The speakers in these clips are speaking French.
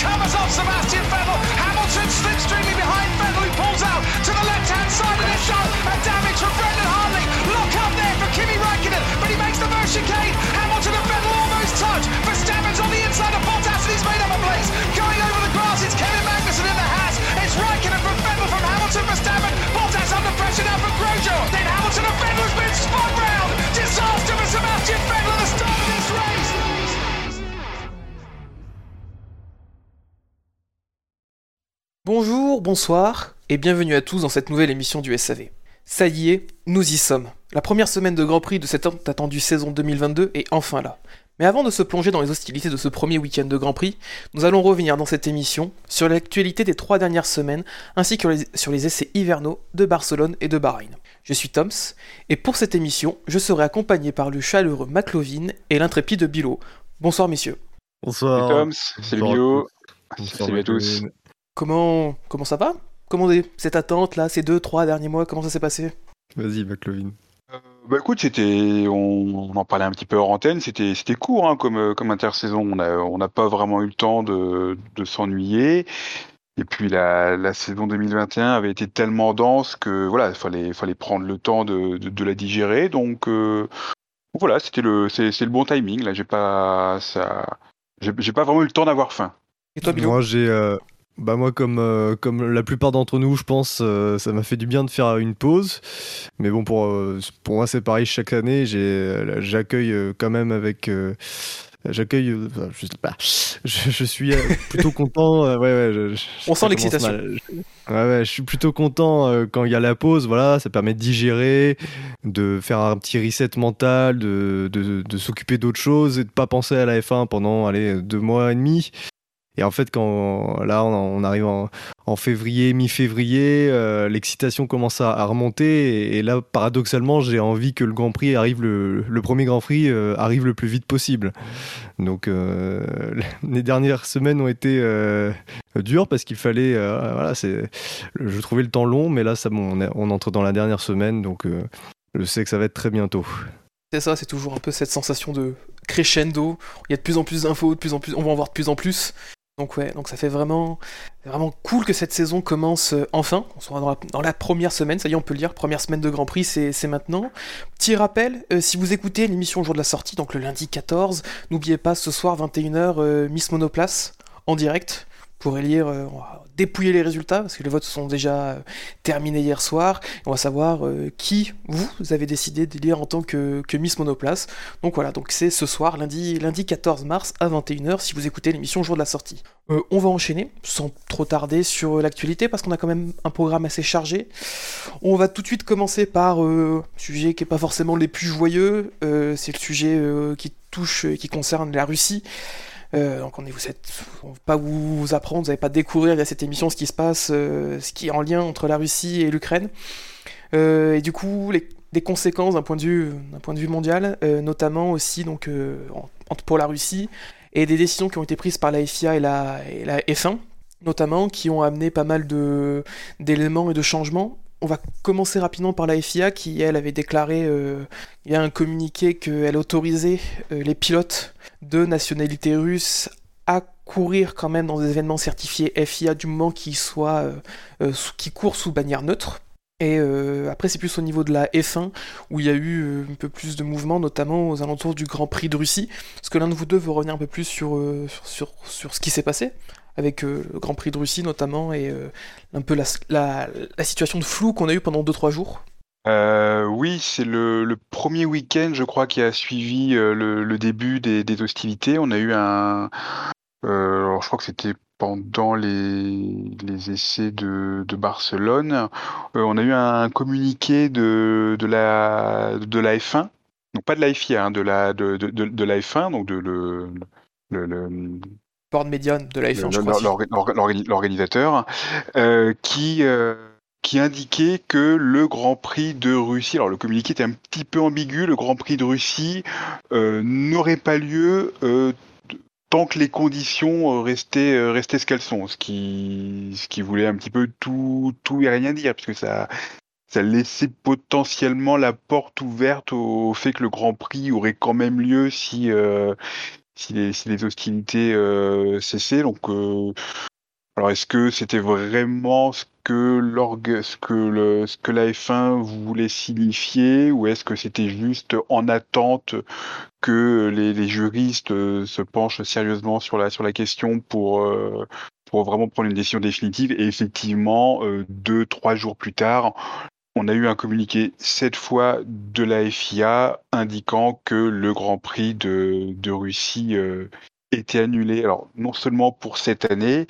covers off Sebastian Vettel. Hamilton slipstreaming behind Vettel, who pulls out to the left-hand side of the shot. A damage from Brendan Hartley. Look up there for Kimi Raikkonen, but he makes the first chicane. Hamilton and Vettel almost touch. Verstappen's on the inside of Bottas, and he's made up a place. Going over the grass, it's Kevin Magnussen in the Haas. It's Raikkonen from Vettel from Hamilton, Verstappen. Bottas under pressure now from Grosjean. Then Hamilton and Vettel has been spun round. Bonjour, bonsoir et bienvenue à tous dans cette nouvelle émission du SAV. Ça y est, nous y sommes. La première semaine de Grand Prix de cette attendue saison 2022 est enfin là. Mais avant de se plonger dans les hostilités de ce premier week-end de Grand Prix, nous allons revenir dans cette émission sur l'actualité des trois dernières semaines ainsi que sur les essais hivernaux de Barcelone et de Bahreïn. Je suis Toms et pour cette émission, je serai accompagné par le chaleureux McLovin et l'intrépide Bilo. Bonsoir messieurs. Bonsoir. Salut Tom, salut Bonsoir, salut à tous. Comment comment ça va? Comment est cette attente là, ces deux trois derniers mois, comment ça s'est passé? Vas-y, McLovin. Bah écoute, c'était, on, on en parlait un petit peu hors antenne, c'était, c'était court hein, comme, euh, comme intersaison. On a, on n'a pas vraiment eu le temps de, de s'ennuyer. Et puis la, la saison 2021 avait été tellement dense que voilà, il fallait, fallait prendre le temps de, de, de la digérer. Donc euh, voilà, c'était le, c'est, c'est le bon timing. Là, j'ai pas, ça, j'ai, j'ai pas vraiment eu le temps d'avoir faim. Et toi Bilo Moi, j'ai. euh, Bah moi, comme, euh, comme la plupart d'entre nous, je pense, euh, ça m'a fait du bien de faire une pause. Mais bon, pour, euh, pour moi, c'est pareil chaque année. euh, J'accueille quand même avec... J'accueille, je sais pas, je, je suis plutôt content. ouais, ouais, je- je- On sent l'excitation. Ouais, ouais, je suis plutôt content quand il y a la pause. Voilà, ça permet de digérer, de faire un petit reset mental, de, de, de s'occuper d'autre chose et de pas penser à la F1 pendant allez, deux mois et demi. Et en fait, quand là, on, arrive en, février, mi-février, euh, l'excitation commence à, remonter. Et, là, paradoxalement, j'ai envie que le Grand Prix arrive, le, premier Grand Prix euh, arrive le plus vite possible. Donc, euh, les dernières semaines ont été dures parce qu'il fallait, voilà, c'est, je trouvais le temps long, mais là, ça, bon, on, entre dans la dernière semaine, donc je sais que ça va être très bientôt. C'est ça, c'est toujours un peu cette sensation de crescendo. Il y a de plus en plus d'infos, de plus en plus, on va en voir de plus en plus. Donc ouais, donc ça fait vraiment, vraiment cool que cette saison commence euh, enfin. On sera dans la, dans la première semaine, ça y est, on peut le dire. Première semaine de Grand Prix, c'est maintenant. Petit rappel, euh, si vous écoutez l'émission au jour de la sortie, donc le lundi 14, n'oubliez pas ce soir 21h euh, Miss Monoplace en direct. Vous pourrez lire, dépouiller les résultats parce que les votes sont déjà euh, terminés hier soir. On va savoir euh, qui vous avez décidé d'élire en tant que, Miss Monoplace. Donc voilà, donc c'est ce soir, lundi, lundi 14 mars à 21h, si vous écoutez l'émission jour de la sortie. Euh, on va enchaîner, sans trop tarder, sur l'actualité, parce qu'on a quand même un programme assez chargé. On va tout de suite commencer par un sujet qui n'est pas forcément les plus joyeux, c'est le sujet qui touche, qui concerne la Russie. Euh, donc on est, vous pas vous apprendre, vous n'allez pas découvrir via cette émission ce qui se passe, euh, ce qui est en lien entre la Russie et l'Ukraine. Euh, et du coup, des conséquences d'un point de vue, mondial, notamment aussi pour la Russie, et des décisions qui ont été prises par la FIA et la, et la F1, notamment, qui ont amené pas mal d'éléments et de changements. On va commencer rapidement par la FIA qui, elle, avait déclaré, euh, il y a un communiqué qu'elle autorisait euh, les pilotes de nationalité russe à courir quand même dans des événements certifiés FIA du moment qu'ils soient, euh, qui courent sous bannière neutre. Et après, c'est plus au niveau de la F1 où il y a eu un peu plus de mouvements, notamment aux alentours du Grand Prix de Russie. Est-ce que l'un de vous deux veut revenir un peu plus sur ce qui s'est passé avec euh, le Grand Prix de Russie notamment et euh, un peu la, la, situation de flou qu'on a eu pendant 2-3 jours Euh, oui, c'est le, premier week-end, je crois, qui a suivi le, début des, hostilités. On a eu un, alors je crois que c'était pendant les, essais de, Barcelone. On a eu un communiqué de, de la, de la F1, donc pas de la FIA, hein, de la, de, de, la F1, donc de le, le, board de la F1, je le- crois. l'or- l'or- l'or- l'organisateur, euh, qui, euh, qui indiquait que le Grand Prix de Russie, alors le communiqué était un petit peu ambigu, le Grand Prix de Russie euh, n'aurait pas lieu tant que les conditions restaient, restaient ce qu'elles sont, ce qui, ce qui voulait un petit peu tout, tout et rien dire, puisque ça, ça laissait potentiellement la porte ouverte au fait que le Grand Prix aurait quand même lieu si, euh, si les, hostilités cessaient. Donc, alors est-ce que c'était vraiment ce que l'orgue, ce que le, ce que la F1 voulait signifier, ou est-ce que c'était juste en attente que les, juristes se penchent sérieusement sur la sur la question pour pour vraiment prendre une décision définitive? Et effectivement, euh, deux, trois jours plus tard, on a eu un communiqué cette fois de la FIA indiquant que le Grand Prix de, Russie euh, était annulé. Alors non seulement pour cette année,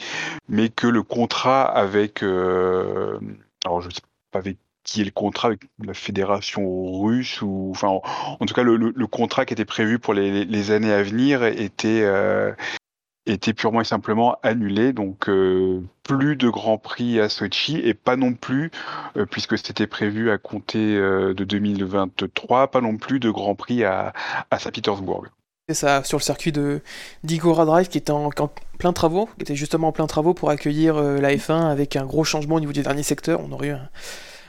mais que le contrat avec, euh, alors je sais pas avec qui est le contrat avec la fédération russe ou enfin en, tout cas le, contrat qui était prévu pour les, les années à venir était était purement et simplement annulé. Donc euh, plus de Grand Prix à Sochi et pas non plus, euh, puisque c'était prévu à compter euh, de 2023, pas non plus de Grand Prix à, Saint-Pétersbourg. C'est ça, sur le circuit de d'Igora Drive qui était en, plein travaux, qui était justement en plein travaux pour accueillir la F1 avec un gros changement au niveau du dernier secteur. On aurait eu un,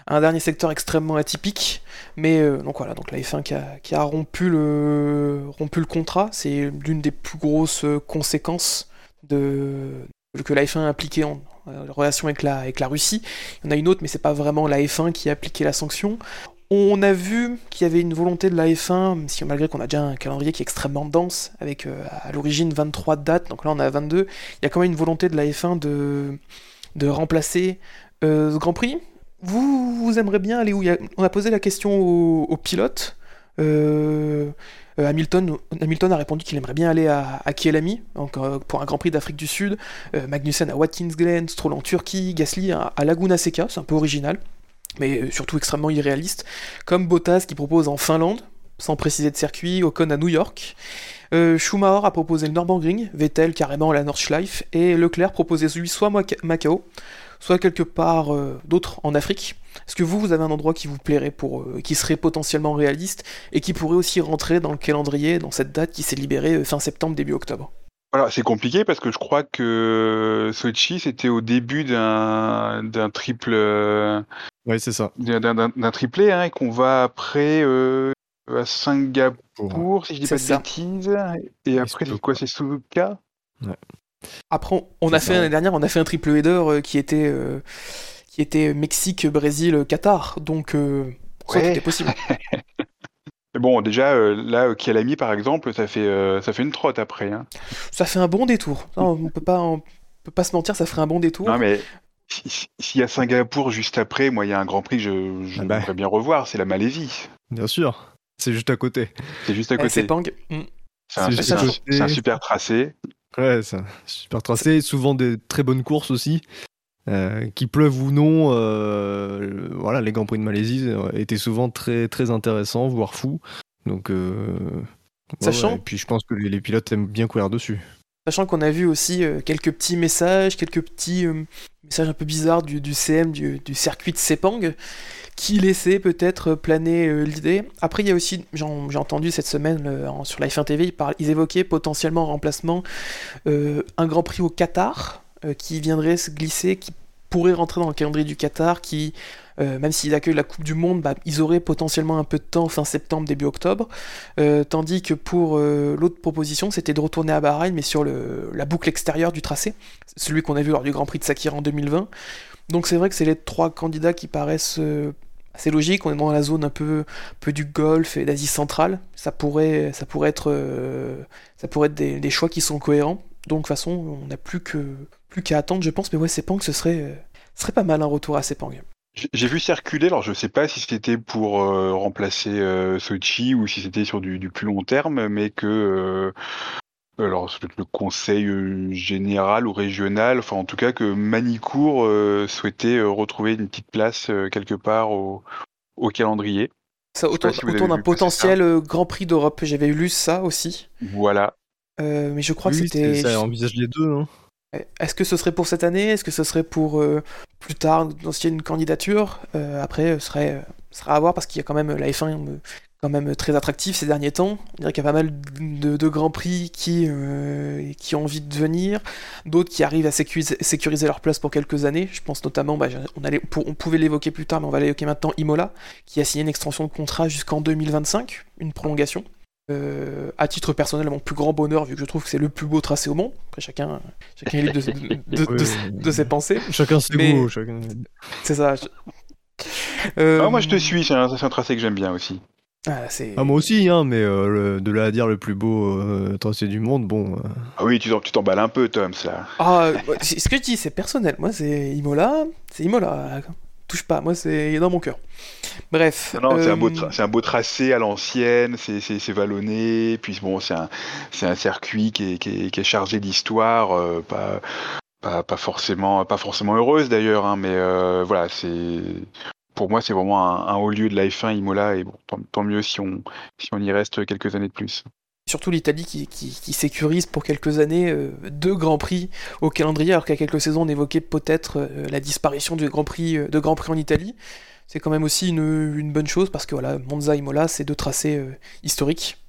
un dernier secteur extrêmement atypique. Mais euh, donc voilà, donc la F1 qui a, rompu, le, contrat, c'est l'une des plus grosses conséquences de, que la F1 a appliqué en, euh, relation avec la, Russie. Il y en a une autre, mais c'est pas vraiment la F1 qui a appliqué la sanction. On a vu qu'il y avait une volonté de la F1, si, malgré qu'on a déjà un calendrier qui est extrêmement dense, avec euh, à l'origine 23 dates, donc là on a 22, il y a quand même une volonté de la F1 de, de remplacer ce Grand Prix, vous, aimeriez bien aller où On a posé la question au, pilote. Euh, euh, Hamilton, Hamilton a répondu qu'il aimerait bien aller à, à Kielami euh, pour un Grand Prix d'Afrique du Sud, Magnussen à Watkins Glen, Stroll en Turquie, Gasly à, Laguna Seca, c'est un peu original, mais surtout extrêmement irréaliste, comme Bottas qui propose en Finlande, sans préciser de circuit, Ocon à New York. Schumacher a proposé le Nürburgring, Vettel carrément la Nordschleife, et Leclerc proposait lui soit Macao, soit quelque part euh, d'autre en Afrique. Est-ce que vous, vous avez un endroit qui vous plairait, pour, euh, qui serait potentiellement réaliste et qui pourrait aussi rentrer dans le calendrier, dans cette date qui s'est libérée euh, fin septembre, début octobre? Voilà, c'est compliqué parce que je crois que Sochi, c'était au début d'un triple. oui, c'est ça. D'un triplé, hein, et qu'on va après à Singapour, si je dis pas de bêtises. Et après, c'est quoi C'est Suzuka? Ouais. Après, on, a fait l'année dernière, on a fait un triple header euh, qui était euh, qui était Mexique, Brésil, Qatar. Donc, euh, ça c'était possible. Mais bon, déjà, là, Kialami, par exemple, ça fait, ça fait une trotte après. Hein. Ça fait un bon détour. on peut pas, on peut pas se mentir, ça ferait un bon détour. Non, mais s'il y a Singapour juste après, moi, il y a un Grand Prix je, je ah bah. bien revoir, c'est la Malaisie. Bien sûr, c'est juste à côté. C'est juste à côté. C'est Pang. C'est un, super tracé. Ouais, c'est super tracé. Souvent des très bonnes courses aussi. Euh, qu'il pleuve ou non, euh, voilà, les Grands Prix de Malaisie euh, étaient souvent très, très intéressants, voire fous. Donc, Sachant... et puis je pense que les, pilotes aiment bien courir dessus. Sachant qu'on a vu aussi quelques petits messages, quelques petits messages un peu bizarres du, du CM, du, du, circuit de Sepang, qui laissait peut-être planer euh, l'idée. Après, il y a aussi, j'ai entendu cette semaine sur la F1 TV, ils, évoquaient potentiellement en remplacement euh, un Grand Prix au Qatar euh, qui viendrait se glisser, qui pourrait rentrer dans le calendrier du Qatar, qui, même s'ils accueillent la Coupe du Monde, bah, ils auraient potentiellement un peu de temps fin septembre, début octobre. tandis que pour l'autre proposition, c'était de retourner à Bahreïn, mais sur la boucle extérieure du tracé, celui qu'on a vu lors du Grand Prix de Sakir en 2020. Donc c'est vrai que c'est les trois candidats qui paraissent c'est logique, on est dans la zone un peu, du Golfe et d'Asie centrale. Ça pourrait, ça pourrait être, euh, ça pourrait être des, choix qui sont cohérents. Donc de toute façon, on n'a plus que plus qu'à attendre, je pense. Mais ouais, Sepang, ce serait, euh, serait pas mal un retour à Sepang. J'ai vu circuler, alors je sais pas si c'était pour euh, remplacer Sochi ou si c'était sur du, plus long terme, mais que alors peut-être le conseil euh, général ou régional, enfin en tout cas que Manicourt euh, souhaitait euh, retrouver une petite place quelque part au, calendrier. Ça autour, d'un potentiel Grand Prix d'Europe, j'avais lu ça aussi. Voilà. mais je crois que c'était. Ça envisage les deux. Hein. Est-ce que ce serait pour cette année? Est-ce que ce serait pour plus tard, dans une candidature? Après, ce serait, serait à voir parce qu'il y a quand même la F1 quand même très attractif ces derniers temps. On dirait qu'il y a pas mal de, grands prix qui, euh, qui ont envie de venir, d'autres qui arrivent à sécuriser, leur place pour quelques années. Je pense notamment, bah, on, allait, on pouvait l'évoquer plus tard, mais on va l'évoquer maintenant, Imola, qui a signé une extension de contrat jusqu'en 2025, une prolongation. Euh, à titre personnel, mon plus grand bonheur, vu que je trouve que c'est le plus beau tracé au monde. Après, chacun, chacun est libre de, de, de, de ses pensées. Chacun ses Mais- goûts. Chacun... C'est ça. je- Euh, Ah, moi, je te suis, c'est un, c'est un tracé que j'aime bien aussi. Ah, c'est- Ah, moi aussi, hein, mais euh, le- de là à dire le plus beau euh, tracé du monde, bon. euh, Ah oui, tu t'en- tu t'emballes un peu, Tom, là. Ah, ce que je dis, c'est personnel. Moi, c'est Imola, c'est Imola. Touche pas, moi, c'est dans mon cœur. Bref. Non, non, c'est un, beau euh, tra- c'est un beau tracé à l'ancienne, c'est- c'est c'est vallonné, puis bon, c'est un, c'est un circuit qui est, qui est- qui est chargé d'histoire, euh, pas, pas, pas, forcément, pas forcément heureuse d'ailleurs, hein, mais euh, voilà, c'est. Pour moi, c'est vraiment un, haut lieu de la F1 Imola, et bon, tant, mieux si on, si on y reste quelques années de plus. Surtout l'Italie qui, qui- sécurise pour quelques années euh, deux grands prix au calendrier, alors a quelques saisons on évoquait peut-être euh, la disparition du Grand Prix, euh, de Grand Prix en Italie. C'est quand même aussi une, une bonne chose parce que voilà, Monza et Mola, c'est deux tracés historiques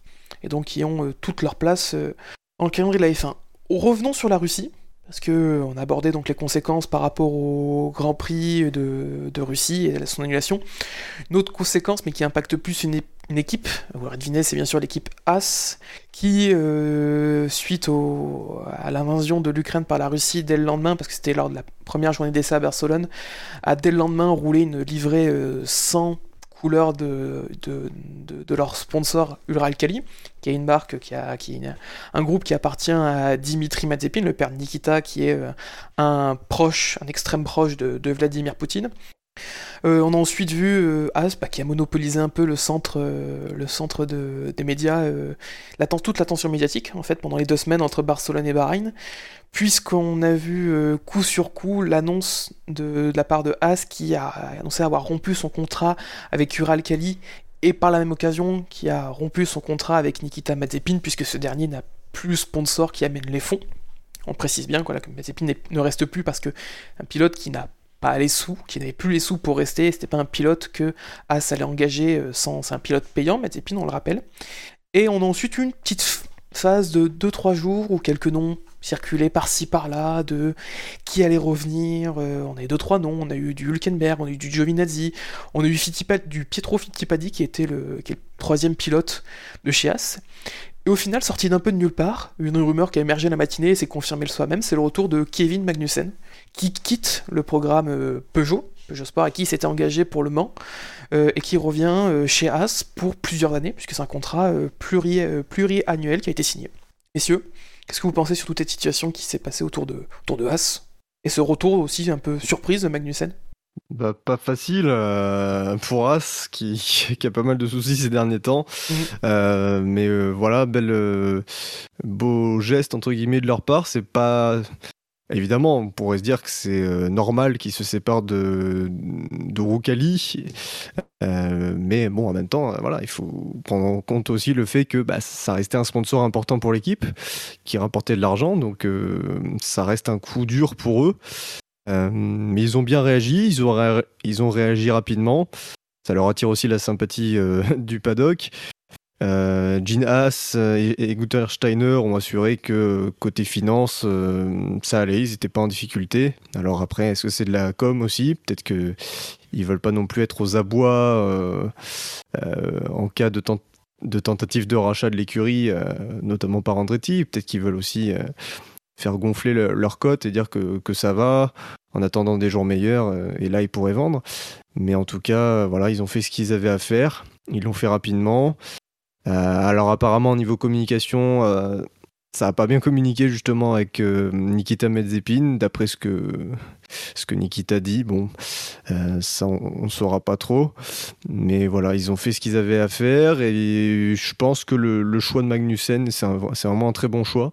et donc qui ont toute leur place le calendrier de la F1. Revenons sur la Russie. Parce que on abordait donc les conséquences par rapport au Grand Prix de, Russie et à son annulation. Une autre conséquence, mais qui impacte plus une, équipe, vous l'aurez deviné, c'est bien sûr l'équipe As, qui, euh, suite à l'invasion de l'Ukraine par la Russie dès le lendemain, parce que c'était lors de la première journée d'essai à Barcelone, a dès le lendemain roulé une livrée euh, sans couleur de, leur sponsor Uralkali, qui est une marque, qui, a, est un groupe qui appartient à Dimitri Mazepin, le père de Nikita, qui est euh, un proche, un extrême proche de Vladimir Poutine. Euh, on a ensuite vu euh, bah, qui a monopolisé un peu le centre, euh, des médias, euh, l'atten- toute l'attention médiatique, pendant les deux semaines entre Barcelone et Bahreïn, puisqu'on a vu coup sur coup l'annonce de, la part de As qui a annoncé avoir rompu son contrat avec Ural Kali, et par la même occasion qui a rompu son contrat avec Nikita Mazepin, puisque ce dernier n'a plus sponsor qui amène les fonds. On précise bien que Mazepin ne reste plus parce que un pilote qui n'a pas les sous, qui n'avait plus les sous pour rester, c'était pas un pilote que As allait engager euh, sans, c'est un pilote payant, Mazepin on le rappelle. Et on a ensuite une petite phase de 2-3 jours où quelques noms circulaient par-ci par-là de qui allait revenir. euh, on a eu 2-3 noms, on a eu du Hülkenberg, on a eu du Giovinazzi, on a eu du Pietro Fittipaldi qui était le troisième pilote de chez As. Et au final, sorti d'un peu de nulle part, une rumeur qui a émergé la matinée et s'est confirmée le soir même, c'est le retour de Kevin Magnussen, qui quitte le programme euh, Peugeot, Peugeot Sport, et qui s'était engagé pour le Mans, euh, et qui revient euh, chez As pour plusieurs années, puisque c'est un contrat pluri, pluriannuel qui a été signé. Messieurs, qu'est-ce que vous pensez sur toute cette situation qui s'est passée autour de, autour de As Et ce retour aussi un peu surprise de Magnussen? Bah, pas facile euh, pour As qui, qui a pas mal de soucis ces derniers temps. Mhm. Euh, mais euh, voilà, bel beau geste entre guillemets de leur part. C'est pas évidemment, on pourrait se dire que c'est euh, normal qu'ils se séparent de Roukali. Euh, mais bon, en même temps, euh, voilà, il faut prendre en compte aussi le fait que bah, ça restait un sponsor important pour l'équipe qui rapportait de l'argent, donc ça reste un coup dur pour eux. Mais ils ont bien réagi, ils ont, réagi rapidement. Ça leur attire aussi la sympathie du paddock. Euh, Gene Haas euh, et, et Steiner ont assuré que côté finance, euh, ça allait, ils n'étaient pas en difficulté. Alors après, est-ce que c'est de la com aussi? Peut-être que ils veulent pas non plus être aux abois euh, en cas de, tent- de tentative de rachat de l'écurie, notamment par Andretti. Peut-être qu'ils veulent aussi faire gonfler le- leur cote et dire que, que ça va en attendant des jours meilleurs et là ils pourraient vendre. Mais en tout cas, voilà, ils ont fait ce qu'ils avaient à faire. Ils l'ont fait rapidement. Euh, alors apparemment au niveau communication, euh, ça a pas bien communiqué justement avec euh, Nikita Medzepin, d'après ce que ce que Nikita dit. Bon, ça on, on saura pas trop, mais voilà, ils ont fait ce qu'ils avaient à faire et je pense que le, le choix de Magnussen, c'est vraiment un très bon choix.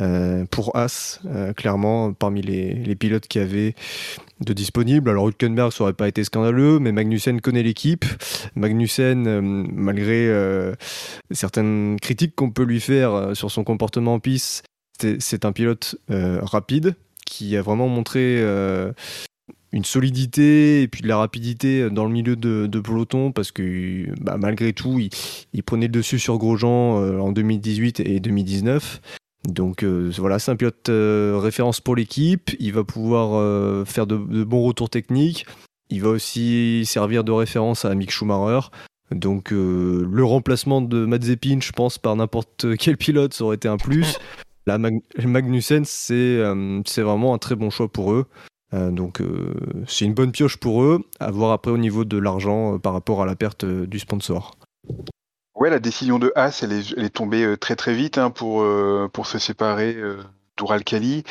Euh, pour As, euh, clairement, parmi les, pilotes qui avaient de disponibles. Alors Hülkenberg, ça aurait pas été scandaleux, mais Magnussen connaît l'équipe. Magnussen, euh, malgré certaines critiques qu'on peut lui faire sur son comportement en piste, c'est- un pilote rapide qui a vraiment montré une solidité et puis de la rapidité dans le milieu de, peloton parce que bah, malgré tout, il, prenait le dessus sur Grosjean en 2018 et 2019. Donc euh, voilà, c'est un pilote euh, référence pour l'équipe. Il va pouvoir euh, faire de, de bons retours techniques. Il va aussi servir de référence à Mick Schumacher. Donc le remplacement de Mazepin, je pense, par n'importe quel pilote, ça aurait été un plus. La Magnussen, c'est vraiment un très bon choix pour eux. donc c'est une bonne pioche pour eux, à voir après au niveau de l'argent par rapport à la perte du sponsor. Ouais, la décision de Haas, elle est, tombée euh, très très vite hein, pour, euh, pour se séparer euh, d'Uralkali.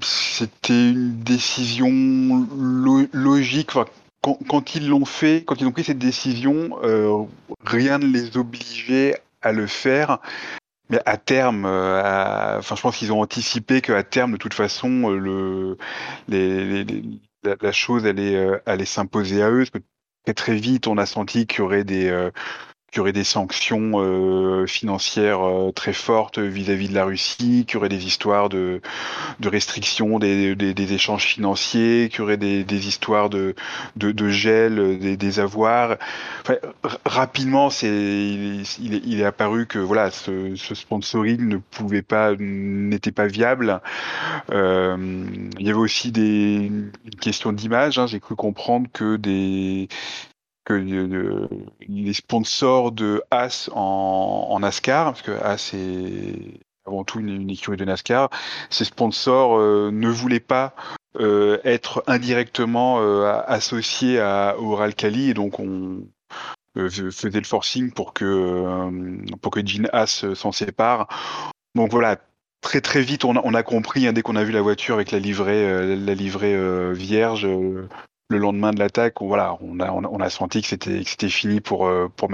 C'était une décision logique. quand, ils l'ont fait, quand ils ont pris cette décision, rien ne les obligeait à le faire. Mais à terme, enfin, je pense qu'ils ont anticipé qu'à terme, de toute façon, le, la, chose allait, allait s'imposer à eux très vite, on a senti qu'il y aurait des, euh, qu'il y aurait des sanctions euh, financières euh, très fortes vis-à-vis de la Russie, qu'il y aurait des histoires de, de restrictions des, des, échanges financiers, qu'il y aurait des, des histoires de, de, de gel des, des avoirs. Enfin, rapidement, c'est, il, il, est apparu que voilà, ce, ce sponsoring ne pouvait pas, n'était pas viable. Euh, il y avait aussi des une question d'image. Hein, J'ai cru comprendre que des que les sponsors de As en, en, NASCAR, parce que As est avant tout une, écurie de NASCAR, ces sponsors euh, ne voulaient pas euh, être indirectement euh, associés à, au Ralcali, et donc on faisait le forcing pour que pour que Jean As s'en sépare. Donc voilà, très très vite on a, on a compris hein, dès qu'on a vu la voiture avec la livrée la livrée vierge le lendemain de l'attaque, voilà, on a, on a senti que c'était, c'était fini pour, euh, pour.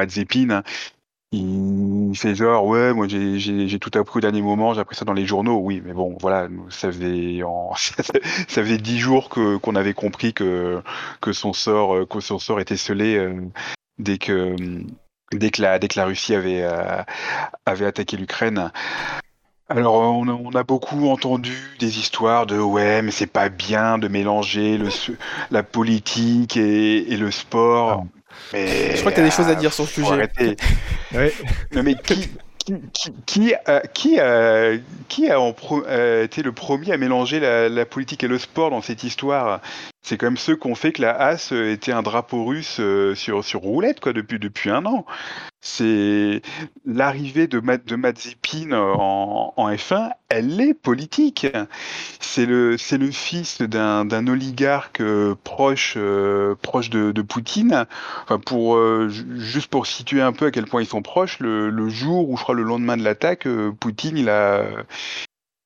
Il fait genre, ouais, moi j'ai, j'ai, tout appris au dernier moment, j'ai appris ça dans les journaux. Oui, mais bon, voilà, ça faisait, ça faisait dix jours que, qu'on avait compris que, que, son sort, euh, que son sort était scellé euh, dès que, dès que la, dès que la Russie avait, avait attaqué l'Ukraine. Alors, on a, beaucoup entendu des histoires de ouais, mais c'est pas bien de mélanger le, la politique et, le sport. Mais, je crois que tu as des choses à dire sur ce sujet. ouais. mais qui, qui, a, qui, a, qui a euh, été le premier à mélanger la, politique et le sport dans cette histoire? C'est quand même ceux qui ont fait que la Haas était un drapeau russe euh, sur, sur roulette quoi, depuis, depuis un an. C'est l'arrivée de, Mazepin en, en, F1, elle est politique. C'est le, le fils d'un, oligarque proche, euh, proche de, de, Poutine. Enfin, pour, juste pour situer un peu à quel point ils sont proches, le, le jour où je crois le lendemain de l'attaque, euh, Poutine, il a,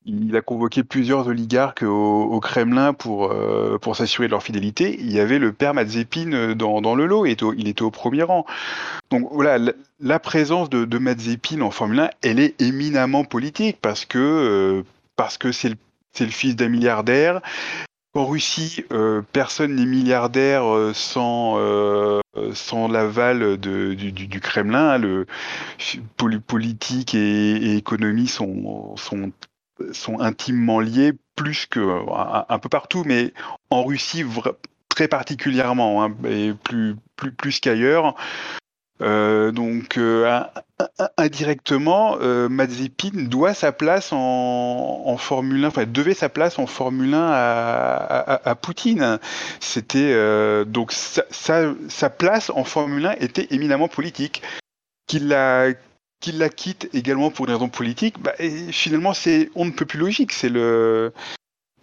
il a convoqué plusieurs oligarques au, Kremlin pour, euh, pour s'assurer de leur fidélité. Il y avait le père Mazepin dans, dans le lot, et il était au premier rang. Donc voilà, la, présence de, de en Formule 1, elle est éminemment politique parce que euh, c'est le, le fils d'un milliardaire. En Russie, personne n'est milliardaire sans, sans l'aval du, Kremlin. Le politique et, économie sont, sont, sont intimement liés, plus que un, peu partout, mais en Russie très particulièrement, hein, et plus, plus, plus qu'ailleurs. Euh, donc euh, indirectement, euh, doit sa place en, Formule 1, enfin devait sa place en Formule 1 à, à, Poutine. C'était euh, donc sa, sa, place en Formule 1 était éminemment politique. Qu'il la qu'il la quitte également pour des raisons politiques, bah, et finalement c'est on ne peut plus logique. C'est le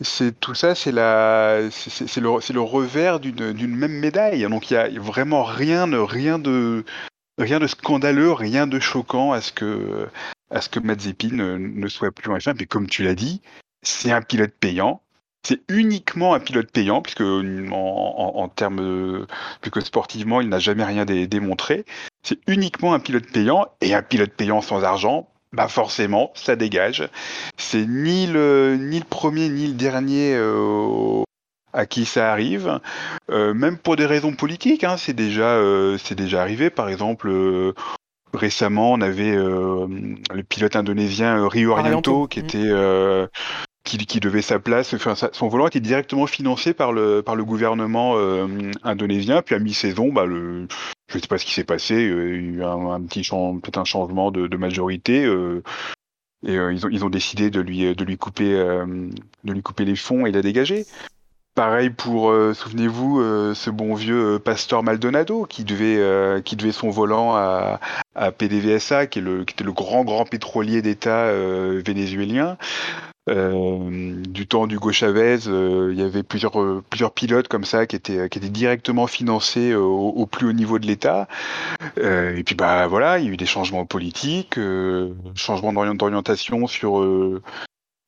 c'est tout ça, c'est la, c'est le, le, revers d'une même médaille. Donc il y a vraiment rien, rien de, rien de scandaleux, rien de choquant à ce que, à ce que Mazepin ne, soit plus en F1. Mais comme tu l'as dit, c'est un pilote payant. C'est uniquement un pilote payant, puisque en, en, termes, puisque sportivement, il n'a jamais rien démontré. C'est uniquement un pilote payant, et un pilote payant sans argent, bah forcément, ça dégage. C'est ni le, ni le premier ni le dernier euh, à qui ça arrive. Euh, même pour des raisons politiques, hein, c'est déjà, euh, c'est déjà arrivé. Par exemple, récemment, on avait le pilote indonésien Rio Arianto, qui mm. était qui, devait sa place, son volant était directement financé par le, par le gouvernement indonésien. Puis à mi-saison, bah, je ne sais pas ce qui s'est passé. il y a eu un, petit peut-être un changement de, majorité. Euh, et euh, ils, ont, ils ont décidé de lui, de lui couper, euh, de lui couper les fonds et la dégager. Pareil pour, euh, souvenez-vous, euh, ce bon vieux euh, Pasteur Maldonado qui devait, qui devait son volant à, à PDVSA, qui, est le, qui était le grand, grand pétrolier d'État vénézuélien. Du temps d'Hugo Chavez, il y avait plusieurs, plusieurs pilotes comme ça qui étaient, qui étaient directement financés au, au plus haut niveau de l'État. et puis bah voilà, il y a eu des changements politiques, changements d'orientation sur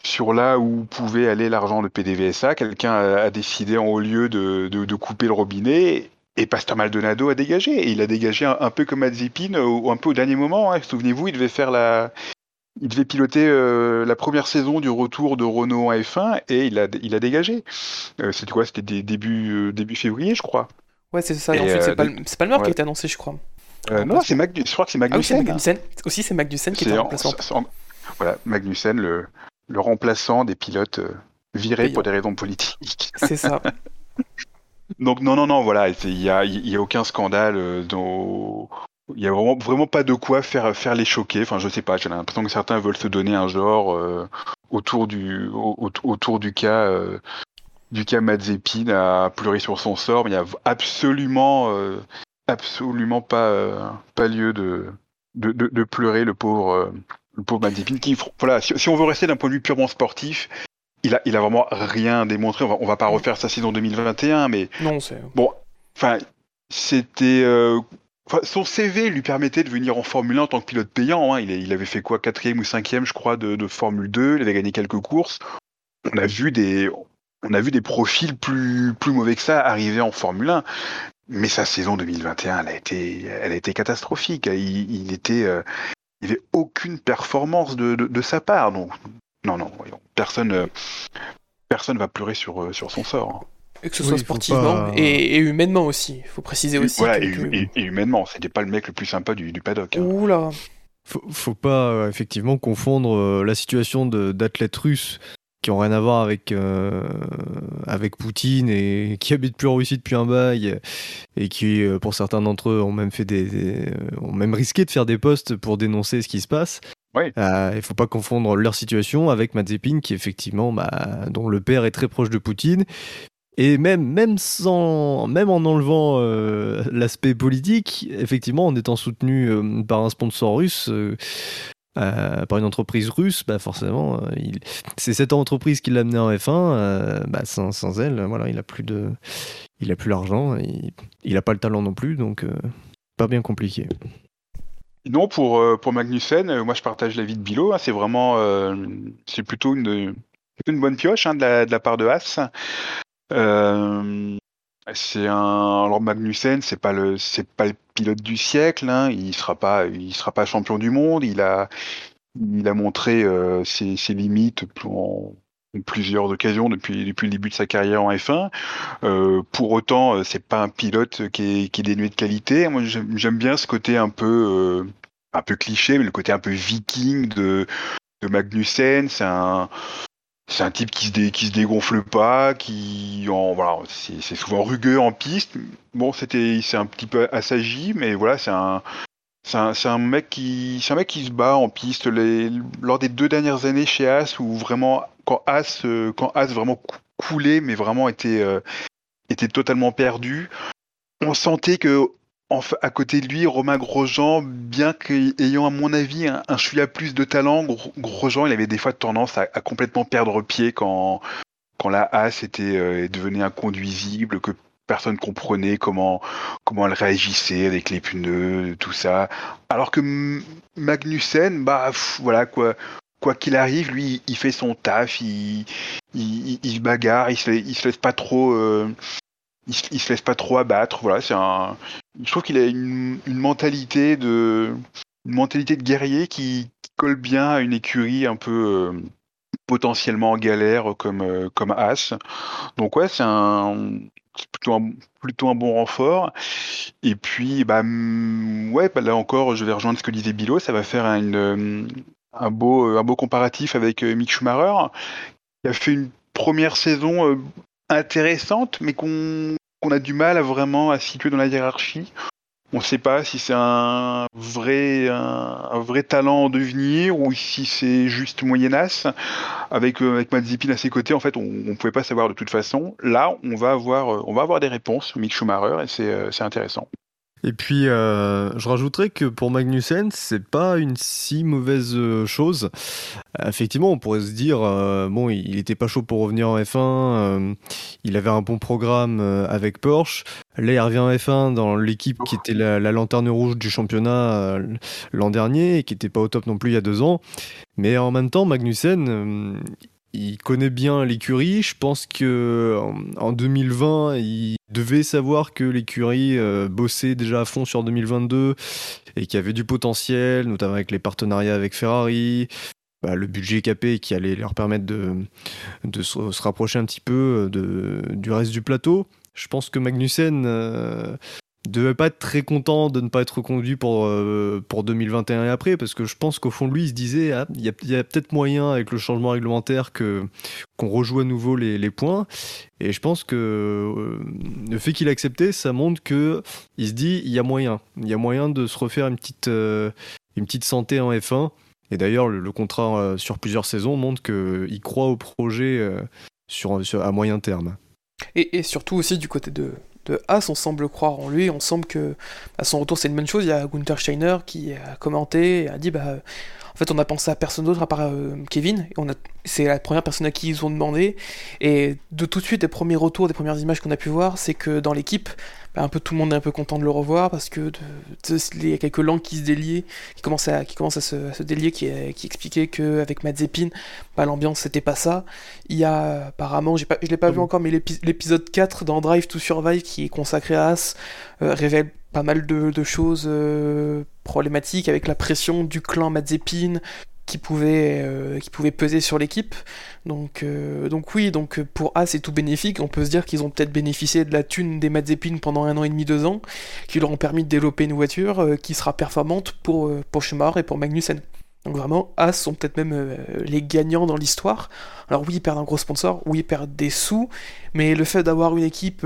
sur là où pouvait aller l'argent de PDVSA. Quelqu'un a, décidé en haut lieu de, de, couper le robinet et Pasteur Maldonado a dégagé. Et il a dégagé un, peu comme Mazepin, un peu au dernier moment. Hein. Souvenez-vous, il devait faire la. Il devait piloter euh, la première saison du retour de Renault en F1 et il a, il a dégagé. Euh, c'était quoi? C'était début, euh, début février, je crois. Ouais, c'est ça. Et, ensuite, c'est pas, le qui a été annoncé, je crois. non, c'est je crois que c'est Magnussen. Ah oui, Magnussen. Aussi, c'est Magnussen qui est en remplaçant. Voilà, Magnussen, le, le remplaçant des pilotes virés pour des raisons politiques. C'est ça. Donc non, non, non, voilà, il n'y a, y a aucun scandale dont... Il n'y a vraiment, vraiment pas de quoi faire, faire les choquer. Enfin, je sais pas, j'ai l'impression que certains veulent se donner un genre euh, autour, du, autour du cas, du cas Mazepin à pleurer sur son sort, mais il n'y a absolument, absolument pas, pas lieu de, de, de, pleurer le pauvre, le pauvre Mazepin, qui, voilà, si, on veut rester d'un point de vue purement sportif, il a, il a vraiment rien démontré. On va, va pas refaire sa saison 2021, mais non, c'est bon. Enfin, c'était euh, son CV lui permettait de venir en Formule 1 en tant que pilote payant. Hein. Il, avait fait quoi, quatrième ou cinquième, je crois, de, Formule 2. Il avait gagné quelques courses. On a vu des, on a vu des profils plus, plus mauvais que ça arriver en Formule 1. Mais sa saison 2021, elle a été, elle a été catastrophique. Il, il euh, avait aucune performance de, de, sa part. Donc, non, non, personne, euh, personne va pleurer sur, euh, sur son sort. Et que ce soit sportivement et, humainement aussi. Il faut préciser aussi. Voilà, et, et, humainement, c'était pas le mec le plus sympa du, du paddock. Hein. Oula. Faut, faut pas euh, effectivement confondre la situation d'athlètes russes qui ont rien à voir avec, euh, avec Poutine et qui habitent plus en Russie depuis un bail et qui, euh, pour certains d'entre eux, ont même, fait des, ont même risqué de faire des posts pour dénoncer ce qui se passe. Oui. Euh, il faut pas confondre leur situation avec Mazepin, qui effectivement, bah, dont le père est très proche de Poutine. Et même, même, sans, même en enlevant euh, l'aspect politique, effectivement, en étant soutenu par un sponsor russe, euh, par une entreprise russe, bah forcément, euh, c'est cette entreprise qui l'a amené en F1. Euh, bah sans, sans, elle, voilà, il a plus de, il a plus l'argent, il, il a pas le talent non plus, donc pas bien compliqué. Non, pour pour Magnussen, moi je partage l'avis de Bilo. Hein, c'est vraiment, c'est plutôt une, une bonne pioche hein, de, la, de, la, part de Haas. C'est un alors Magnussen, c'est pas le c'est pas le pilote du siècle, hein. il sera pas il sera pas champion du monde. Il a il a montré euh, ses, ses, limites en, plusieurs occasions depuis depuis le début de sa carrière en F1. Euh, pour autant, euh, c'est pas un pilote qui est, qui est dénué de qualité. Moi, j'aime bien ce côté un peu euh, un peu cliché, mais le côté un peu viking de de Magnussen. C'est un c'est un type qui se, dé, qui se dégonfle pas, qui en, voilà, c'est souvent rugueux en piste. Bon, c'était c'est un petit peu assagi, mais voilà, c'est un c'est un, un, mec qui c'est un mec qui se bat en piste lors des deux dernières années chez As où vraiment quand As euh, quand As vraiment coulait mais vraiment était euh, était totalement perdu. On sentait que à côté de lui, Romain Grosjean, bien qu'ayant à mon avis un, un chouïa plus de talent, Grosjean il avait des fois tendance à, complètement perdre pied quand, quand la As était euh, devenait inconduisible, que personne comprenait comment comment elle réagissait avec les pneus, tout ça. Alors que Magnussen, bah voilà quoi. Quoi qu'il arrive, lui, il fait son taf, il, il, il se bagarre, il se, se laisse pas trop, euh, il, se laisse pas trop abattre. Voilà, c'est un, je trouve qu'il a une, mentalité de une mentalité de guerrier qui, colle bien à une écurie un peu euh, potentiellement en galère comme euh, comme As. Donc ouais, c'est un plutôt un, plutôt un bon renfort. Et puis bah ouais, bah là encore, je vais rejoindre ce que disait Bilo, ça va faire un beau un beau comparatif avec euh, Mick Schumacher qui a fait une première saison euh, intéressante, mais qu'on qu'on a du mal à vraiment à situer dans la hiérarchie. On ne sait pas si c'est un vrai, un, vrai talent en devenir ou si c'est juste moyenasse. Avec, euh, avec à ses côtés, en fait, on ne pouvait pas savoir de toute façon. Là, on va avoir, euh, on va avoir des réponses, Mick Schumacher, et c'est intéressant. Et puis, euh, je rajouterais que pour Magnussen, c'est pas une si mauvaise euh, chose. Effectivement, on pourrait se dire, euh, bon, il était pas chaud pour revenir en F1, il avait un bon programme avec Porsche. Là, il revient en F1 dans l'équipe qui était la, la, lanterne rouge du championnat l'an dernier et qui était pas au top non plus il y a deux ans. Mais en même temps, Magnussen, il connaît bien l'écurie. Je pense que en 2020, il devait savoir que l'écurie euh, bossait déjà à fond sur 2022 et qu'il y avait du potentiel, notamment avec les partenariats avec Ferrari, bah, le budget capé qui allait leur permettre de, se, rapprocher un petit peu de, du reste du plateau. Je pense que Magnussen euh, devait pas être très content de ne pas être reconduit pour, euh, pour 2021 et après, parce que je pense qu'au fond lui, il se disait, ah, il y a, peut-être moyen avec le changement réglementaire que qu'on rejoue à nouveau les, les, points. Et je pense que euh, le fait qu'il accepté, ça montre que il se dit, il y a moyen, il y a moyen de se refaire une petite, euh, une petite santé en F1. Et d'ailleurs, le, contrat sur plusieurs saisons montre qu'il croit au projet sur, à moyen terme. Et, et surtout aussi du côté de, de As, on semble croire en lui, on semble que à son retour c'est une bonne chose. Il y a Gunther Steiner qui a commenté et a dit bah en fait on a pensé à personne d'autre à part euh, Kevin. C'est la première personne à qui ils ont demandé. Et de tout de suite, les premiers retours, des premières images qu'on a pu voir, c'est que dans l'équipe, bah, un peu tout le monde est un peu content de le revoir parce que il y a quelques langues qui se délient, qui commencent à, qui à, se, délier, qui, qui expliquaient qu'avec Mazepin, bah, l'ambiance c'était pas ça. Il y a apparemment, j'ai pas, je l'ai pas vu encore, mais l'épisode 4 dans Drive to Survive qui est consacré à As euh, révèle pas mal de, choses euh, problématiques avec la pression du clan Mazepin, qui pouvait, euh, qui pouvait peser sur l'équipe. Donc, euh, donc oui, donc pour A c'est tout bénéfique. On peut se dire qu'ils ont peut-être bénéficié de la thune des Mazepin pendant un an et demi, deux ans, qui leur ont permis de développer une voiture euh, qui sera performante pour, pour Schumacher et pour Magnussen. Donc vraiment, As sont peut-être même les gagnants dans l'histoire. Alors oui, ils perdent un gros sponsor, oui, ils perdent des sous, mais le fait d'avoir une équipe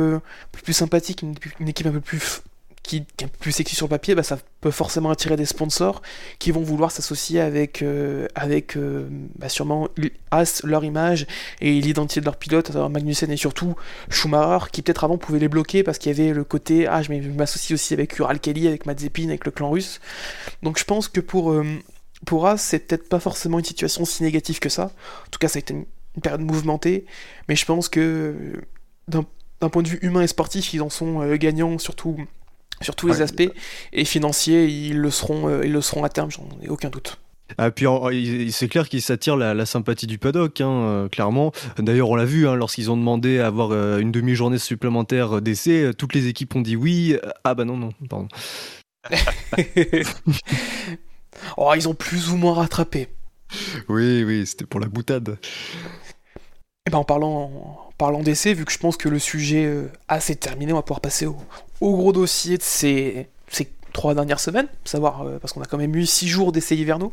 plus sympathique, une, équipe un peu plus qui, est un peu plus sexy sur papier, bah, ça peut forcément attirer des sponsors qui vont vouloir s'associer avec, euh, avec euh, bah, sûrement As, leur image et l'identité de leur pilote, Magnussen et surtout Schumacher, qui peut-être avant pouvait les bloquer parce qu'il y avait le côté Ah, je m'associe aussi avec Ural Kelly, avec Mazepin, avec le clan russe. Donc je pense que pour, euh, pour As, c'est peut-être pas forcément une situation si négative que ça. En tout cas, ça a été une, période mouvementée, mais je pense que d'un point de vue humain et sportif, ils en sont gagnants, surtout sur tous les aspects. Et financiers, ils le seront, euh, ils le seront à terme, j'en ai aucun doute. Ah, puis c'est clair qu'ils s'attirent la, sympathie du paddock, hein, euh, clairement. D'ailleurs, on l'a vu, hein, lorsqu'ils ont demandé à avoir euh, une demi-journée supplémentaire d'essai, toutes les équipes ont dit oui. Ah bah non, non, pardon. oh, ils ont plus ou moins rattrapé. Oui, oui, c'était pour la boutade. Et eh ben en parlant, parlant d'essai, vu que je pense que le sujet assez terminé, on va pouvoir passer au, au gros dossier de ces, trois dernières semaines, savoir euh, parce qu'on a quand même eu six jours d'essais hivernaux,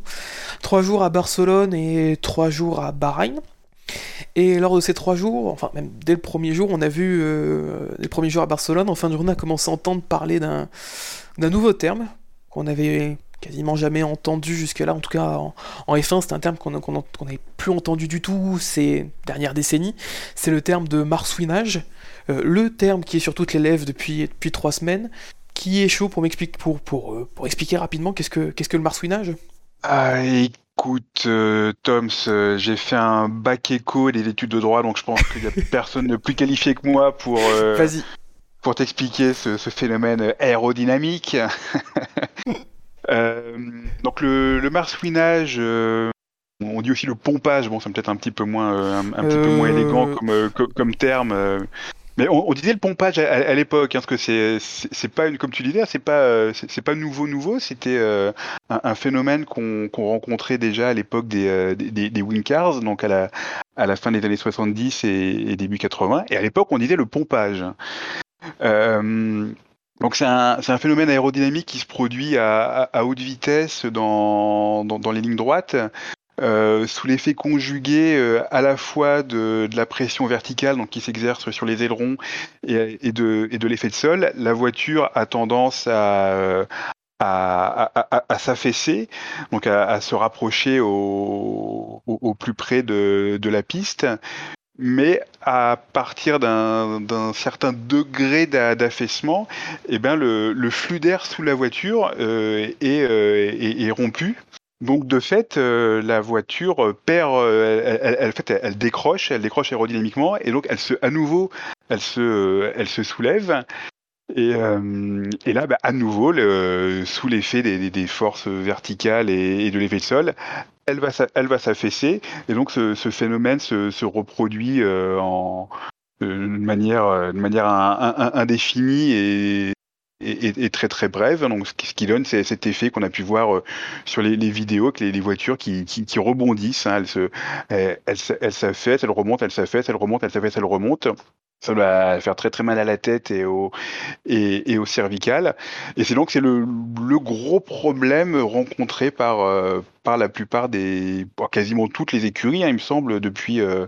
trois jours à Barcelone et trois jours à Bahreïn. Et lors de ces trois jours, enfin même dès le premier jour, on a vu euh, les premiers jours à Barcelone, en fin de journée, on a commencé à entendre parler d'un nouveau terme qu'on avait quasiment jamais entendu jusque-là, en tout cas en, F1, c'est un terme qu'on n'avait plus entendu du tout ces dernières décennies, c'est le terme de marsouinage, le terme qui est sur toutes les lèvres depuis, depuis trois semaines, qui est chaud pour, m'expliquer, pour, pour, euh, pour expliquer rapidement qu'est-ce que, qu'est-ce que le marsouinage? Ah, Écoute, euh, Toms, j'ai fait un bac éco et des études de droit, donc je pense qu'il n'y a personne de plus qualifié que moi pour, pour t'expliquer ce, ce, phénomène aérodynamique. donc le, le marsouinage, on dit aussi le pompage, bon, c'est peut-être un petit peu moins, un, petit peu moins élégant comme, comme, terme. Mais on, disait le pompage à, l'époque, hein, parce que c'est c'est pas comme tu disais, c'est pas c'est pas nouveau nouveau, c'était euh, un, phénomène qu'on rencontrait déjà à l'époque des, euh, des, des wing cars, donc à la à la fin des années 70 et, début 80. Et à l'époque, on disait le pompage. Euh, donc c'est un, un, phénomène aérodynamique qui se produit à, à, haute vitesse dans, dans les lignes droites sous l'effet conjugué à la fois de, la pression verticale donc qui s'exerce sur les ailerons et, de, et de l'effet de sol, la voiture a tendance à, à, s'affaisser, donc à, se rapprocher au, plus près de, la piste, mais à partir d'un certain degré d'affaissement, eh ben le, flux d'air sous la voiture euh, euh, est, rompu. Donc de fait, euh, la voiture perd, elle, fait, elle, décroche, elle décroche aérodynamiquement, et donc elle se, à nouveau, elle se, elle se soulève, et, euh, et, là, bah, à nouveau, le, sous l'effet des, forces verticales et, de l'effet de sol, elle va, elle va s'affaisser. Et donc, ce, phénomène se, reproduit euh, en, euh, de manière, de manière indéfinie et, et, très très brève. Donc, ce qui donne, c'est cet effet qu'on a pu voir sur les, vidéos, que les, voitures qui, rebondissent. Hein, elles, se, elles, elles s'affaissent, elles remontent, elles s'affaissent, elles remontent, elles s'affaissent, elles remontent ça va faire très très mal à la tête et au, et, au cervical. Et c'est donc le, gros problème rencontré par, euh, par la plupart des, quasiment toutes les écuries, hein, il me semble, depuis, euh,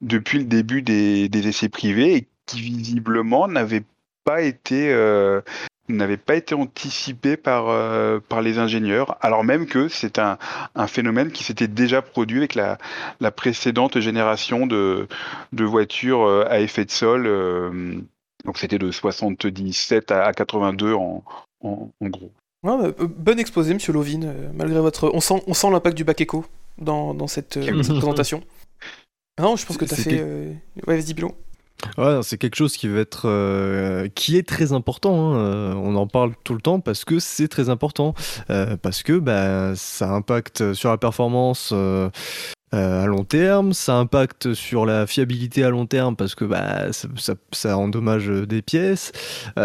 depuis le début des, essais privés et qui visiblement n'avaient pas été euh, n'avait pas été anticipé par, euh, par les ingénieurs, alors même que c'est un, un, phénomène qui s'était déjà produit avec la, la précédente génération de, de voitures euh, à effet de sol. Euh, donc c'était de 77 à 82 en, en, gros. Ouais, bon exposé, Monsieur Lovin, malgré votre. On sent, on sent l'impact du bac éco dans, dans cette, présentation. non, je pense que tu as fait. Ouais, vas-y, Bilon. Ouais, c'est quelque chose qui va être, euh, qui est très important. Hein. Euh, on en parle tout le temps parce que c'est très important, euh, parce que bah, ça impacte sur la performance. à long terme, ça impacte sur la fiabilité à long terme parce que bah, ça, endommage des pièces,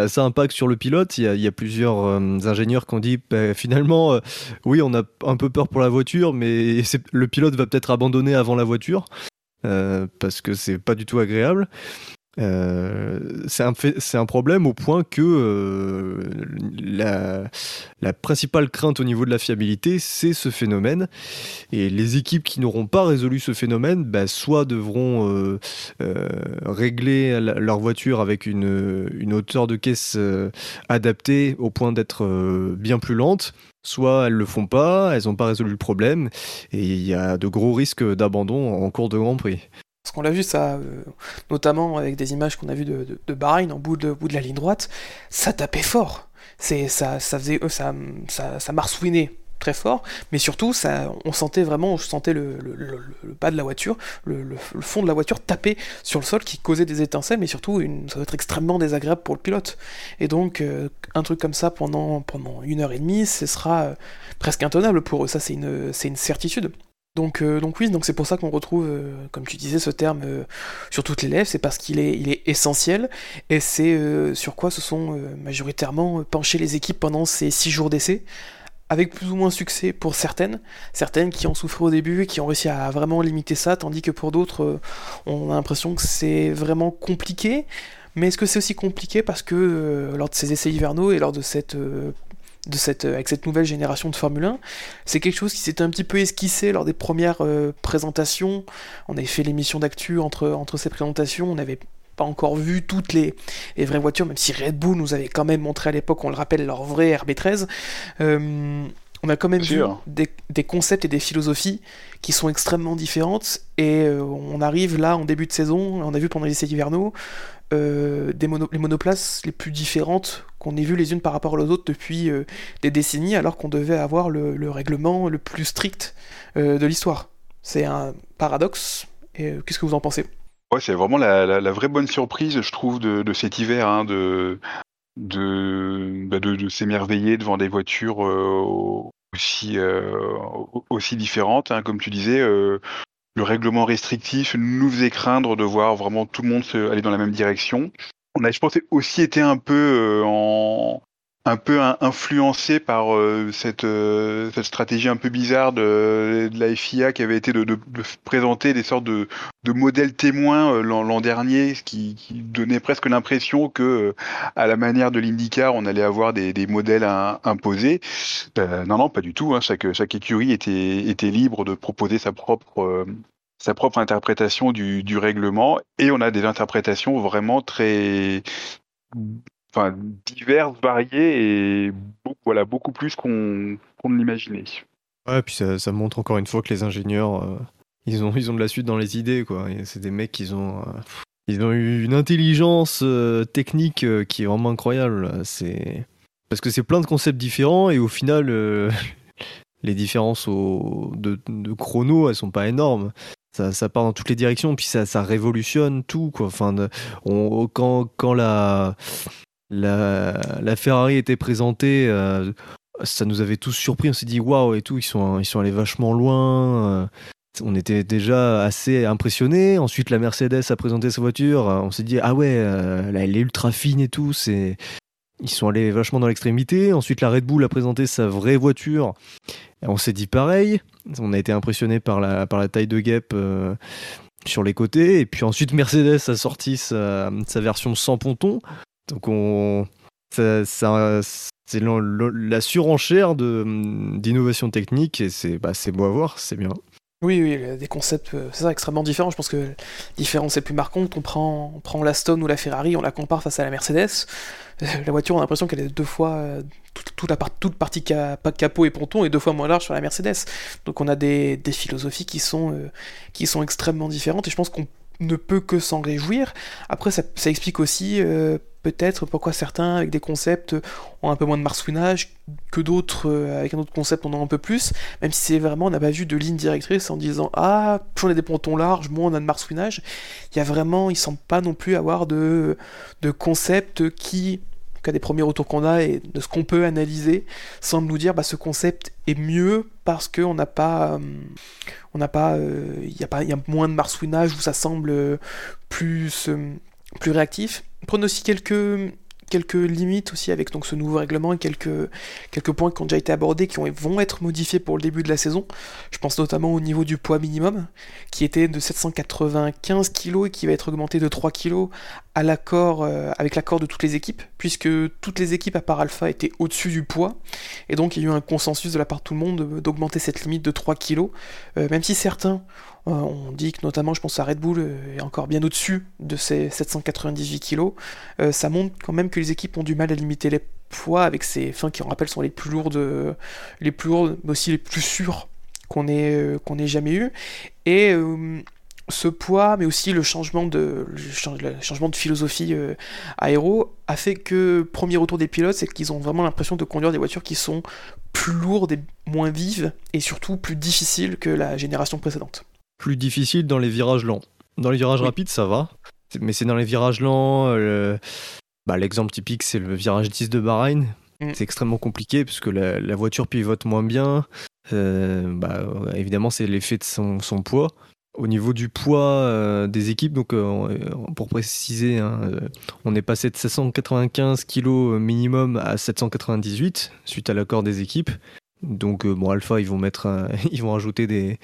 ça impacte sur le pilote. Il y a, il y a plusieurs ingénieurs qui ont dit bah, finalement, oui, on a un peu peur pour la voiture, mais le pilote va peut-être abandonner avant la voiture. Euh, parce que c'est pas du tout agréable. Euh, c'est un, problème au point que euh, la, principale crainte au niveau de la fiabilité, c'est ce phénomène. Et les équipes qui n'auront pas résolu ce phénomène, bah, soit devront euh, régler leur voiture avec une, une hauteur de caisse adaptée au point d'être bien plus lente, soit elles le font pas, elles n'ont pas résolu le problème, et il y a de gros risques d'abandon en cours de Grand Prix. Parce qu'on l'a vu ça, euh, notamment avec des images qu'on a vues de, Bahreïn en bout de, bout de la ligne droite, ça tapait fort. Ça, ça faisait, euh, ça, ça, marsouinait très fort, mais surtout, on sentait vraiment, je sentais le, le, bas de la voiture, le, fond de la voiture taper sur le sol qui causait des étincelles, mais surtout, ça doit être extrêmement désagréable pour le pilote. Et donc, euh, un truc comme ça pendant, une heure et demie, ce sera presque intenable pour eux, ça c'est une certitude. Donc, euh, donc oui, donc c'est pour ça qu'on retrouve, comme tu disais, ce terme sur toutes les lèvres, c'est parce qu'il est, il est essentiel, et c'est sur quoi se sont majoritairement penchées les équipes pendant ces six jours d'essai, avec plus ou moins succès pour certaines, certaines qui ont souffert au début et qui ont réussi à vraiment limiter ça, tandis que pour d'autres, euh, on a l'impression que c'est vraiment compliqué. Mais est-ce que c'est aussi compliqué parce que euh, lors de ces essais hivernaux et lors de cette, euh, de cette, avec cette nouvelle génération de Formule 1, c'est quelque chose qui s'était un petit peu esquissé lors des premières présentations. On avait fait l'émission d'actu entre, entre ces présentations, on avait pas encore vu toutes les, vraies voitures, même si Red Bull nous avait quand même montré à l'époque, on le rappelle, leur vrai RB13. Euh, on a quand même vu des, concepts et des philosophies qui sont extrêmement différentes. Et euh, on arrive là en début de saison, on a vu pendant les essais hivernaux, euh, des les monoplaces les plus différentes qu'on ait vues les unes par rapport aux autres depuis des décennies, alors qu'on devait avoir le, le, règlement le plus strict de l'histoire. C'est un paradoxe. Qu'est-ce que vous en pensez? C'est vraiment la, vraie bonne surprise, je trouve, de, cet hiver, hein, de, bah, de, de, s'émerveiller devant des voitures euh, aussi, euh, aussi différentes. Hein, comme tu disais, euh, le règlement restrictif nous faisait craindre de voir vraiment tout le monde aller dans la même direction. On a, je pense, aussi été un peu en, un peu influencé par euh, cette, euh, cette, stratégie un peu bizarre de, la FIA qui avait été de, de, présenter des sortes de, modèles témoins euh, l'an dernier, ce qui, qui, donnait presque l'impression que, à la manière de l'IndyCar, on allait avoir des, des modèles à, imposés. non, non, pas du tout. Hein. Chaque, chaque écurie était, était libre de proposer sa propre sa propre interprétation du, du, règlement et on a des interprétations vraiment très enfin, diverses, variées et beaucoup, voilà, beaucoup plus qu'on qu ne l'imaginait. Ouais, puis ça, montre encore une fois que les ingénieurs, euh, ils, ont, ils ont de la suite dans les idées, quoi. C'est des mecs qui ont, euh, ils ont eu une intelligence euh, technique qui est vraiment incroyable. C'est parce que c'est plein de concepts différents et au final, les différences de, de, chrono, elles sont pas énormes. Ça, ça, part dans toutes les directions, puis ça, ça révolutionne tout. Quoi. Enfin, quand, quand la, la, Ferrari était présentée, euh, ça nous avait tous surpris. On s'est dit waouh et tout, ils sont, ils sont allés vachement loin. Euh, on était déjà assez impressionnés. Ensuite, la Mercedes a présenté sa voiture. On s'est dit ah ouais, euh, elle est ultra fine et tout. Ils sont allés vachement dans l'extrémité. Ensuite, la Red Bull a présenté sa vraie voiture. On s'est dit pareil. On a été impressionné par la, par la taille de gap sur les côtés. Et puis ensuite, Mercedes a sorti sa, sa version sans ponton. Donc on, ça, c'est la surenchère d'innovation technique et c'est bah, beau à voir, c'est bien. Oui, oui, des concepts, euh, ça, extrêmement différents. Je pense que la différence est plus marquante. On prend, on prend la Stone ou la Ferrari, on la compare face à la Mercedes. Euh, la voiture, on a l'impression qu'elle est deux fois, euh, toute, la toute partie capot et ponton est deux fois moins large sur la Mercedes. Donc on a des, des philosophies qui sont, qui sont extrêmement différentes et je pense qu'on ne peut que s'en réjouir. Après, ça, explique aussi euh, peut-être pourquoi certains, avec des concepts, ont un peu moins de marsouinage que d'autres, euh, avec un autre concept, on en a un peu plus, même si c'est vraiment, on n'a pas vu de ligne directrice en disant Ah, plus on a des pontons larges, moins on a de marsouinage. Il y a vraiment, il semble pas non plus avoir de, de concept qui cas des premiers retours qu'on a et de ce qu'on peut analyser, semble nous dire bah, ce concept est mieux parce qu'on n'a pas, euh, on n'a pas, euh, il y a y a moins de marsouinage où ça semble euh, plus, plus réactif. Aussi quelques quelques limites aussi avec donc ce nouveau règlement et quelques, quelques points qui ont déjà été abordés qui vont être modifiés pour le début de la saison. Je pense notamment au niveau du poids minimum qui était de 795 kg et qui va être augmenté de 3 kg à l'accord euh, avec l'accord de toutes les équipes puisque toutes les équipes à part Alpha étaient au-dessus du poids et donc il y a eu un consensus de la part de tout le monde d'augmenter cette limite de 3 kg euh, même si certains on dit que notamment, je pense à Red Bull euh, est encore bien au-dessus de ces 798 kg. Euh, ça montre quand même que les équipes ont du mal à limiter les poids avec ces fins qui, on rappelle, sont les plus lourdes, mais aussi les plus sûres qu'on ait, jamais eu. Et ce poids, mais aussi le changement de, le changement de philosophie aéro, a fait que, premier retour des pilotes, c'est qu'ils ont vraiment l'impression de conduire des voitures qui sont plus lourdes et moins vives, et surtout plus difficiles que la génération précédente plus difficile dans les virages lents. Dans les virages rapides, ça va. Mais c'est dans les virages lents. Euh, bah, l'exemple typique, c'est le virage 10 de Bahreïn. Mm. C'est extrêmement compliqué puisque la, la, voiture pivote moins bien. Euh, bah, évidemment, c'est l'effet de son, son, poids. Au niveau du poids euh, des équipes, donc pour préciser, hein, on est passé de 795 kg minimum à 798 suite à l'accord des équipes. Donc bon, Alpha, ils vont mettre, ils vont ajouter des,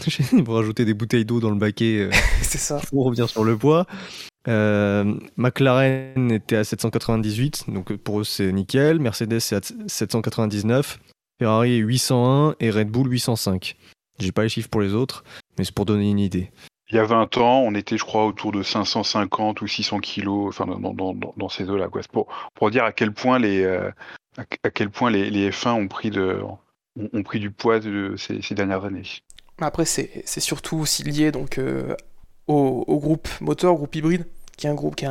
Vont rajouter des bouteilles d'eau dans le baquet. Euh, c'est ça. Pour revenir sur le poids. Euh, McLaren était à 798, donc pour eux c'est nickel. Mercedes c'est à 799. Ferrari 801 et Red Bull 805. J'ai pas les chiffres pour les autres, mais c'est pour donner une idée. Il y a 20 ans, on était, je crois, autour de 550 ou 600 kilos, enfin, dans, dans, dans ces eaux-là. Pour, pour dire à quel point les, euh, à, quel point les, les, F1 ont pris, de, ont, pris du poids de ces, ces dernières années. Après, c'est surtout aussi lié donc, euh, au, groupe moteur, groupe hybride, qui est un groupe qui est,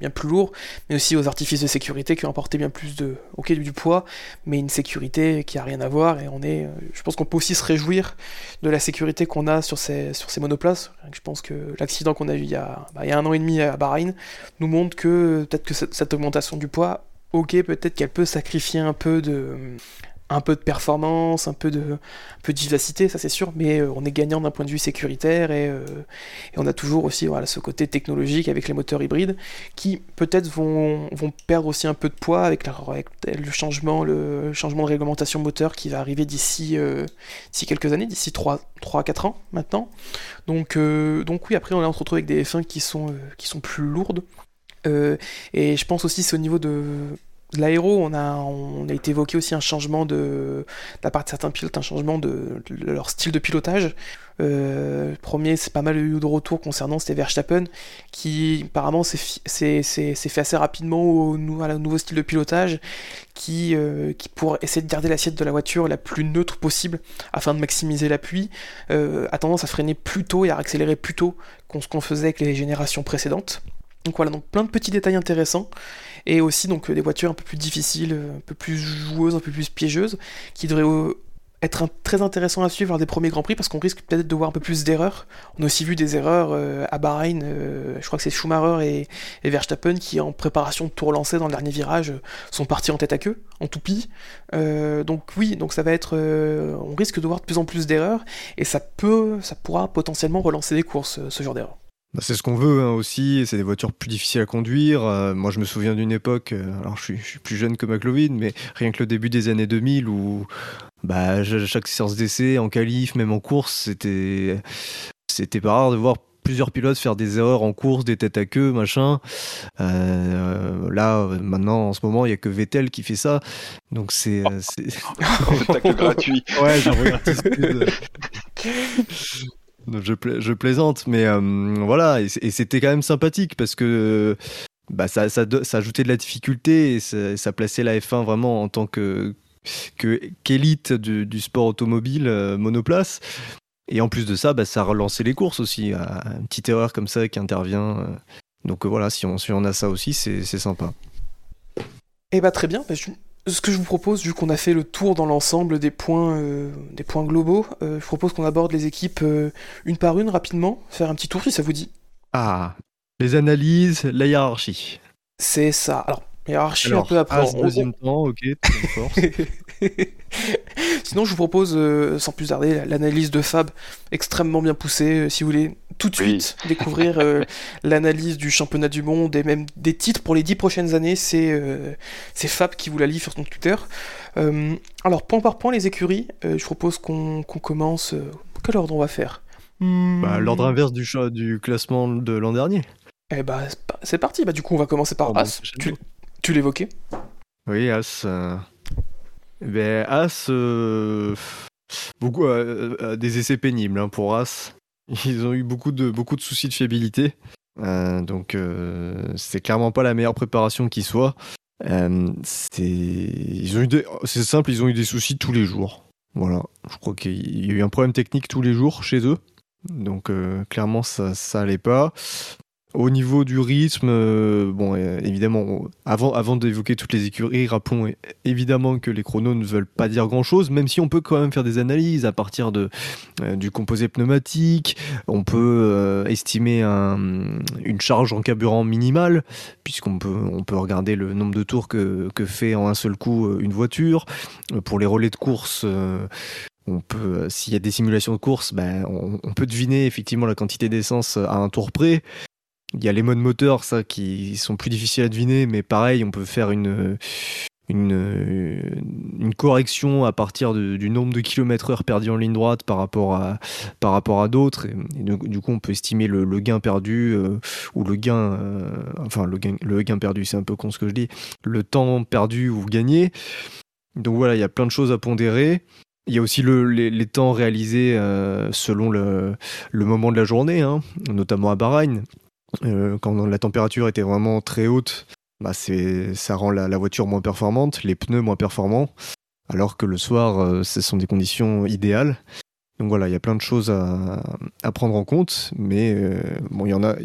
bien plus lourd, mais aussi aux artifices de sécurité qui ont apporté bien plus de, du poids, mais une sécurité qui a rien à voir. Et on est, euh, je pense qu'on peut aussi se réjouir de la sécurité qu'on a sur ces, monoplaces. Je pense que l'accident qu'on a eu il y a, bah, il y a un an et demi à Bahreïn nous montre que peut-être que cette, cette augmentation du poids, ok, peut-être qu'elle peut sacrifier un peu de un peu de performance, un peu de, vivacité, ça c'est sûr, mais euh, on est gagnant d'un point de vue sécuritaire et, euh, on a toujours aussi ce côté technologique avec les moteurs hybrides qui peut-être vont, perdre aussi un peu de poids avec, le, changement, le changement de réglementation moteur qui va arriver d'ici euh, quelques années, d'ici 3, 3 4 ans maintenant. Donc, donc oui, après on, se retrouve avec des F1 qui sont, qui sont plus lourdes. et je pense aussi c'est au niveau de l'aéro, on a, été évoqué aussi un changement de, de la part de certains pilotes, un changement de, leur style de pilotage. Euh, premier, c'est pas mal eu de retour concernant, c'était Verstappen, qui apparemment s'est fait assez rapidement au, à nouveau style de pilotage, qui, euh, qui pour essayer de garder l'assiette de la voiture la plus neutre possible, afin de maximiser l'appui, euh, a tendance à freiner plus tôt et à accélérer plus tôt qu'on ce qu'on faisait avec les générations précédentes. Donc voilà, donc plein de petits détails intéressants et aussi donc des voitures un peu plus difficiles, un peu plus joueuses, un peu plus piégeuses, qui devraient euh, être très intéressant à suivre lors des premiers Grands Prix parce qu'on risque peut-être de voir un peu plus d'erreurs. On a aussi vu des erreurs euh, à Bahreïn, euh, je crois que c'est Schumacher et, Verstappen qui en préparation de tour lancé dans le dernier virage sont partis en tête à queue, en toupie. donc oui, donc ça va être, on risque de voir de plus en plus d'erreurs et ça peut, ça pourra potentiellement relancer des courses, ce genre d'erreurs. Bah, c'est ce qu'on veut hein, aussi, c'est des voitures plus difficiles à conduire. Euh, moi je me souviens d'une époque, euh, alors je suis, je suis, plus jeune que McLovin, mais rien que le début des années 2000 où bah, chaque séance d'essai, en qualif, même en course, c'était, c'était pas rare de voir plusieurs pilotes faire des erreurs en course, des têtes à queue, machin. Euh, là, maintenant, en ce moment, il y a que Vettel qui fait ça. Donc c'est. c'est... gratuit. Ouais, j'en regarde je, je, plaisante, mais euh, voilà, et, c'était quand même sympathique parce que bah, ça, ça, ajoutait de la difficulté et ça, plaçait la F1 vraiment en tant que qu'élite du, sport automobile euh, monoplace. Et en plus de ça, bah, ça relançait les courses aussi. Une petite erreur comme ça qui intervient. Euh. Donc voilà, si on, a ça aussi, c'est sympa. Eh bah très bien, bah, ce que je vous propose, vu qu'on a fait le tour dans l'ensemble des points, euh, des points globaux, euh, je propose qu'on aborde les équipes euh, une par une rapidement, faire un petit tour si ça vous dit. Ah, les analyses, la hiérarchie. C'est ça. Alors, hiérarchie un peu après. deuxième temps, ok, Sinon, je vous propose, euh, sans plus tarder, l'analyse de Fab, extrêmement bien poussée. Euh, si vous voulez tout de suite découvrir euh, l'analyse du championnat du monde et même des titres pour les dix prochaines années, c'est Fab qui vous la lit sur son Twitter. alors, point par point, les écuries, je propose qu'on commence. quel ordre on va faire? Bah, L'ordre inverse du, du classement de l'an dernier. Eh bah, c'est parti. Bah, du coup, on va commencer par As. Tu, tu l'évoquais? Oui, As. Ben, As, euh, beaucoup, euh, euh, des essais pénibles hein, pour As. Ils ont eu beaucoup de, beaucoup de soucis de fiabilité. donc, c'est clairement pas la meilleure préparation qui soit. c'est, c'est simple, ils ont eu des soucis tous les jours. Voilà, je crois qu'il y a eu un problème technique tous les jours chez eux. Donc, clairement, ça, ça allait pas. Au niveau du rythme, euh, bon, euh, évidemment, avant, avant d'évoquer toutes les écuries, rappelons évidemment que les chronos ne veulent pas dire grand-chose, même si on peut quand même faire des analyses à partir de, euh, du composé pneumatique, on peut estimer une charge en carburant minimale, puisqu'on peut, on peut regarder le nombre de tours que, que fait en un seul coup une voiture. Pour les relais de course, on peut, s'il y a des simulations de course, ben, on, on, peut deviner effectivement la quantité d'essence à un tour près. Il y a les modes moteurs, ça, qui sont plus difficiles à deviner, mais pareil, on peut faire une, une, correction à partir du nombre de kilomètres heure perdu en ligne droite par rapport à, par rapport à d'autres. Du, coup, on peut estimer le, gain perdu euh, ou le gain, euh, enfin, le gain, le gain perdu, c'est un peu con ce que je dis, le temps perdu ou gagné. Donc voilà, il y a plein de choses à pondérer. Il y a aussi le, les, temps réalisés euh, selon le, le, moment de la journée, hein, notamment à Bahreïn. Euh, quand la température était vraiment très haute, bah ça rend la, voiture moins performante, les pneus moins performants, alors que le soir, euh, ce sont des conditions idéales. Donc voilà, il y a plein de choses à, prendre en compte, mais euh, bon, il y en a,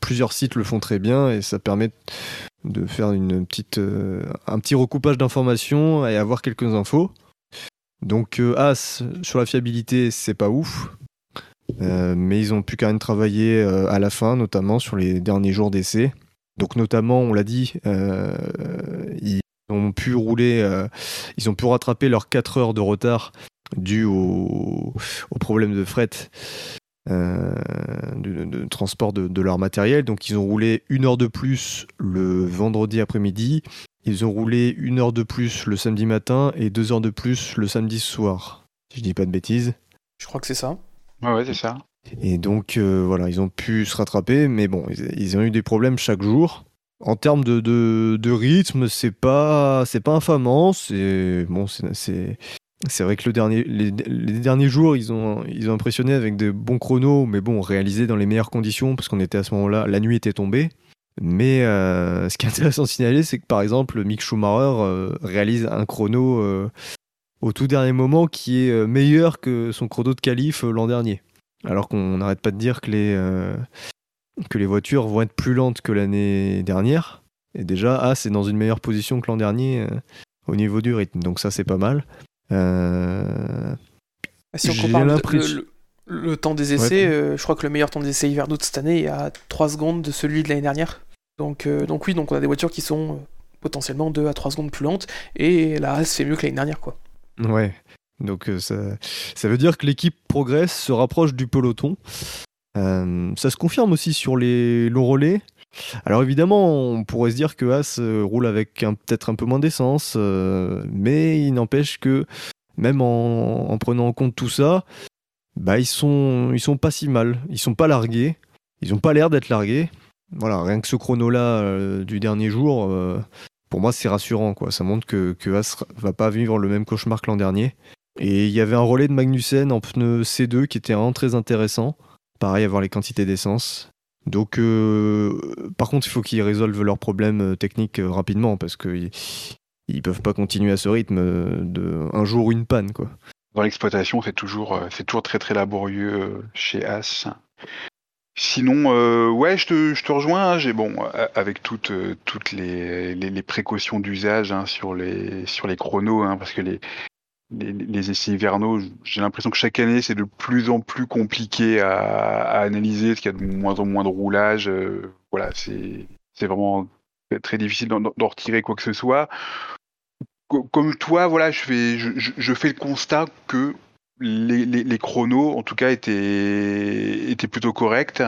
plusieurs sites le font très bien et ça permet de faire une petite, un petit recoupage d'informations et avoir quelques infos. Donc As sur la fiabilité, c'est pas ouf. Euh, mais ils ont pu quand même travailler euh, à la fin, notamment sur les derniers jours d'essai. Donc notamment, on l'a dit, euh, ils ont pu rouler, ils ont pu rattraper leurs 4 heures de retard dû au, au problème de fret. de, transport de, de leur matériel. Donc ils ont roulé une heure de plus le vendredi après-midi, ils ont roulé une heure de plus le samedi matin et deux heures de plus le samedi soir. Si je dis pas de bêtises. Je crois que c'est ça. Ouais, ouais, c'est ça. Et donc euh, voilà, ils ont pu se rattraper, mais bon, ils, ont eu des problèmes chaque jour. En termes de, rythme, c'est pas pas infamant. C'est bon, vrai que le dernier, les, derniers jours, ils ont ils ont impressionné avec de bons chronos, mais bon, réalisés dans les meilleures conditions parce qu'on était à ce moment-là, la nuit était tombée. Mais euh, ce qui est intéressant de signaler, c'est que par exemple, Mick Schumacher euh, réalise un chrono au tout dernier moment qui est euh, meilleur que son chrono de qualif euh, l'an dernier. Alors qu'on n'arrête pas de dire que les, euh, que les voitures vont être plus lentes que l'année dernière. Et déjà, As est dans une meilleure position que l'an dernier euh, au niveau du rythme. Donc ça, c'est pas mal. Euh, Ah, Si on compare le, temps des essais, Ouais. je crois que le meilleur temps des essais hivernaux de cette année est à 3 secondes de celui de l'année dernière. Donc, donc oui, donc on a des voitures qui sont potentiellement 2 à 3 secondes plus lentes, et la race fait mieux que l'année dernière, quoi. Ouais. Donc euh, ça, ça veut dire que l'équipe progresse, se rapproche du peloton. Euh, ça se confirme aussi sur les longs relais. Alors évidemment, on pourrait se dire que As euh, roule avec peut-être un peu moins d'essence, mais il n'empêche que même en, en prenant en compte tout ça, bah ils sont ils sont pas si mal. Ils sont pas largués. Ils ont pas l'air d'être largués. Voilà, rien que ce chrono-là euh, du dernier jour, pour moi c'est rassurant quoi. Ça montre que, que As va pas vivre le même cauchemar que l'an dernier. Et il y avait un relais de Magnussen en pneu C2 qui était vraiment très intéressant. Pareil, avoir les quantités d'essence. Donc, euh, par contre, il faut qu'ils résolvent leurs problèmes euh, techniques euh, rapidement parce qu'ils ils peuvent pas continuer à ce rythme de un jour une panne quoi. Dans l'exploitation, c'est toujours, toujours très très laborieux chez As. Sinon, euh, ouais, je te, rejoins. hein, J'ai bon, avec toutes, euh, toutes les, précautions d'usage hein, sur les, sur les chronos, hein, parce que les, les, essais hivernaux, j'ai l'impression que chaque année c'est de plus en plus compliqué à, analyser, parce qu'il y a de moins en moins de roulage. euh, voilà, c'est, vraiment très, difficile d'en, retirer quoi que ce soit. Co- Comme toi, voilà, je fais, je fais le constat que les, chronos, en tout cas, étaient, étaient plutôt corrects.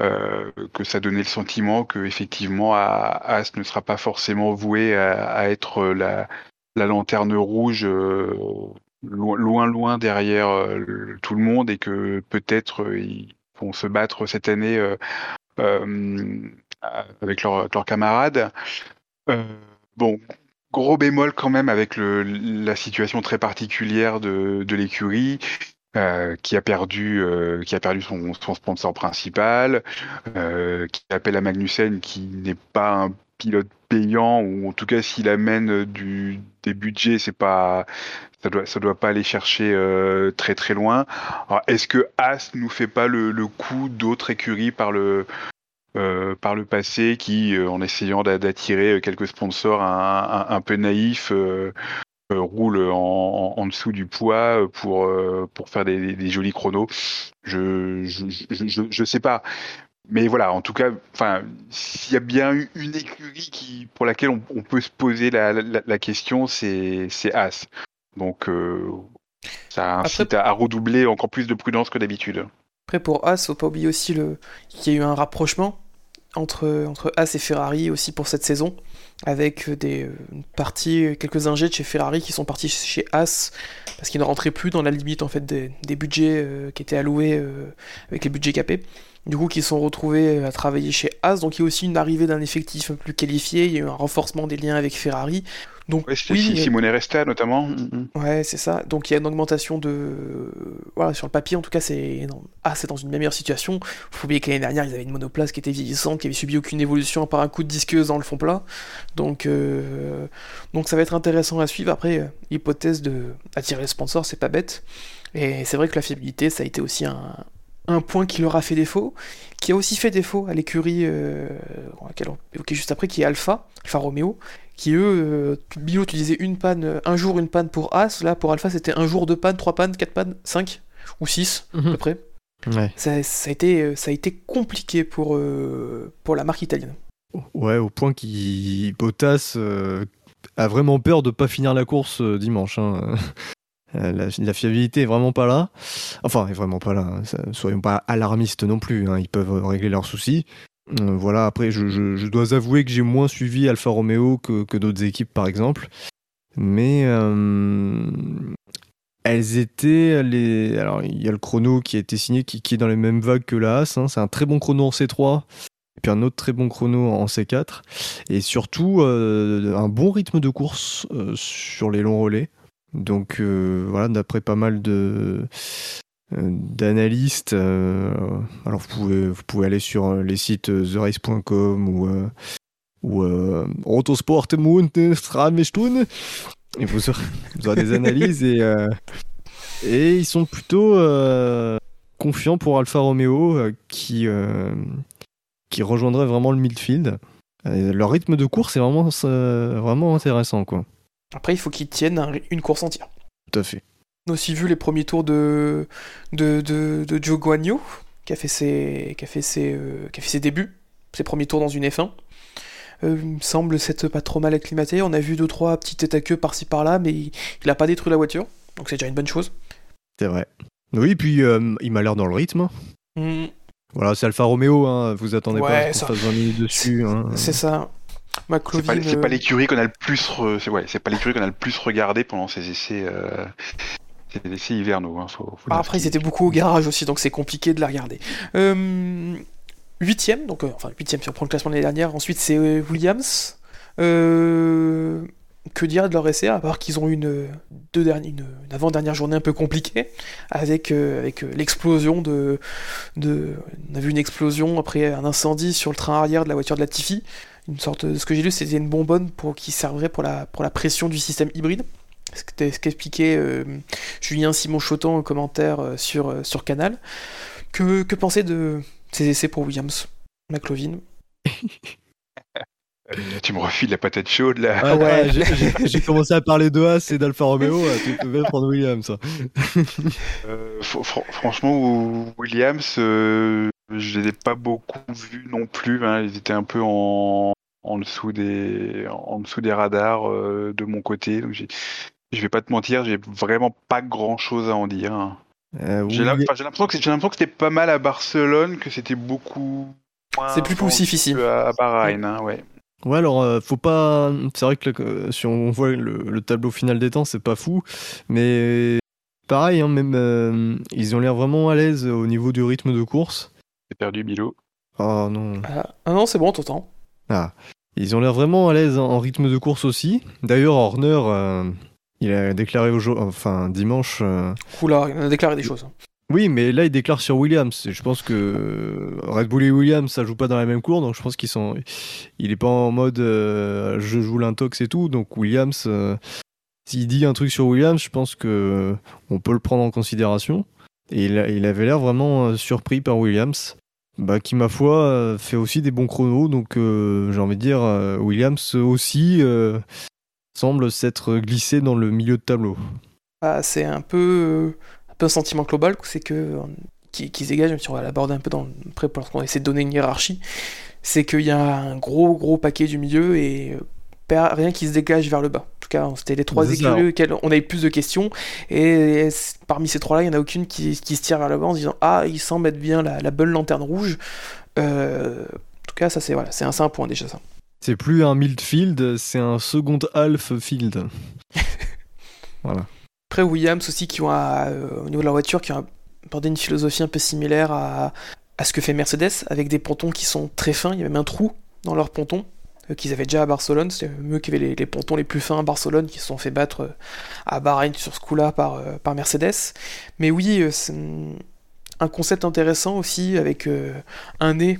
euh, que ça donnait le sentiment que effectivement As ne sera pas forcément voué à, être la, la lanterne rouge euh, loin, loin derrière euh, tout le monde et que peut-être ils vont se battre cette année euh, avec leurs camarades. Bon, gros bémol quand même avec le, la situation très particulière de, l'écurie. euh, qui a perdu, euh, qui a perdu son, sponsor principal, euh, qui appelle à Magnussen, qui n'est pas un pilote payant ou en tout cas s'il amène des budgets, c'est pas, ça doit, ça doit pas aller chercher très très loin. Est-ce que As nous fait pas le, le coup d'autres écuries par le euh, par le passé qui, euh, en essayant d'a- d'attirer quelques sponsors un, un- un peu naïfs, euh, euh, roulent en, en- en dessous du poids euh, pour, euh, pour faire des, des jolis chronos. Je, je, je, je, je sais pas. Mais voilà, en tout cas, enfin, s'il y a bien eu une écurie qui, pour laquelle on, on peut se poser la, la, la question, c'est As. Donc, euh, ça incite à redoubler encore plus de prudence que d'habitude. Après, pour As, faut pas oublier aussi le... qu'il y a eu un rapprochement entre, entre As et Ferrari aussi pour cette saison, avec des euh, une partie, quelques ingés de chez Ferrari qui sont partis chez As parce qu'ils ne rentraient plus dans la limite en fait des, budgets euh, qui étaient alloués euh, avec les budgets capés. Du coup, qui sont retrouvés à travailler chez As. Donc, il y a aussi une arrivée d'un effectif plus qualifié. Il y a eu un renforcement des liens avec Ferrari. Donc, Ouais, oui, Simone Resta notamment. Mhm. Ouais, c'est ça. Donc il y a une augmentation de. Voilà, sur le papier, en tout cas, c'est. non. Ah, c'est dans une meilleure situation. Faut oublier que l'année dernière, ils avaient une monoplace qui était vieillissante, qui avait subi aucune évolution à part un coup de disqueuse dans le fond plat. Donc, euh, Donc ça va être intéressant à suivre. Après, euh, l'hypothèse de attirer les sponsors, c'est pas bête. Et c'est vrai que la fiabilité, ça a été aussi un, un point qui leur a fait défaut, qui a aussi fait défaut à l'écurie, euh, laquelle on évoquait juste après, qui est Alpha, Alpha Romeo, qui eux, euh, Bilo, tu disais une panne, euh, un jour une panne pour As, là pour Alpha c'était un jour de panne, trois pannes, quatre pannes, cinq ou six à Mhm. peu près. Ouais. Ça, ça a été, euh, ça a été compliqué pour, euh, pour la marque italienne. Ouais, au point qu'il Bottas, euh, a vraiment peur de pas finir la course dimanche. Hein. La, fiabilité est vraiment pas là. Enfin, est vraiment pas là. Hein. Soyons pas alarmistes non plus. Hein. Ils peuvent régler leurs soucis. Voilà, après, je, dois avouer que j'ai moins suivi Alfa Romeo que, d'autres équipes, par exemple. Mais elles étaient. Alors, il y a le chrono qui a été signé, qui, est dans les mêmes vagues que la. Hein. C'est un très bon chrono en C3, et puis un autre très bon chrono en C4. Et surtout, euh, un bon rythme de course euh, sur les longs relais. Donc, euh, voilà, d'après pas mal de d'analystes. alors vous pouvez, vous pouvez aller sur les sites therace.com ou, ou Autosport et vous aurez, des analyses et, euh, et ils sont plutôt euh, confiants pour Alfa Romeo euh, qui, qui rejoindrait vraiment le midfield. leur rythme de course est vraiment, vraiment intéressant. Quoi. Après, il faut qu'ils tiennent une course entière. Tout à fait. On a aussi vu les premiers tours de, de, de, de Joe Guagno, qui a fait ses, qui a fait ses, qui a fait ses débuts, ses premiers tours dans une F1. Euh, il me semble s'être pas trop mal acclimaté. On a vu deux trois petits têtes à queue par-ci par-là, mais il, n'a a pas détruit la voiture, donc c'est déjà une bonne chose. C'est vrai. Oui, puis euh, il m'a l'air dans le rythme. Mm. Voilà, c'est Alfa Romeo, hein. vous attendez pas qu'on fasse 20 minutes dessus. Hein. C'est ça. C'est pas, pas l'écurie qu'on a le plus, ouais, c'est pas l'écurie qu'on a le plus regardé pendant ces essais. Euh... Ces essais hivernaux. Hein, après, ils étaient beaucoup au garage aussi, donc c'est compliqué de la regarder. Euh, Huitième, donc euh, enfin huitième si on prend le classement de l'année dernière. Ensuite c'est euh, Williams. Euh, que dire de leur essai à part qu'ils ont une, deux une, avant-dernière journée un peu compliquée avec, avec l'explosion de, de, On a vu une explosion après un incendie sur le train arrière de la voiture de la Tiffy. Une sorte de, ce que j'ai lu, c'était une bonbonne pour, qui servirait pour la, pour la pression du système hybride. Ce qu'expliquait Julien Simon Chotan en commentaire sur, sur Canal. Que, que penser de, ces essais pour Williams, McLovin? tu me refiles la patate chaude là. Ah ouais, j'ai commencé à parler de As et d'Alfa Romeo, tu peux même prendre Williams. euh, franchement, Williams, euh, je les ai pas beaucoup vus non plus. Hein. Ils étaient un peu en, en, dessous, des, en dessous des radars euh, de mon côté. Donc je vais pas te mentir, j'ai vraiment pas grand chose à en dire. Hein. Euh, j'ai l'impression que c'était pas mal à Barcelone, que c'était beaucoup. C'est plus poussif ici. À Bahreïn, hein, ouais. Ouais, alors euh, faut pas. C'est vrai que si on voit le, tableau final des temps, c'est pas fou, mais pareil, hein, même euh, ils ont l'air vraiment à l'aise au niveau du rythme de course. J'ai perdu Milo. Ah non. Ah, ah non, c'est bon, t'entends. Ah, ils ont l'air vraiment à l'aise en rythme de course aussi. D'ailleurs, Horner, il a déclaré au jour, enfin dimanche. Euh, Oula, il a déclaré des choses. Oui, mais là il déclare sur Williams. Je pense que Red Bull et Williams ça joue pas dans la même cour, donc je pense qu'ils sont. Il est pas en mode euh, je joue l'intox et tout, donc Williams. Euh, s'il dit un truc sur Williams, je pense que on peut le prendre en considération. Et il, il avait l'air vraiment surpris par Williams, bah, qui ma foi fait aussi des bons chronos, donc j'ai envie de dire Williams aussi semble s'être glissé dans le milieu de tableau. Ah, c'est un peu, un peu un sentiment global, c'est que qui, qui, se dégage, même si on va l'aborder un peu dans, après lorsqu'on essaie de donner une hiérarchie, c'est qu'il y a un gros gros paquet du milieu et rien qui se dégage vers le bas. En tout cas, c'était les trois écuries auxquelles on avait plus de questions. Et parmi ces trois-là, il n'y en a aucune qui, qui, se tire vers le bas en se disant Ah, il semble être bien la, la bonne lanterne rouge. Euh, en tout cas, ça c'est voilà, c'est un, un point déjà ça. C'est plus un midfield, c'est un second half field. voilà. Après Williams aussi qui ont euh, au niveau de la voiture qui ont abordé une philosophie un peu similaire à, ce que fait Mercedes avec des pontons qui sont très fins. Il y a même un trou dans leurs pontons euh, qu'ils avaient déjà à Barcelone. C'était eux qui avaient les, pontons les plus fins à Barcelone qui se sont fait battre euh, à Bahreïn sur ce coup-là par, par Mercedes. Mais oui, c'est un concept intéressant aussi avec un nez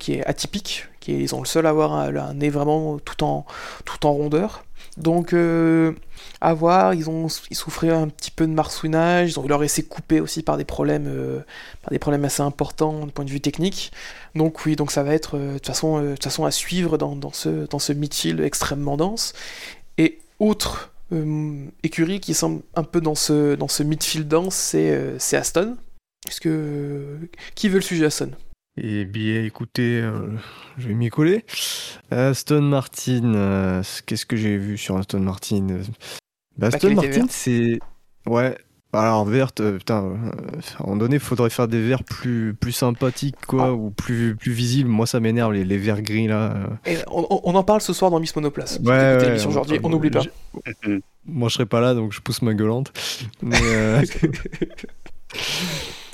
qui est atypique, ils ont le seul à avoir un, nez vraiment tout en, tout en rondeur. Donc, euh, à voir, ils, ont, ils souffraient un petit peu de marsouinage, ils ont eu leur essai coupé aussi par des problèmes, euh, par des problèmes assez importants du point de vue technique. Donc, oui, donc ça va être euh, de, toute façon, de façon à suivre dans, dans ce, dans ce midfield extrêmement dense. Et autre écurie qui semble un peu dans ce, dans ce midfield dense, c'est Aston. Est-ce que. Qui veut le sujet Aston? Eh bien, écoutez, euh, je vais m'y coller. Aston Martin, euh, qu'est-ce que j'ai vu sur Aston Martin? Bah, Aston Martin, c'est. Ouais. Alors, verte, euh, putain, à un moment donné, il faudrait faire des verts plus, plus sympathiques, quoi, ah. ou plus, plus visibles. Moi, ça m'énerve, les, les verts gris, là. on, en parle ce soir dans Miss Monoplace. Ouais, ouais aujourd'hui, on n'oublie pas. Moi, je serai pas là, donc je pousse ma gueulante. Mais.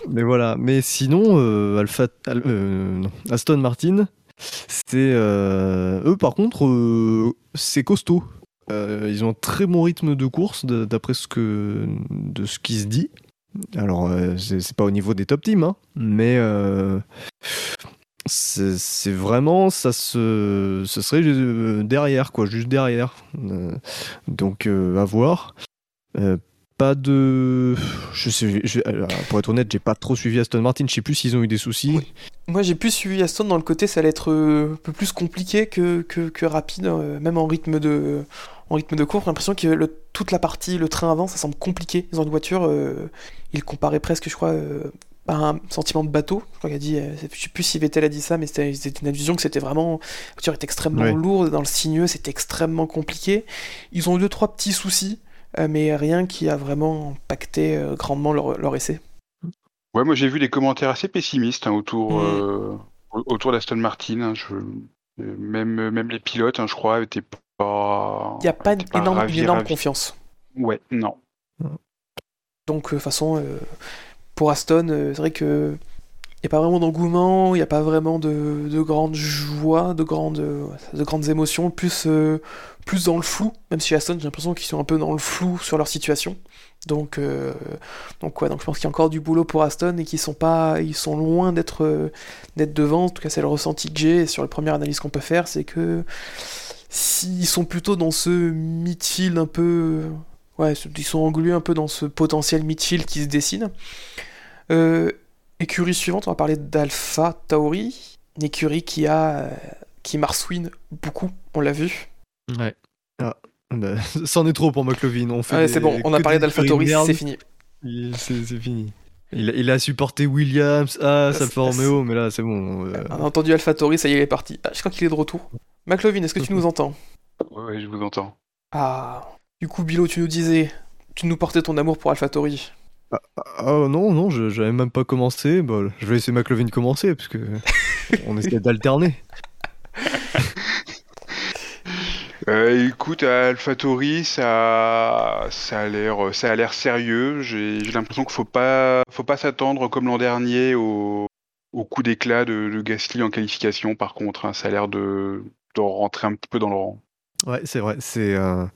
Mais voilà. Mais sinon, euh, euh, Aston Martin, c'est euh, eux par contre, c'est costaud. ils ont un très bon rythme de course d'après ce que de ce qui se dit. Alors c'est pas au niveau des top teams, hein, mais c'est vraiment ça se serait derrière quoi, juste derrière. donc à voir pas de. Je sais, pour être honnête, j'ai pas trop suivi Aston Martin. Je sais plus s'ils ont eu des soucis. Moi, j'ai plus suivi Aston dans le côté, ça allait être euh, un peu plus compliqué que, que, rapide, euh, même en rythme de, en rythme de course. J'ai l'impression que le, toute la partie, le train avant, ça semble compliqué. Ils ont une voiture, euh, ils comparaient presque, je crois, à un sentiment de bateau. Je crois qu'il a dit, je sais plus si Vettel a dit ça, mais c'était une allusion que c'était vraiment, la voiture est extrêmement lourde dans le sinueux, c'était extrêmement compliqué. Ils ont eu deux trois petits soucis. Euh, mais rien qui a vraiment impacté euh, grandement leur, essai. Ouais, moi j'ai vu des commentaires assez pessimistes hein, autour, mm. euh, autour d'Aston Martin. Hein, je... même, même les pilotes, hein, je crois, n'étaient pas. Il n'y a pas, une énorme, énorme confiance. Ouais, non. Donc, de toute façon, pour Aston, c'est vrai que il n'y a pas vraiment d'engouement, il n'y a pas vraiment de, de grande joie, de grandes, de grandes émotions, plus, euh, plus dans le flou, même si Aston, j'ai l'impression qu'ils sont un peu dans le flou sur leur situation. Donc, euh, donc, ouais, donc je pense qu'il y a encore du boulot pour Aston et qu'ils sont pas, ils sont loin d'être d'être devant. En tout cas, c'est le ressenti que j'ai sur la première analyse qu'on peut faire, c'est que s'ils sont plutôt dans ce midfield un peu, ouais, ils sont englués un peu dans ce potentiel midfield qui se dessine. Euh, Écurie suivante, on va parler d'Alpha Tauri, une écurie qui a qui marsouine beaucoup, on l'a vu. Ouais. Ah, bah, c'en est trop pour McLovin. On fait c'est bon, on a parlé d'Alpha Tauri, c'est fini. C'est fini. Il, a supporté Williams, ah, Alfa Romeo, mais là c'est bon. Euh. On a entendu Alpha Tauri, ça y est, il est parti. Ah, je crois qu'il est de retour. McLovin, est-ce que tu nous entends? Ouais, je vous entends. Ah, du coup, Bilo, tu nous disais, tu nous portais ton amour pour Alpha Tauri. Ah, ah, non, non, je j'avais même pas commencé. Bah, je vais laisser McLovin commencer, parce que on essaie d'alterner. Euh, écoute, AlphaTauri, ça, ça a l'air, ça a l'air sérieux. J'ai l'impression qu'il faut pas, faut pas s'attendre comme l'an dernier au, au coup d'éclat de, Gasly en qualification. Par contre, hein. ça a l'air de, de, rentrer un petit peu dans le rang. Ouais, c'est vrai. C'est, euh,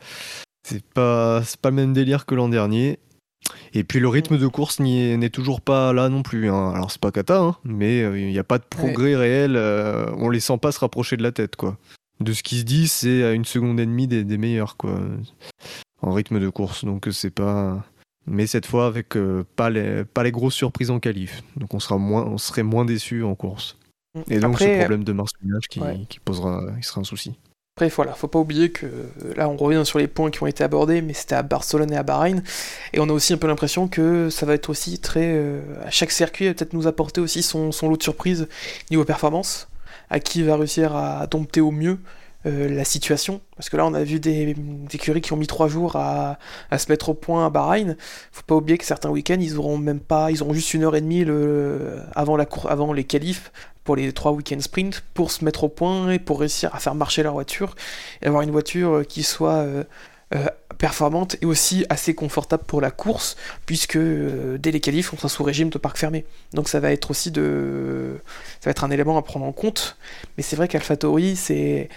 c'est pas, c'est pas le même délire que l'an dernier. Et puis le rythme de course n'est toujours pas là non plus. Hein. Alors c'est pas cata, hein, mais euh, il n'y a pas de progrès réel. Euh, on les sent pas se rapprocher de la tête, quoi. De ce qui se dit, c'est à une seconde et demie des, meilleurs, quoi, en rythme de course. Donc c'est pas. Mais cette fois avec euh, pas les pas les grosses surprises en qualif. Donc on sera moins on serait moins déçu en course. Mm. Et donc ce problème de marseillage qui, qui posera, sera un souci. Après, voilà, faut pas oublier que là, on revient sur les points qui ont été abordés, mais c'était à Barcelone et à Bahreïn. Et on a aussi un peu l'impression que ça va être aussi très. Euh, à chaque circuit, peut-être nous apporter aussi son, lot de surprises niveau performance. À qui va réussir à dompter au mieux euh, la situation. Parce que là, on a vu des, écuries qui ont mis trois jours à, se mettre au point à Bahreïn. Faut pas oublier que certains week-ends, ils auront même pas. Ils auront juste une heure et demie avant, la avant les qualifs pour les trois week-ends sprint pour se mettre au point et pour réussir à faire marcher leur voiture et avoir une voiture qui soit euh, euh, performante et aussi assez confortable pour la course puisque dès les qualifs on sera sous régime de parc fermé donc ça va être aussi de ça va être un élément à prendre en compte mais c'est vrai qu'AlphaTauri c'est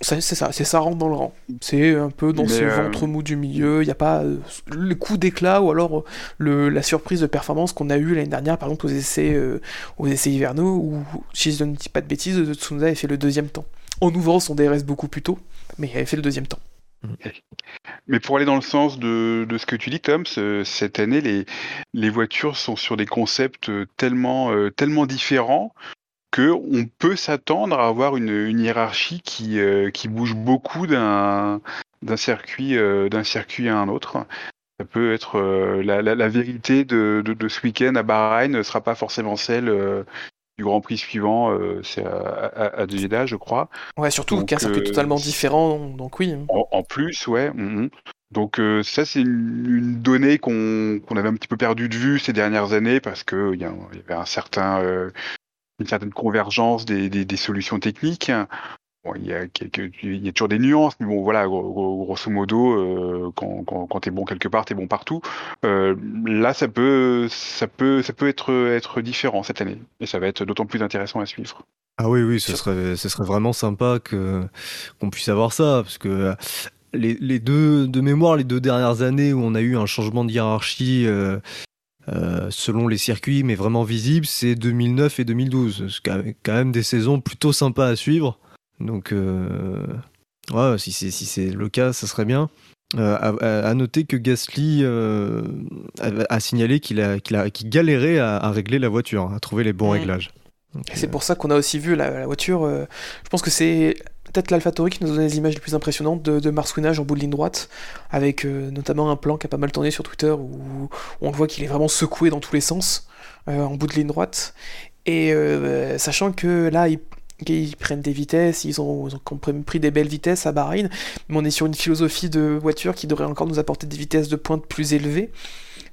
c'est ça, c'est ça rentre dans le rang. C'est un peu dans ce euh, ventre mou du milieu. Il n'y a pas euh, le coup d'éclat ou alors le, la surprise de performance qu'on a eu l'année dernière, par exemple aux essais, euh, aux essais hivernaux, où, si je ne dis pas de bêtises, Tsunoda avait fait le deuxième temps. En ouvrant son DRS beaucoup plus tôt, mais il avait fait le deuxième temps. Mais pour aller dans le sens de, de ce que tu dis, Tom, cette année, les, voitures sont sur des concepts tellement, tellement différents on peut s'attendre à avoir une, hiérarchie qui, euh, qui bouge beaucoup d'un circuit, euh, à un autre. Ça peut être euh, la, vérité de, ce week-end à Bahreïn ne sera pas forcément celle du Grand Prix suivant, c'est à, à, Jeddah, je crois. Ouais, surtout qu'un circuit totalement différent, donc oui. En, plus, ouais. Mm-hmm. Donc ça, c'est une, donnée qu'on avait un petit peu perdu de vue ces dernières années parce qu'il y, y, avait un certain, une certaine convergence des, des, des solutions techniques il, y a il y a toujours des nuances, mais bon, voilà, grosso modo, euh, quand, quand, quand t'es bon quelque part, t'es bon partout. Euh, là, ça peut, ça peut, ça peut être, être différent cette année, et ça va être d'autant plus intéressant à suivre. Ah oui, oui, ce serait, ce serait vraiment sympa que qu'on puisse avoir ça, parce que les, les, deux, de mémoire, les deux dernières années où on a eu un changement de hiérarchie. Euh, selon les circuits, mais vraiment visible, c'est 2009 et 2012. C'est quand même des saisons plutôt sympas à suivre. Donc, euh, ouais, si c'est si c'est le cas, ça serait bien. Euh, à, noter que Gasly euh, a, signalé qu'il a, qu'il a galérait à, régler la voiture, à trouver les bons réglages. c'est pour ça qu'on a aussi vu la, voiture. je pense que c'est peut-être l'AlphaTauri qui nous donne les images les plus impressionnantes de, de marsouinage en bout de ligne droite, avec notamment un plan qui a pas mal tourné sur Twitter où on voit qu'il est vraiment secoué dans tous les sens en bout de ligne droite. Et sachant que là, il, ils prennent des vitesses, ils ont, pris des belles vitesses à Bahreïn, mais on est sur une philosophie de voiture qui devrait encore nous apporter des vitesses de pointe plus élevées.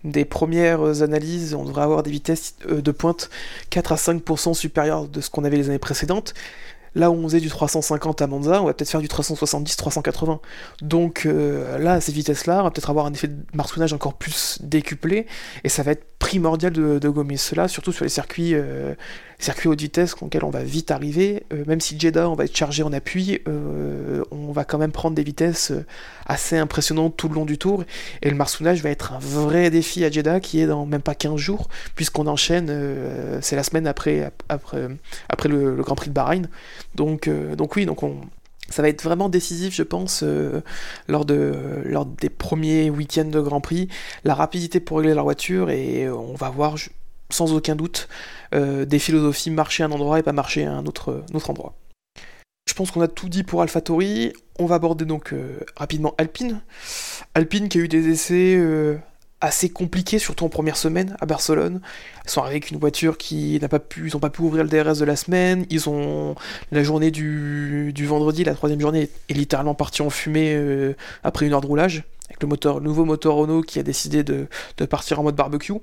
Des premières analyses, on devrait avoir des vitesses euh, de pointe 4 à 5% supérieures de ce qu'on avait les années précédentes. Là où on faisait du 350 à Monza, on va peut-être faire du 370-380. Donc euh, là, ces vitesses-là, on va peut-être avoir un effet de martouinage encore plus décuplé, et ça va être primordial de, gommer cela, surtout sur les circuits, euh, circuits haute vitesse auxquels on va vite arriver. Euh, même si Jeddah, on va être chargé en appui, on va quand même prendre des vitesses assez impressionnantes tout le long du tour, et le marsounage va être un vrai défi à Jeddah, qui est dans même pas 15 jours, puisqu'on enchaîne, c'est la semaine après, après, après le, Grand Prix de Bahreïn. Donc, euh, donc oui, donc on, ça va être vraiment décisif, je pense, euh, lors, de, lors des premiers week-ends de Grand Prix, la rapidité pour régler leur voiture, et on va voir sans aucun doute euh, des philosophies marcher à un endroit et pas marcher à un autre, autre endroit. Je pense qu'on a tout dit pour AlphaTauri. On va aborder donc rapidement Alpine. Alpine qui a eu des essais assez compliqué, surtout en première semaine à Barcelone. Ils sont arrivés avec une voiture qui n'a pas pu, ils n'ont pas pu ouvrir le DRS de la semaine. Ils ont la journée du, vendredi, la troisième journée, est littéralement partie en fumée euh, après une heure de roulage avec le nouveau moteur Renault qui a décidé de, partir en mode barbecue.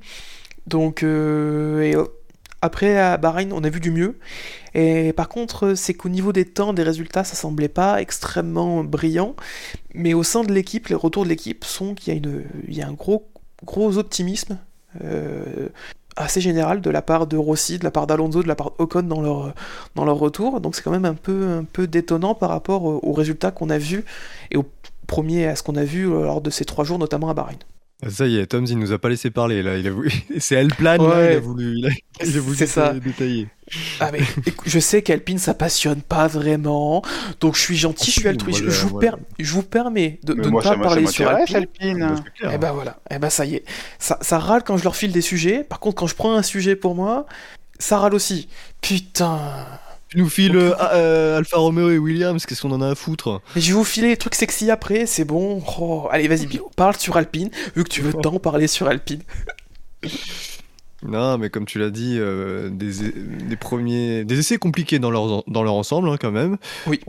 Donc euh, euh, après à Bahreïn, on a vu du mieux. Et par contre, c'est qu'au niveau des temps, des résultats, ça semblait pas extrêmement brillant. Mais au sein de l'équipe, les retours de l'équipe sont qu'il y a, une, un gros gros optimisme euh, assez général de la part de Rossi, de la part d'Alonso, de la part d'Ocon dans leur, dans leur retour. Donc c'est quand même un peu, un peu détonnant par rapport aux résultats qu'on a vus et au premier à ce qu'on a vu lors de ces trois jours, notamment à Bahreïn. Ça y est, Tom, il nous a pas laissé parler là. Il a voulu... C'est Alplan, là, il a voulu, il a, voulu ça. détailler. Ah mais je sais qu'Alpine ça passionne pas vraiment, donc je suis gentil, je suis altruiste. je, vous je, vous permets de, ne pas parler sur Alpine. Et eh ben voilà, et eh ben ça y est. Ça, ça râle quand je leur file des sujets. Par contre, quand je prends un sujet pour moi, ça râle aussi. Putain. Tu nous files euh, euh, Alfa Romeo et Williams, qu'est-ce qu'on en a à foutre? Je vais vous filer les trucs sexy après, c'est bon. Oh, allez, vas-y, Bio, parle sur Alpine, vu que tu veux tant parler sur Alpine. Non, mais comme tu l'as dit, euh, des, premiers, des essais compliqués dans leur, dans leur ensemble, hein, quand même. Oui.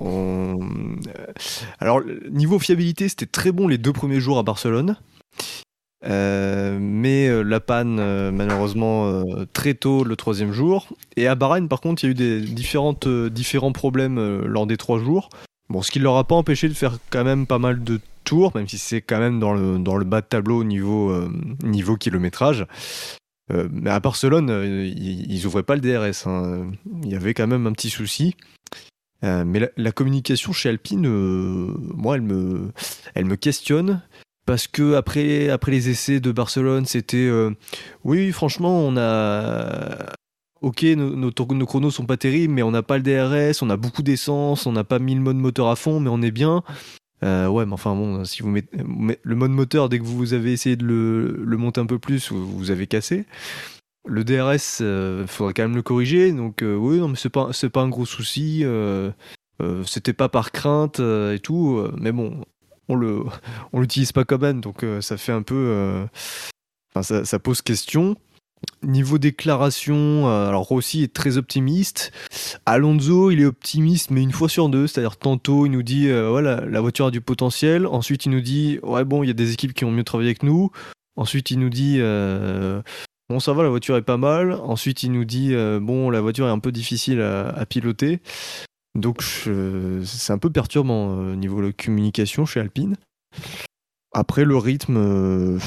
Alors, niveau fiabilité, c'était très bon les deux premiers jours à Barcelone. Euh, mais euh, la panne, euh, malheureusement, très tôt le troisième jour. Et à Bahreïn, par contre, il y a eu des différents problèmes lors des trois jours. Bon, ce qui ne leur a pas empêché de faire quand même pas mal de tours, même si c'est quand même dans le, bas de tableau niveau, niveau kilométrage. mais à Barcelone, ils, n'ouvraient pas le DRS. Hein. Il y avait quand même un petit souci. mais la, communication chez Alpine, moi, elle me questionne parce que après, après les essais de Barcelone, c'était euh, oui, franchement, on a. Ok, nos, nos, chronos sont pas terribles, mais on n'a pas le DRS, on a beaucoup d'essence, on n'a pas mis le mode moteur à fond, mais on est bien. Euh, ouais, mais enfin bon, si vous mettez le mode moteur, dès que vous avez essayé de le, monter un peu plus, vous, avez cassé. Le DRS, il euh, faudrait quand même le corriger. Donc oui, non, mais c'est pas pas un gros souci. C'était pas par crainte et tout, mais bon, on le on l'utilise pas comme même, donc euh, ça fait un peu, euh, ça, pose question. Niveau déclaration, euh, alors Rossi est très optimiste. Alonso, il est optimiste, mais une fois sur deux. C'est-à-dire, tantôt, il nous dit voilà, la voiture a du potentiel. Ensuite, il nous dit ouais, bon, il y a des équipes qui ont mieux travaillé que nous. Ensuite, il nous dit bon, ça va, la voiture est pas mal. Ensuite, il nous dit bon, la voiture est un peu difficile à, piloter. Donc, c'est un peu perturbant au niveau de la communication chez Alpine. Après, le rythme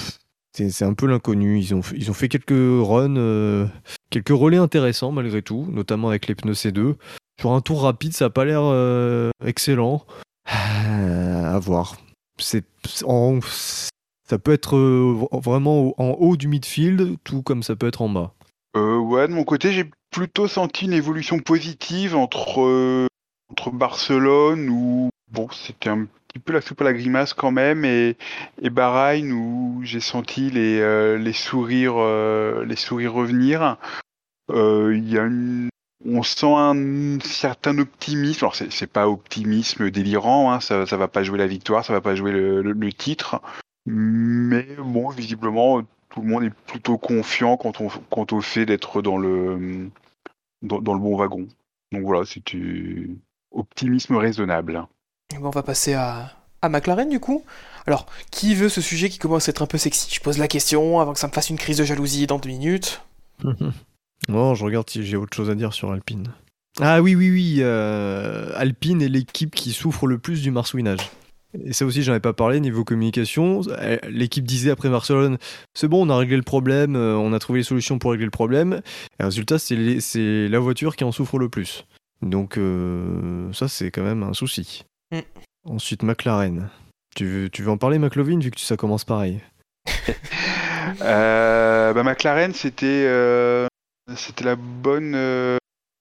c'est un peu l'inconnu. Ils ont, ils ont fait quelques runs, euh, quelques relais intéressants malgré tout, notamment avec les pneus C2. Sur un tour rapide, ça n'a pas l'air euh, excellent. Euh, à voir. C'est, ça peut être vraiment en haut du midfield, tout comme ça peut être en bas. ouais, de mon côté, j'ai plutôt senti une évolution positive entre, entre Barcelone, où bon, c'était un peu la soupe à la grimace quand même et, et Bahreïn où j'ai senti les, euh, les sourires euh, les sourires revenir. Euh, y a on sent un certain optimisme. Alors c'est pas optimisme délirant, hein, ça, ça va pas jouer la victoire, ça va pas jouer le, le, titre, mais bon visiblement tout le monde est plutôt confiant quant au, quant au fait d'être dans le dans, dans, le bon wagon. Donc voilà, c'est optimisme raisonnable on va passer à, à McLaren du coup. Alors, qui veut ce sujet qui commence à être un peu sexy? Je pose la question avant que ça me fasse une crise de jalousie dans deux minutes. non, je regarde si j'ai autre chose à dire sur Alpine. Ah oui, oui, oui. Euh, Alpine est l'équipe qui souffre le plus du marsouinage. Et ça aussi, j'en ai pas parlé niveau communication. L'équipe disait après Barcelone, c'est bon, on a réglé le problème, euh, on a trouvé les solutions pour régler le problème. Et le résultat, c'est la voiture qui en souffre le plus. Donc euh, ça, c'est quand même un souci. Mm. Ensuite, McLaren. Tu veux, tu veux en parler, McLovin, vu que ça commence pareil euh, bah, McLaren, c'était euh, c'était la bonne euh,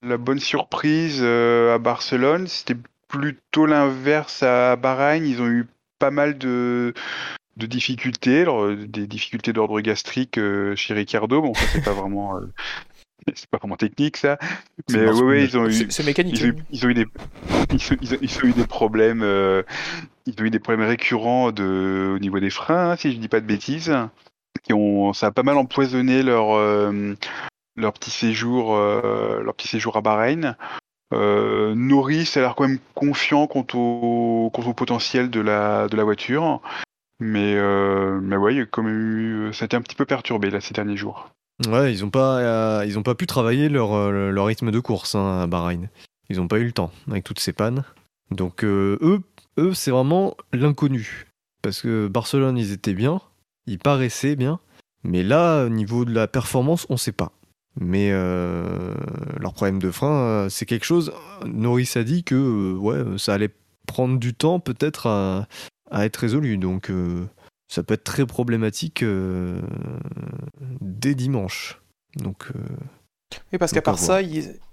la bonne surprise à Barcelone. C'était plutôt l'inverse à Bahreïn. Ils ont eu pas mal de de difficultés, des difficultés d'ordre gastrique chez Ricardo. Bon, ça c'est pas vraiment c'est pas vraiment technique ça, mais ouais, ils ont eu, c'est mécanique. Ils ont, eu, des, ils ont, eu des problèmes, euh, ils ont eu des problèmes récurrents de, au niveau des freins, hein, si je dis pas de bêtises, qui ont, ça a pas mal empoisonné leur euh, leur petit séjour, euh, leur petit séjour à Bahreïn. Norris a l'air quand même confiant quant au, quant au potentiel de la de la voiture, mais mais ouais, il a quand même eu, ça a été un petit peu perturbé là ces derniers jours. Ouais, ils ont pas, euh, pas pu travailler leur, euh, rythme de course hein, à Bahreïn. Ils ont pas eu le temps avec toutes ces pannes. Donc euh, eux, eux c'est vraiment l'inconnu. Parce que Barcelone, ils étaient bien, ils paraissaient bien, mais là, au niveau de la performance, on sait pas. Mais leur problème de frein, c'est quelque chose. Norris a dit que ça allait prendre du temps peut-être à, à, être résolu. Donc ça peut être très problématique euh, dès dimanche. Donc. Euh, oui, parce qu'à part, ça,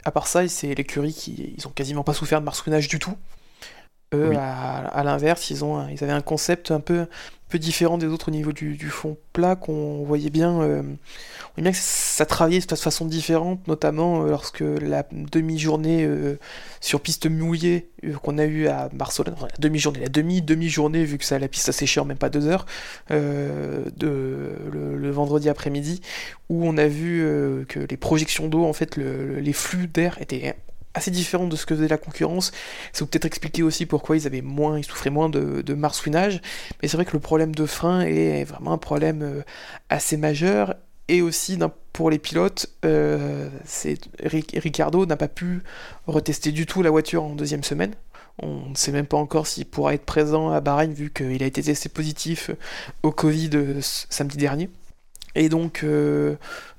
à part ça, c'est l'écurie qui ils ont quasiment pas souffert de marsouinage du tout. Eux, à, l'inverse, ils, ont, ils avaient un concept un peu, peu différent des autres au niveau du, fond plat, qu'on voyait bien, euh, on bien que ça travaillait de façon différente, notamment euh, lorsque la demi-journée euh, sur piste mouillée qu'on a eu à Barcelone, la demi-journée, la demi-demi-journée, vu que ça, la piste a séché en même pas deux heures, de, le, vendredi après-midi, où on a vu que les projections d'eau, en fait, les flux d'air étaient assez différent de ce que faisait la concurrence. Ça peut-être expliquer aussi pourquoi ils avaient moins, ils souffraient moins de, de marsouinage. Mais c'est vrai que le problème de frein est vraiment un problème euh, assez majeur. Et aussi pour les pilotes, euh, Ricardo n'a pas pu retester du tout la voiture en deuxième semaine. On ne sait même pas encore s'il pourra être présent à Bahreïn vu qu'il a été testé positif au Covid euh, samedi dernier. Et donc,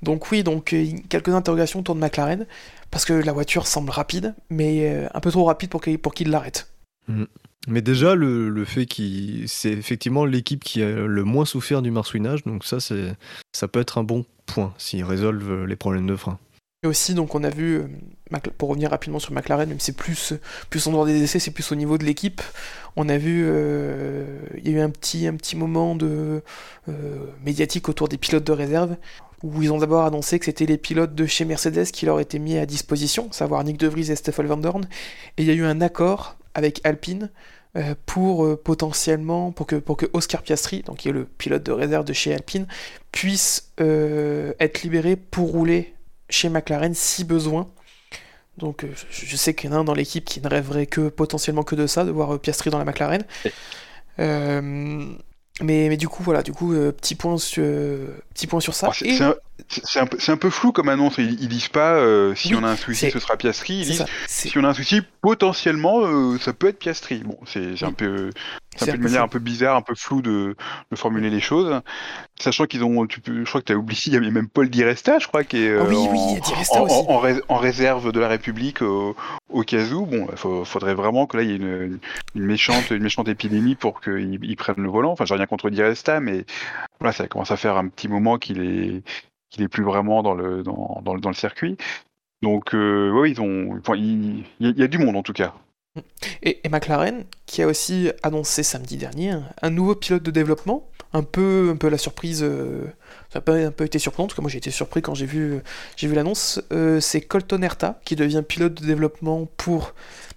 donc oui, donc quelques interrogations autour de McLaren parce que la voiture semble rapide, mais euh, un peu trop rapide pour qu'il pour l'arrête. Mm. Mais déjà, le, fait qu'il. C'est effectivement l'équipe qui a le moins souffert du marsouinage, donc ça, ça peut être un bon point s'ils résolvent les problèmes de frein. Et aussi, donc, on a vu, euh, pour revenir rapidement sur McLaren, même c'est plus, plus en dehors des essais, c'est plus au niveau de l'équipe. On a vu, euh, il y a eu un petit, un petit moment de médiatique autour des pilotes de réserve où ils ont d'abord annoncé que c'était les pilotes de chez Mercedes qui leur étaient mis à disposition, savoir Nick De Vries et Stoffel Van Dorn, et il y a eu un accord avec Alpine euh, pour euh, potentiellement, pour que, pour que Oscar Piastri, donc qui est le pilote de réserve de chez Alpine, puisse euh, être libéré pour rouler chez McLaren si besoin. Donc je, je sais qu'il y en a un dans l'équipe qui ne rêverait que potentiellement que de ça, de voir Piastri dans la McLaren. Mais, mais, du coup, voilà, du coup, petit, point sur, petit point sur ça. Oh, un, un, peu, un, peu flou comme annonce. Ils, ils disent pas euh, si oui, on a un souci, ce sera Piastri. Ils disent si on a un souci, potentiellement, euh, ça peut être Piastri. Bon, c'est oui. un peu, c'est un peu une manière flou. un peu bizarre, un peu floue de, de formuler les choses. Sachant qu'ils ont, tu peux, je crois que tu as oublié, il y a même Paul Di Resta, je crois, qui est oh, oui, en, réserve de la République au, au cas où. Bon, il faudrait vraiment que là, il y ait une, une méchante, une méchante épidémie pour qu'ils prennent le volant. Enfin, j'ai rien contre Di Resta, mais voilà, ça commence à faire un petit moment qu'il est qu'il est plus vraiment dans le dans, dans, dans le circuit. Donc euh, oui, ils ont, il, y a du monde en tout cas. Et, McLaren, qui a aussi annoncé samedi dernier un, nouveau pilote de développement, un peu, un peu la surprise, euh, ça a un peu été surprenant, en tout cas moi j'ai été surpris quand j'ai vu, vu l'annonce, euh, c'est Colton Herta qui devient pilote de développement pour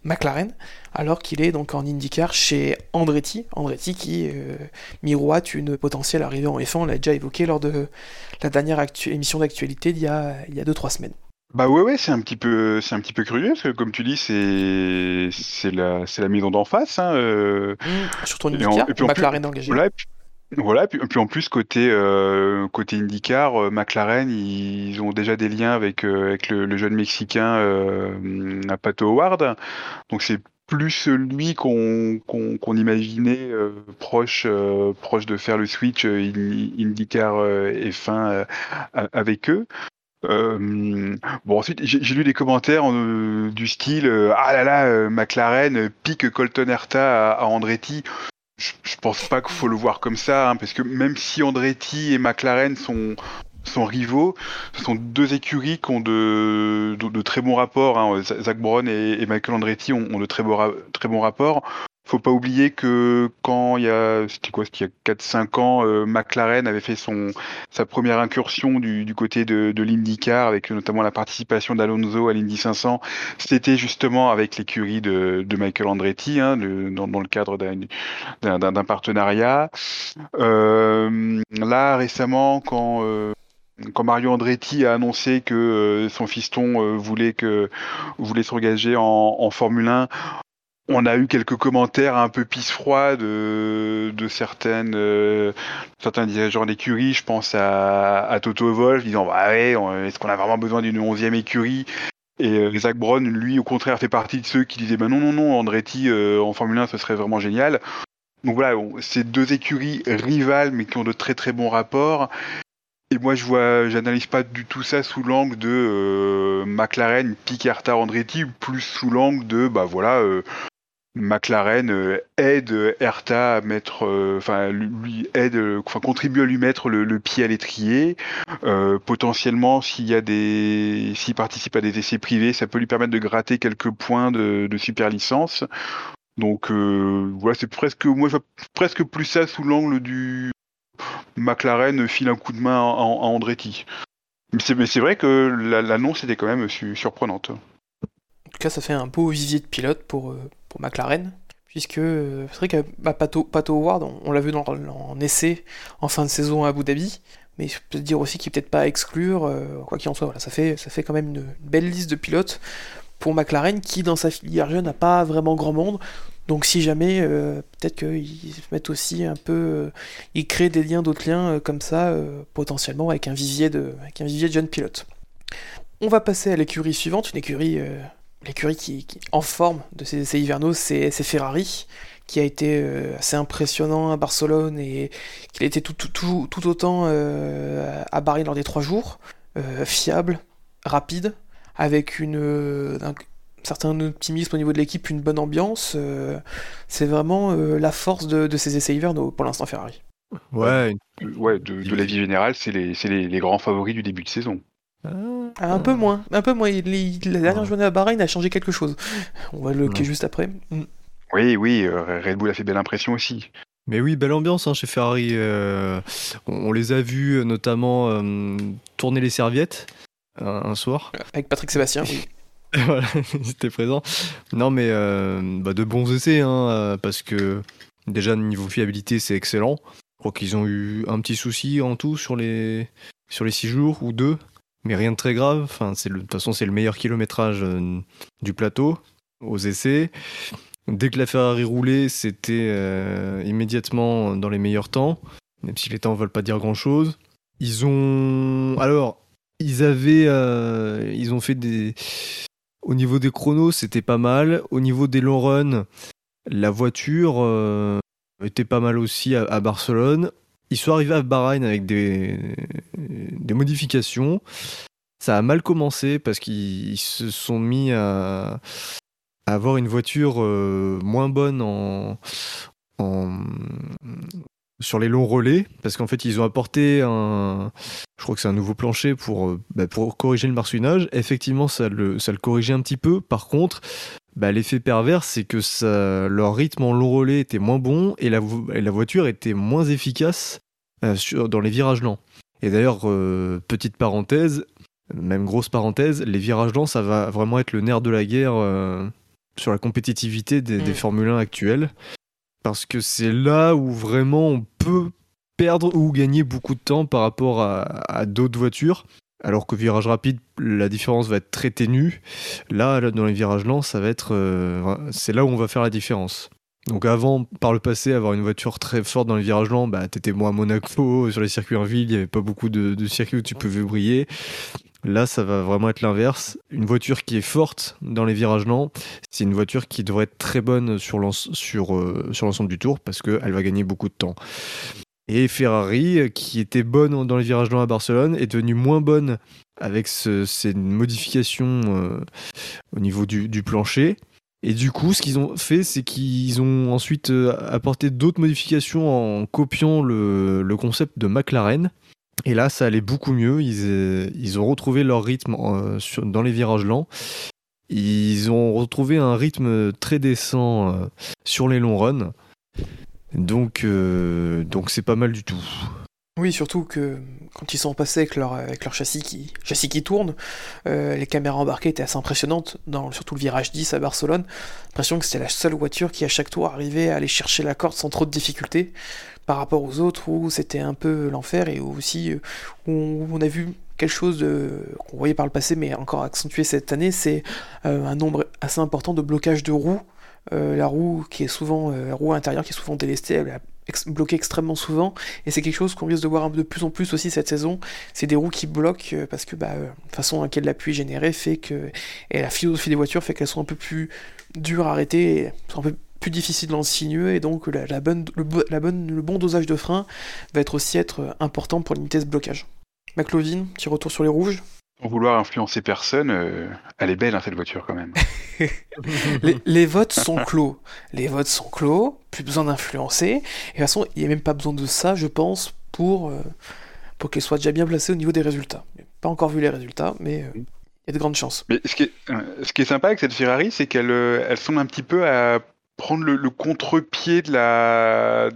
McLaren, alors qu'il est donc en IndyCar chez Andretti, Andretti qui euh, miroite une potentielle arrivée en F1, on l'a déjà évoqué lors de la dernière émission d'actualité d'il y a 2-3 semaines. Bah ouais ouais c'est un petit peu c'est un petit peu curieux parce que comme tu dis c'est c'est la c'est la maison d'en face hein, euh... mmh, surtout en IndyCar, McLaren plus, engagé. Voilà, et puis, voilà, puis, en plus côté euh, côté IndyCar, euh, McLaren, ils ont déjà des liens avec euh, le, jeune mexicain euh, Pato Howard, donc c'est plus lui qu'on qu'on qu imaginait proche proche de faire le switch IndyCar F1 avec eux. Euh, bon ensuite j'ai lu des commentaires du style euh, ah là là McLaren pique Colton Herta à Andretti je, je, pense pas qu'il faut le voir comme ça hein, parce que même si Andretti et McLaren sont sont rivaux ce sont deux écuries qui ont de, de, très bons rapports hein. Zach Brown et, et, Michael Andretti ont, ont de très, beaux, très bons rapports faut pas oublier que quand il y a c'était quoi c'était il y a 4 5 ans euh, McLaren avait fait son sa première incursion du, du côté de, de l'IndyCar avec notamment la participation d'Alonso à l'Indy 500 c'était justement avec l'écurie de, de Michael Andretti hein, de, dans, dans, le cadre d'un partenariat. Euh, là récemment quand euh, quand Mario Andretti a annoncé que euh, son fiston euh, voulait que voulait s'engager en, en Formule 1 on a eu quelques commentaires un peu pisse froid de, de certaines, euh, certains dirigeants d'écurie. Je pense à, à Toto Wolff disant bah ouais, est-ce qu'on a vraiment besoin d'une onzième écurie? Et euh, Zach Brown, lui, au contraire, fait partie de ceux qui disaient bah non, non, non, Andretti euh, en Formule 1, ce serait vraiment génial. Donc voilà, c'est deux écuries rivales, mais qui ont de très très bons rapports. Et moi, je vois, j'analyse pas du tout ça sous l'angle de euh, McLaren, Picarta, Andretti, plus sous l'angle de, bah voilà, euh, McLaren euh, aide Hertha à mettre, enfin euh, lui aide, enfin contribue à lui mettre le, pied à l'étrier. Euh, potentiellement, s'il y a des, s'il participe à des essais privés, ça peut lui permettre de gratter quelques points de, super licence. Donc euh, voilà, c'est presque, moi, presque plus ça sous l'angle du McLaren file un coup de main à, à Andretti. Mais c'est vrai que l'annonce était quand même su surprenante. En tout cas, ça fait un beau vivier de pilote pour, McLaren, puisque c'est vrai que bah, Pato, Pato Howard, on, l'a vu dans, en essai en fin de saison à Abu Dhabi, mais je peux dire aussi qu'il peut-être pas exclure, euh, quoi qu'il en soit, ça, fait, ça fait quand même une, belle liste de pilotes pour McLaren qui, dans sa filière jeune, n'a pas vraiment grand monde. Donc si jamais, euh, peut-être qu'ils mettent aussi un peu, euh, ils créent des liens, d'autres liens euh, comme ça, potentiellement avec un vivier de, avec un vivier de jeunes pilotes. On va passer à l'écurie suivante, une écurie l'écurie qui, qui, en forme de ces essais hivernaux, c'est Ferrari, qui a été euh, assez impressionnant à Barcelone et qu'il a été tout, tout, tout, tout autant euh, à Paris lors des trois jours, euh, fiable, rapide, avec une, un certain optimisme au niveau de l'équipe, une bonne ambiance. c'est vraiment la force de, de, ces essais hivernaux pour l'instant Ferrari. Ouais, ouais de, de la vie générale, c'est les, les, les grands favoris du début de saison. Ah, un peu moins, un peu moins. Il, il, la dernière journée à Bahreïn a changé quelque chose. On va le ouais. juste après. Mm. Oui, oui, euh, Red Bull a fait belle impression aussi. Mais oui, belle ambiance hein, chez Ferrari. Euh, on, on, les a vus notamment euh, tourner les serviettes un, un, soir. Avec Patrick Sébastien, oui. voilà, ils étaient présents. Non, mais euh, bah, de bons essais, hein, parce que déjà, niveau fiabilité, c'est excellent. Je crois qu'ils ont eu un petit souci en tout sur les, sur les six jours ou deux, mais rien de très grave. Enfin, c'est de toute façon, c'est le meilleur kilométrage euh, du plateau aux essais. Dès que la Ferrari roulait, c'était euh, immédiatement dans les meilleurs temps, même si les temps ne veulent pas dire grand-chose. Ils ont... Alors, ils avaient... euh, ils ont fait des... Au niveau des chronos, c'était pas mal. Au niveau des long runs, la voiture était pas mal aussi à Barcelone. Ils sont arrivés à Bahreïn avec des, des modifications. Ça a mal commencé parce qu'ils ils se sont mis à, à avoir une voiture euh, moins bonne en, en- sur les longs relais parce qu'en fait ils ont apporté un je crois que c'est un nouveau plancher pour, euh, bah, pour corriger le marsouinage effectivement ça le, ça le corrigeait un petit peu. Par contre bah, l'effet pervers c'est que ça, leur rythme en long relais était moins bon et la, et la voiture était moins efficace euh, sur, dans les virages lents. Et d'ailleurs euh, petite parenthèse même grosse parenthèse les virages lents ça va vraiment être le nerf de la guerre euh, sur la compétitivité des, des Mm. Formule 1 actuelles parce que c'est là où vraiment on peut perdre ou gagner beaucoup de temps par rapport à, d'autres voitures. Alors que virage rapide, la différence va être très ténue. Là, dans les virages lents, ça va être, euh, c'est là où on va faire la différence. Donc avant, par le passé, avoir une voiture très forte dans les virages lents, bah, t'étais moins à Monaco, sur les circuits en ville, il n'y avait pas beaucoup de circuits où tu pouvais briller. Là, ça va vraiment être l'inverse. Une voiture qui est forte dans les virages lents, c'est une voiture qui devrait être très bonne sur euh, l'ensemble du tour parce qu'elle va gagner beaucoup de temps. Et Ferrari, qui était bonne dans les virages lents à Barcelone, est devenue moins bonne avec ce- ces modifications euh, au niveau du, plancher. Et du coup, ce qu'ils ont fait, c'est qu'ils ont ensuite euh, apporté d'autres modifications en copiant le concept de McLaren. Et là, ça allait beaucoup mieux. Ils, euh, ont retrouvé leur rythme euh, dans les virages lents. Ils ont retrouvé un rythme très décent euh, sur les longs runs. Donc c'est pas mal du tout. Oui, surtout que quand ils sont passés avec leur, avec leur châssis, qui, châssis qui tourne, euh, les caméras embarquées étaient assez impressionnantes, dans surtout le virage 10 à Barcelone. L'impression que c'était la seule voiture qui, à chaque tour, arrivait à aller chercher la corde sans trop de difficultés, par rapport aux autres où c'était un peu l'enfer et euh, où on a vu quelque chose qu'on voyait par le passé, mais encore accentué cette année, c'est euh, un nombre assez important de blocages de roues. Euh, la roue qui est souvent, euh, la roue intérieure qui est souvent délestée, ex- bloquée extrêmement souvent. Et c'est quelque chose qu'on risque de voir de plus en plus aussi cette saison. C'est des roues qui bloquent euh, parce que bah, euh, la façon à laquelle l'appui est généré fait que. Et la philosophie des voitures fait qu'elles sont un peu plus dures à arrêter, sont un peu plus difficiles dans le sinueux. Et donc le bon dosage de frein va être aussi être euh, important pour limiter ce blocage. McLovin, petit retour sur les rouges. Sans vouloir influencer personne, euh, elle est belle hein, cette voiture quand même. les, les votes sont clos. Les votes sont clos, plus besoin d'influencer. Et de toute façon, il n'y a même pas besoin de ça, je pense, pour, euh, pour qu'elle soit déjà bien placée au niveau des résultats. Pas encore vu les résultats, mais euh, il y a de grandes chances. Mais ce qui est, ce qui est sympa avec cette Ferrari, c'est qu'elle elle semble un petit peu à prendre le, le contre-pied de la.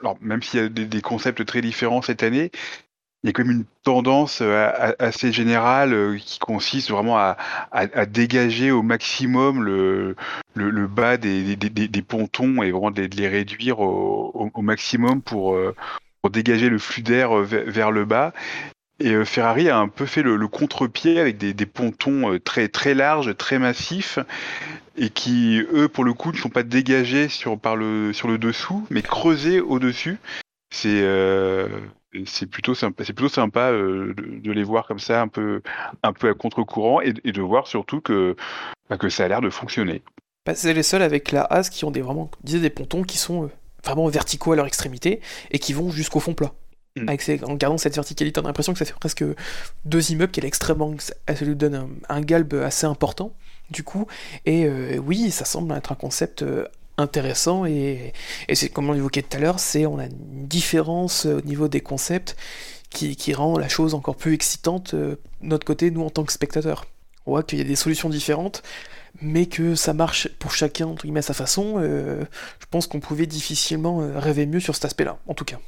Alors, même s'il y a des, des concepts très différents cette année, il y a quand même une tendance euh, assez générale euh, qui consiste vraiment à, dégager au maximum le, bas des, pontons et vraiment de les, réduire au, maximum pour, euh, pour dégager le flux d'air vers, le bas. Et Ferrari a un peu fait le, le contre-pied avec des, pontons très, très larges, très massifs, et qui, eux, pour le coup, ne sont pas dégagés sur, par le, dessous, mais creusés au-dessus. C'est c'est plutôt sympa, c'est plutôt sympa euh, de, de les voir comme ça, un peu, un peu à contre-courant, et, et de voir surtout que, bah, que ça a l'air de fonctionner. Bah, c'est les seuls avec la As qui ont des, vraiment, des pontons qui sont euh, vraiment verticaux à leur extrémité et qui vont jusqu'au fond plat. Mm. Avec ces- en gardant cette verticalité, on a l'impression que ça fait presque deux immeubles, qu'elle est extrêmement, ça lui donne un, un galbe assez important, du coup. Et euh, oui, ça semble être un concept euh, intéressant et, et c'est comme on l'évoquait tout à l'heure, c'est on a une différence euh, au niveau des concepts qui, qui rend la chose encore plus excitante euh, de notre côté, nous en tant que spectateurs. On voit qu'il y a des solutions différentes, mais que ça marche pour chacun entre guillemets à sa façon. euh, je pense qu'on pouvait difficilement rêver mieux sur cet aspect-là, en tout cas.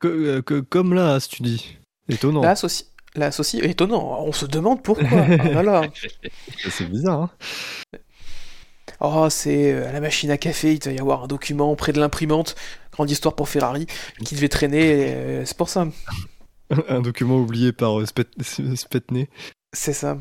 Que- que- comme là, tu dis. Étonnant. L'As aussi, l'associe. Étonnant, on se demande pourquoi. Ah là là. C'est bizarre. Hein oh, c'est à la machine à café, il doit y avoir un document près de l'imprimante. Grande histoire pour Ferrari, qui devait traîner, c'est pour ça. un document oublié par euh, Spetney. C'est ça.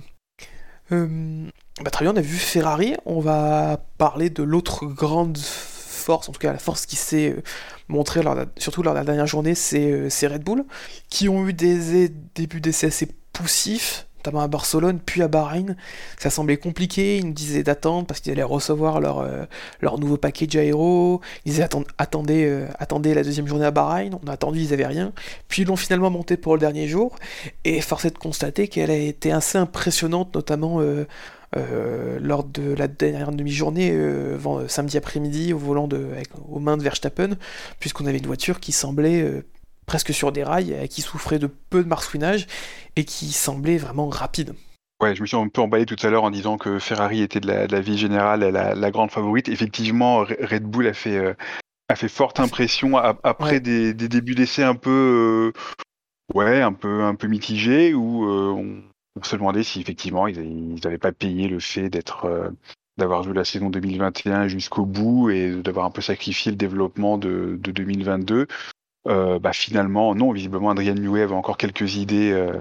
Euh, bah, très bien, on a vu Ferrari. On va parler de l'autre grande force, en tout cas la force qui s'est euh, montrée, surtout lors de la dernière journée, c'est Red Bull, qui ont eu des débuts d'essai assez poussifs, notamment à Barcelone, puis à Bahreïn. Ça semblait compliqué, ils nous disaient d'attendre parce qu'ils allaient recevoir leur, euh, leur nouveau package aéro. Ils disaient attendez, euh, la deuxième journée à Bahreïn. On a attendu, ils n'avaient rien. Puis ils l'ont finalement monté pour le dernier jour. Et force est de constater qu'elle a été assez impressionnante, notamment euh, lors de la dernière demi-journée, samedi après-midi, au volant de, aux mains de Verstappen, puisqu'on avait une voiture qui semblait presque sur des rails, euh, qui souffrait de peu de marsouinage et qui semblait vraiment rapide. Ouais, je me suis un peu emballé tout à l'heure en disant que Ferrari était de la, vie générale la, grande favorite. Effectivement, Red Bull a fait, euh, a fait forte impression après des, débuts d'essai un peu, euh, ouais, un peu, un peu mitigés où on, se demandait si effectivement ils n'avaient pas payé le fait d'être d'avoir joué la saison 2021 jusqu'au bout et d'avoir un peu sacrifié le développement de, de 2022. Euh, bah, finalement, non, visiblement, Adrien Newey avait encore quelques idées euh,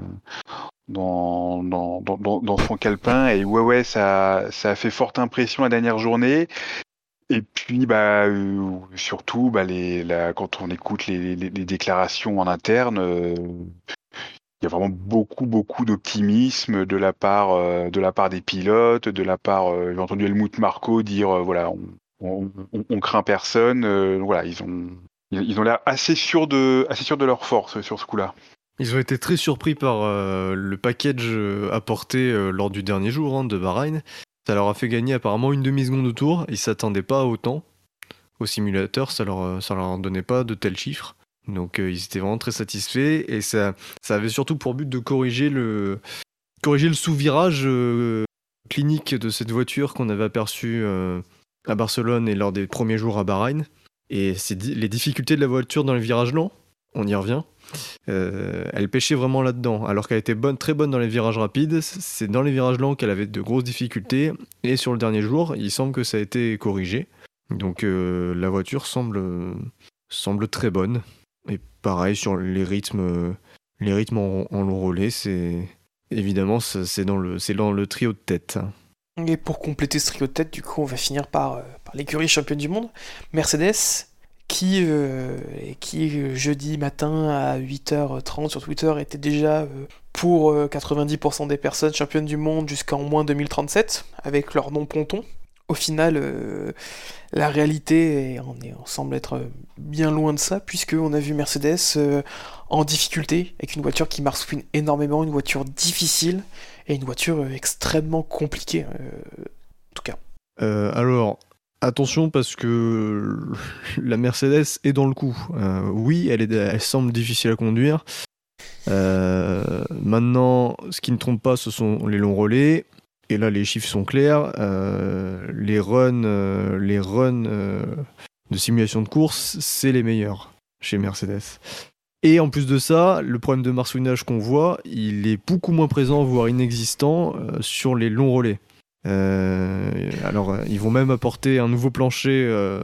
dans, dans, dans, dans, son calepin. Et ouais, ouais, ça, ça a fait forte impression la dernière journée. Et puis, bah, euh, surtout, bah, les, la, quand on écoute les, les, déclarations en interne, il y a vraiment beaucoup, beaucoup d'optimisme de la part, de la part des pilotes, de la part, j'ai entendu Helmut Marco dire, voilà, on, on, on, craint personne. voilà, ils ont, ils, ont l'air assez sûrs de, assez sûrs de leur force sur ce coup-là. Ils ont été très surpris par euh, le package euh, apporté euh, lors du dernier jour hein, de Bahreïn. Ça leur a fait gagner apparemment une demi-seconde de tour. Ils s'attendaient pas autant. Au simulateur, ça leur, ça leur donnait pas de tels chiffres. Donc ils étaient vraiment très satisfaits. Et ça, ça avait surtout pour but de corriger le, corriger le sous-virage clinique de cette voiture qu'on avait aperçu à Barcelone et lors des premiers jours à Bahreïn. Et les difficultés de la voiture dans les virages lents, on y revient. Euh, elle pêchait vraiment là-dedans. Alors qu'elle était très bonne dans les virages rapides, c'est dans les virages lents qu'elle avait de grosses difficultés. Et sur le dernier jour, il semble que ça a été corrigé. Donc euh, la voiture semble, très bonne. Et pareil sur les rythmes, les rythmes en, long relais, c'est évidemment c'est dans le c'est dans le trio de tête. Et pour compléter ce trio de tête, du coup, on va finir par, euh, l'écurie championne du monde, Mercedes, qui, euh, qui euh, jeudi matin à 8h30 sur Twitter était déjà pour 90% des personnes championnes du monde jusqu'en moins 2037, avec leur nom ponton. Au final, la réalité, on, semble être bien loin de ça, puisqu'on a vu Mercedes en difficulté, avec une voiture qui marsouine énormément, une voiture difficile, et une voiture euh, extrêmement compliquée, euh, en tout cas. Euh, alors, attention parce que la Mercedes est dans le coup. oui, elle, semble difficile à conduire. maintenant, ce qui ne trompe pas, ce sont les longs relais. Et là, les chiffres sont clairs. les runs, les runs de simulation de course, c'est les meilleurs chez Mercedes. Et en plus de ça, le problème de marsouinage qu'on voit, il est beaucoup moins présent, voire inexistant, euh, sur les longs relais. Euh, alors, ils vont même apporter un nouveau plancher euh,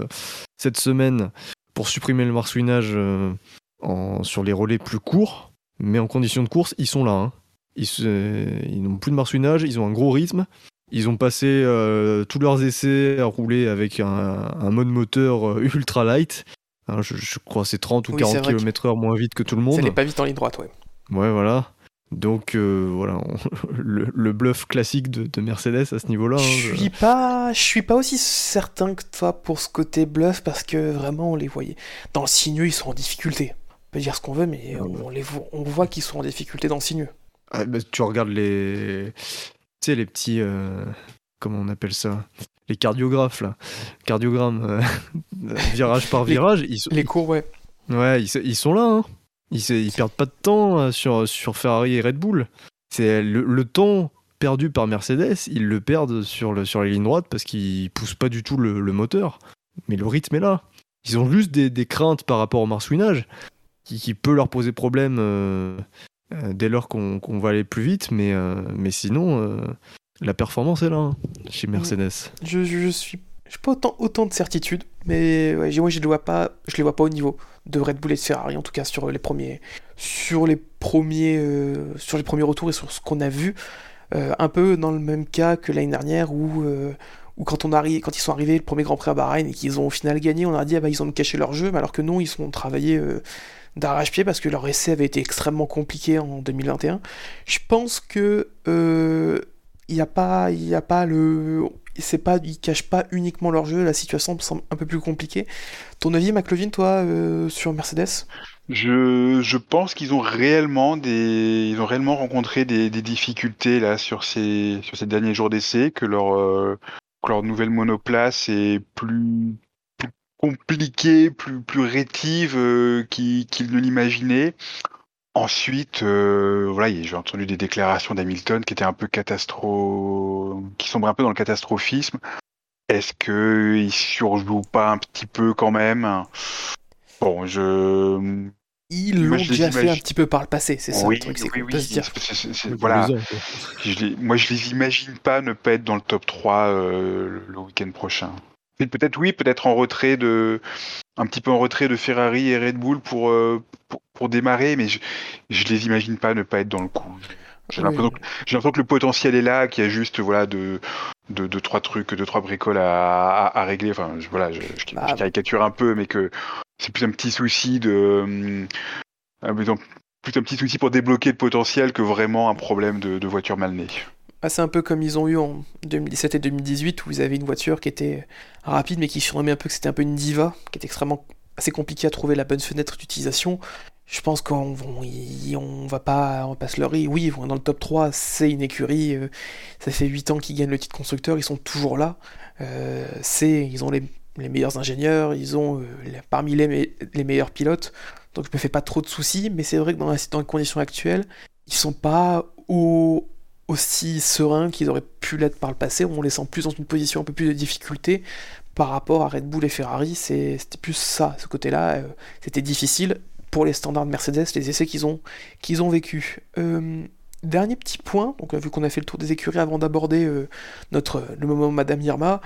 cette semaine pour supprimer le marsouinage sur les relais plus courts. Mais en condition de course, ils sont là. Hein. Ils, n'ont plus de marsouinage, ils ont un gros rythme. Ils ont passé tous leurs essais à rouler avec un, un mode moteur ultra light. Hein, je, crois c'est 30 ou 40 km/h moins vite que tout le monde. Ça n'est pas vite en ligne droite, ouais. Ouais, voilà. Donc euh, voilà, le, bluff classique de, Mercedes à ce niveau-là. Hein, je suis pas, je suis pas aussi certain que toi pour ce côté bluff parce que vraiment on les voyait dans le sinueux, ils sont en difficulté. On peut dire ce qu'on veut, mais on, les voit, on voit qu'ils sont en difficulté dans le sinueux. Ah, bah, tu regardes les, tu sais les petits, euh, comment on appelle ça, les cardiographes là, cardiogrammes, euh, virage par virage. Les, ils, les cours, ouais. Ouais, ils, sont là. Hein. Ils, ils perdent pas de temps euh, sur, sur Ferrari et Red Bull. C'est le, temps perdu par Mercedes, ils le perdent sur, le, sur les lignes droites parce qu'ils poussent pas du tout le, moteur. Mais le rythme est là. Ils ont juste des, craintes par rapport au marsouinage qui, qui, peut leur poser problème. Euh, euh, dès lors qu'on va aller plus vite, mais, mais sinon, la performance est là hein, chez. Mercedes. Je, je, je suis. J'ai pas autant, de certitude, mais moi je les vois pas, les vois pas au niveau de Red Bull et de Ferrari en tout cas sur les premiers, sur les premiers, euh, sur les premiers retours et sur ce qu'on a vu, euh, un peu dans le même cas que l'année dernière où, euh, quand ils sont arrivés le premier Grand Prix à Bahreïn et qu'ils ont au final gagné, on a dit ah bah ils ont caché leur jeu, mais alors que non ils ont travaillé d'arrache-pied parce que leur essai avait été extrêmement compliqué en 2021. Je pense que il n'y a pas, a pas le, c'est pas, ils cachent pas uniquement leur jeu. La situation me semble un peu plus compliquée. Ton avis, McLovin, toi, euh, sur Mercedes? Je, je pense qu'ils ont réellement des, ils ont réellement rencontré des, des difficultés là sur ces, sur ces derniers jours d'essai, que leur, euh, que leur nouvelle monoplace est plus, compliquée, plus, plus rétive euh, qu'ils ne l'imaginaient. Ensuite, euh, voilà, j'ai entendu des déclarations d'Hamilton qui étaient un peu catastro, qui sombraient un peu dans le catastrophisme. Est-ce que il surjoue pas un petit peu quand même? Bon, je Ils l'ont déjà fait un imagine- petit peu par le passé, c'est ça oui, le truc, c'est oui, oui, peut se dire. voilà. Je les- moi, je les imagine pas ne pas être dans le top 3 euh, le- le week-end prochain. Peut-être oui, peut-être en retrait de, un petit peu en retrait de Ferrari et Red Bull pour euh, pour, pour démarrer, mais je, je les imagine pas ne pas être dans le coup. J'ai Oui. l'impression que le potentiel est là, qu'il y a juste voilà de de, de trois trucs, de trois bricoles à, à, à régler. Enfin, je, voilà, je, je- je caricature un peu, mais que c'est plus un petit souci de un, plus un petit souci pour débloquer le potentiel que vraiment un problème de, de voiture mal née. Ah, c'est un peu comme ils ont eu en 2017 et 2018 où ils avaient une voiture qui était rapide mais qui surnommait un peu que c'était un peu une diva, qui était extrêmement assez compliqué à trouver la bonne fenêtre d'utilisation. Je pense qu'on va pas, on va pas se leurrer. Oui, dans le top 3, c'est une écurie. euh, ça fait 8 ans qu'ils gagnent le titre constructeur, ils sont toujours là. Euh, c'est, ils ont les, les meilleurs ingénieurs, ils ont euh, parmi les, les meilleurs pilotes. Donc je me fais pas trop de soucis, mais c'est vrai que dans, dans les conditions actuelles, ils sont pas au, aussi sereins qu'ils auraient pu l'être par le passé, on les sent plus dans une position un peu plus de difficulté par rapport à Red Bull et Ferrari, c'était plus ça, ce côté-là, euh, c'était difficile pour les standards de Mercedes, les essais qu'ils ont, qu'ils ont vécu. Euh, dernier petit point, donc euh, vu qu'on a fait le tour des écuries avant d'aborder notre le moment Madame Irma,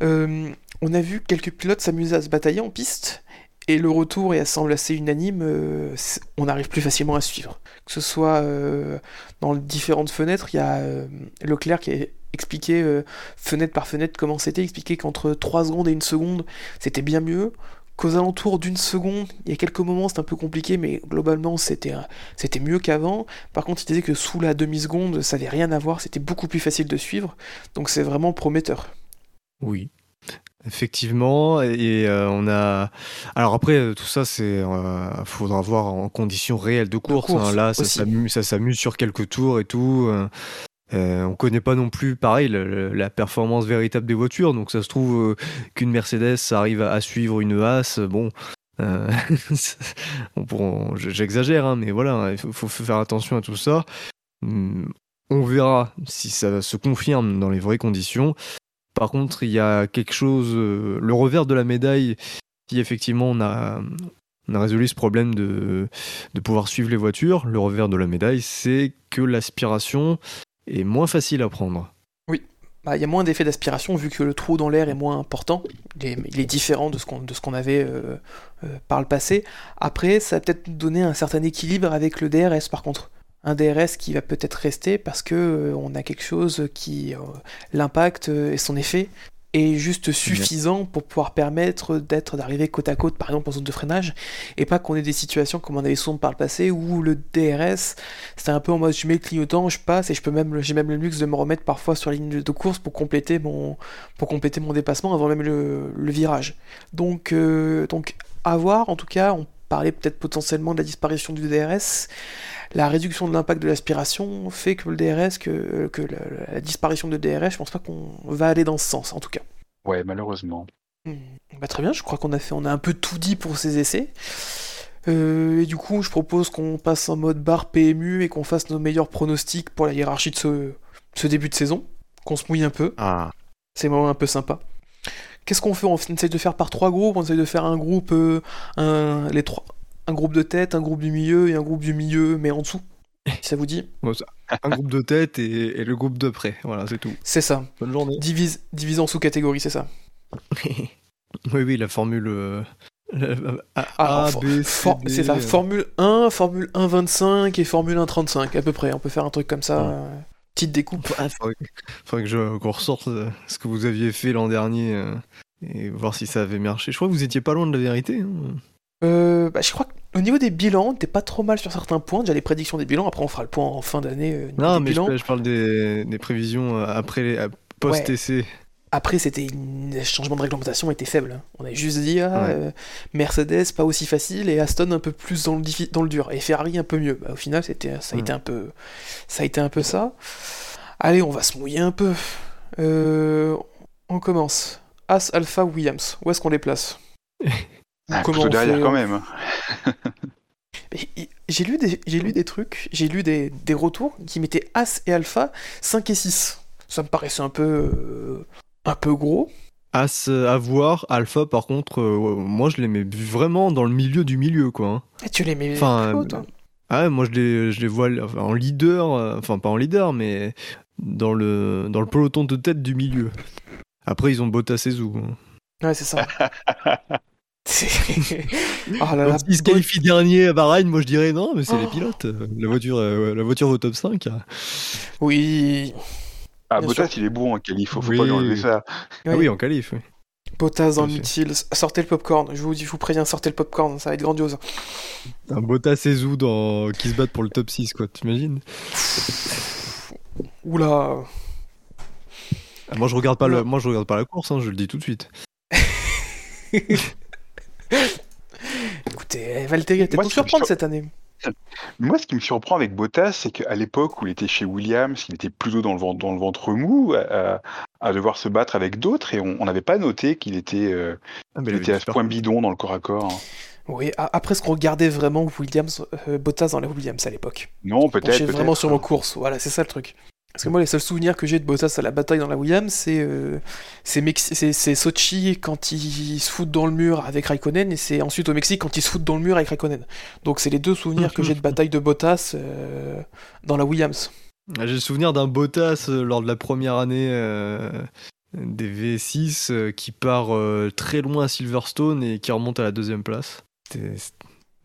on a vu quelques pilotes s'amuser à se batailler en piste, et le retour est semble assez unanime, euh, on arrive plus facilement à suivre. Que ce soit euh, dans les différentes fenêtres, il y a euh, Leclerc qui a expliqué euh, fenêtre par fenêtre comment c'était, expliqué qu'entre 3 secondes et 1 seconde, c'était bien mieux. Qu'aux alentours d'une seconde, il y a quelques moments c'était un peu compliqué, mais globalement c'était c'était mieux qu'avant. Par contre, il disait que sous la demi-seconde, ça n'avait rien à voir, c'était beaucoup plus facile de suivre. Donc c'est vraiment prometteur. Oui. Effectivement, et euh, on a. Alors après, euh, tout ça, c'est. euh, faudra voir en conditions réelles de course. course hein. Là, ça s'amuse, ça s'amuse sur quelques tours et tout. euh, on connaît pas non plus, pareil, le- la performance véritable des voitures. Donc ça se trouve qu'une Mercedes arrive à, à suivre une Haas. Bon, j'exagère, hein, mais voilà, il faut, faut faire attention à tout ça. Hum, On verra si ça se confirme dans les vraies conditions. Par contre, il y a quelque chose, euh, le revers de la médaille, si effectivement on a, a résolu ce problème de, pouvoir suivre les voitures, le revers de la médaille, c'est que l'aspiration est moins facile à prendre. Bah, il y a moins d'effet d'aspiration vu que le trou dans l'air est moins important. Il est, différent de ce qu'on avait euh, euh, par le passé. Après, ça va peut-être donner un certain équilibre avec le DRS par contre. Un DRS qui va peut-être rester parce que euh, on a quelque chose qui euh, l'impact euh, et son effet est juste suffisant pour pouvoir permettre d'être d'arriver côte à côte par exemple en zone de freinage et pas qu'on ait des situations comme on avait souvent par le passé où le DRS c'était un peu en mode je mets le clignotant, je passe et je peux même j'ai même le luxe de me remettre parfois sur la ligne de course pour compléter mon pour compléter mon dépassement avant même le, virage. Donc donc à voir en tout cas, on parlait peut-être potentiellement de la disparition du DRS. La réduction de l'impact de l'aspiration fait que le DRS que, que la, la disparition de DRS, je pense pas qu'on va aller dans ce sens en tout cas. Ouais, malheureusement. Hmm. Bah, très bien, je crois qu'on a fait, on a un peu tout dit pour ces essais. Euh, et du coup, je propose qu'on passe en mode barre PMU et qu'on fasse nos meilleurs pronostics pour la hiérarchie de ce, ce début de saison. Qu'on se mouille un peu. Ah. C'est vraiment un peu sympa. Qu'est-ce qu'on fait? On essaye de faire par trois groupes. On essaye de faire un groupe, euh, un, les trois, un groupe de tête, un groupe du milieu et un groupe du milieu, mais en dessous. si ça vous dit? Bon, ça- un groupe de tête et, et le groupe d'après. Voilà, c'est tout. C'est ça. Bonne journée. Divise, en sous-catégories, c'est ça. Oui, oui, la formule. euh, Ah, c'est ça, euh, Formule 1, Formule 1.25 et Formule 1.35 à peu près. On peut faire un truc comme ça. Ouais. Petite découpe. Ah, faudrait, faudrait que je qu'on ressorte euh, ce que vous aviez fait l'an dernier euh, et voir si ça avait marché. Je crois que vous étiez pas loin de la vérité. hein. Euh, bah, je crois qu'au niveau des bilans, t'es pas trop mal sur certains points. Déjà les prédictions des bilans. Après, on fera le point en fin d'année. euh, Non, mais je, parle des, des prévisions après les post-essai. Après, c'était le changement de réglementation était faible. hein. On avait juste dit ah, Ouais. euh, Mercedes pas aussi facile et Aston un peu plus dans le, diffi- dans le dur et Ferrari un peu mieux. Bah, au final, c'était ça a Ouais. été un peu ça a été un peu ça. Allez, on va se mouiller un peu. Euh, on commence. As, Alpha, Williams. Où est-ce qu'on les place? Ah, Comment derrière fait quand même. J'ai lu des j'ai lu des trucs, j'ai lu des, des retours qui mettaient As et Alpha 5 et 6. Ça me paraissait un peu euh, un peu gros. As euh, à voir, Alpha par contre, euh, moi je les mets vraiment dans le milieu du milieu quoi. hein. Et tu les mets Enfin, plus haut, toi Ah ouais, moi je les, je les vois enfin, en leader, euh, enfin pas en leader, mais dans le, dans le peloton de tête du milieu. Après ils ont Bottas et Zou. hein. Ouais, c'est ça. C'est- oh là là, Donc, S'ils se qualifient dernier à Bahreïn, moi je dirais non, mais c'est Oh. les pilotes. euh, La voiture, euh, la voiture au top 5. hein. Oui, Ah, Bien Bottas, il est bon en qualif, faut, faut Oui. pas lui enlever ça. oui. Ah oui, en qualif, oui. Bottas dans Tout à le fait. mutile. Sortez le popcorn. Je vous, je vous préviens, sortez le popcorn. Ça va être grandiose. Un Bottas et Zou dans... qui se battent pour le top 6, quoi, t'imagines Oula. Ah, Moi je regarde pas, le... Moi, je regarde pas la course, hein, je le dis tout de suite. Écoutez, Valtteri nous ce qui me surprendre sur- cette année. Moi, ce qui me surprend avec Bottas, c'est qu'à l'époque où il était chez Williams, il était plutôt dans le, ventre, dans le ventre mou, à, à devoir se battre avec d'autres, et on n'avait pas noté qu'il était, euh, Ah, il était à ce point bidon dans le corps à corps. hein. Oui, après ce qu'on regardait vraiment Williams, euh, Bottas dans la Williams à l'époque. Non, On peut-être. peut-être. vraiment sur nos courses. Voilà, c'est ça le truc. Parce que moi, les seuls souvenirs que j'ai de Bottas à la bataille dans la Williams, c'est euh, c'est c'est- Sochi quand il se fout dans le mur avec Raikkonen, et c'est ensuite au Mexique quand il se fout dans le mur avec Raikkonen. Donc c'est les deux souvenirs que j'ai de bataille de Bottas euh, dans la Williams. Ah, J'ai le souvenir d'un Bottas euh, lors de la première année euh, des V6 euh, qui part euh, très loin à Silverstone et qui remonte à la deuxième place. C'était-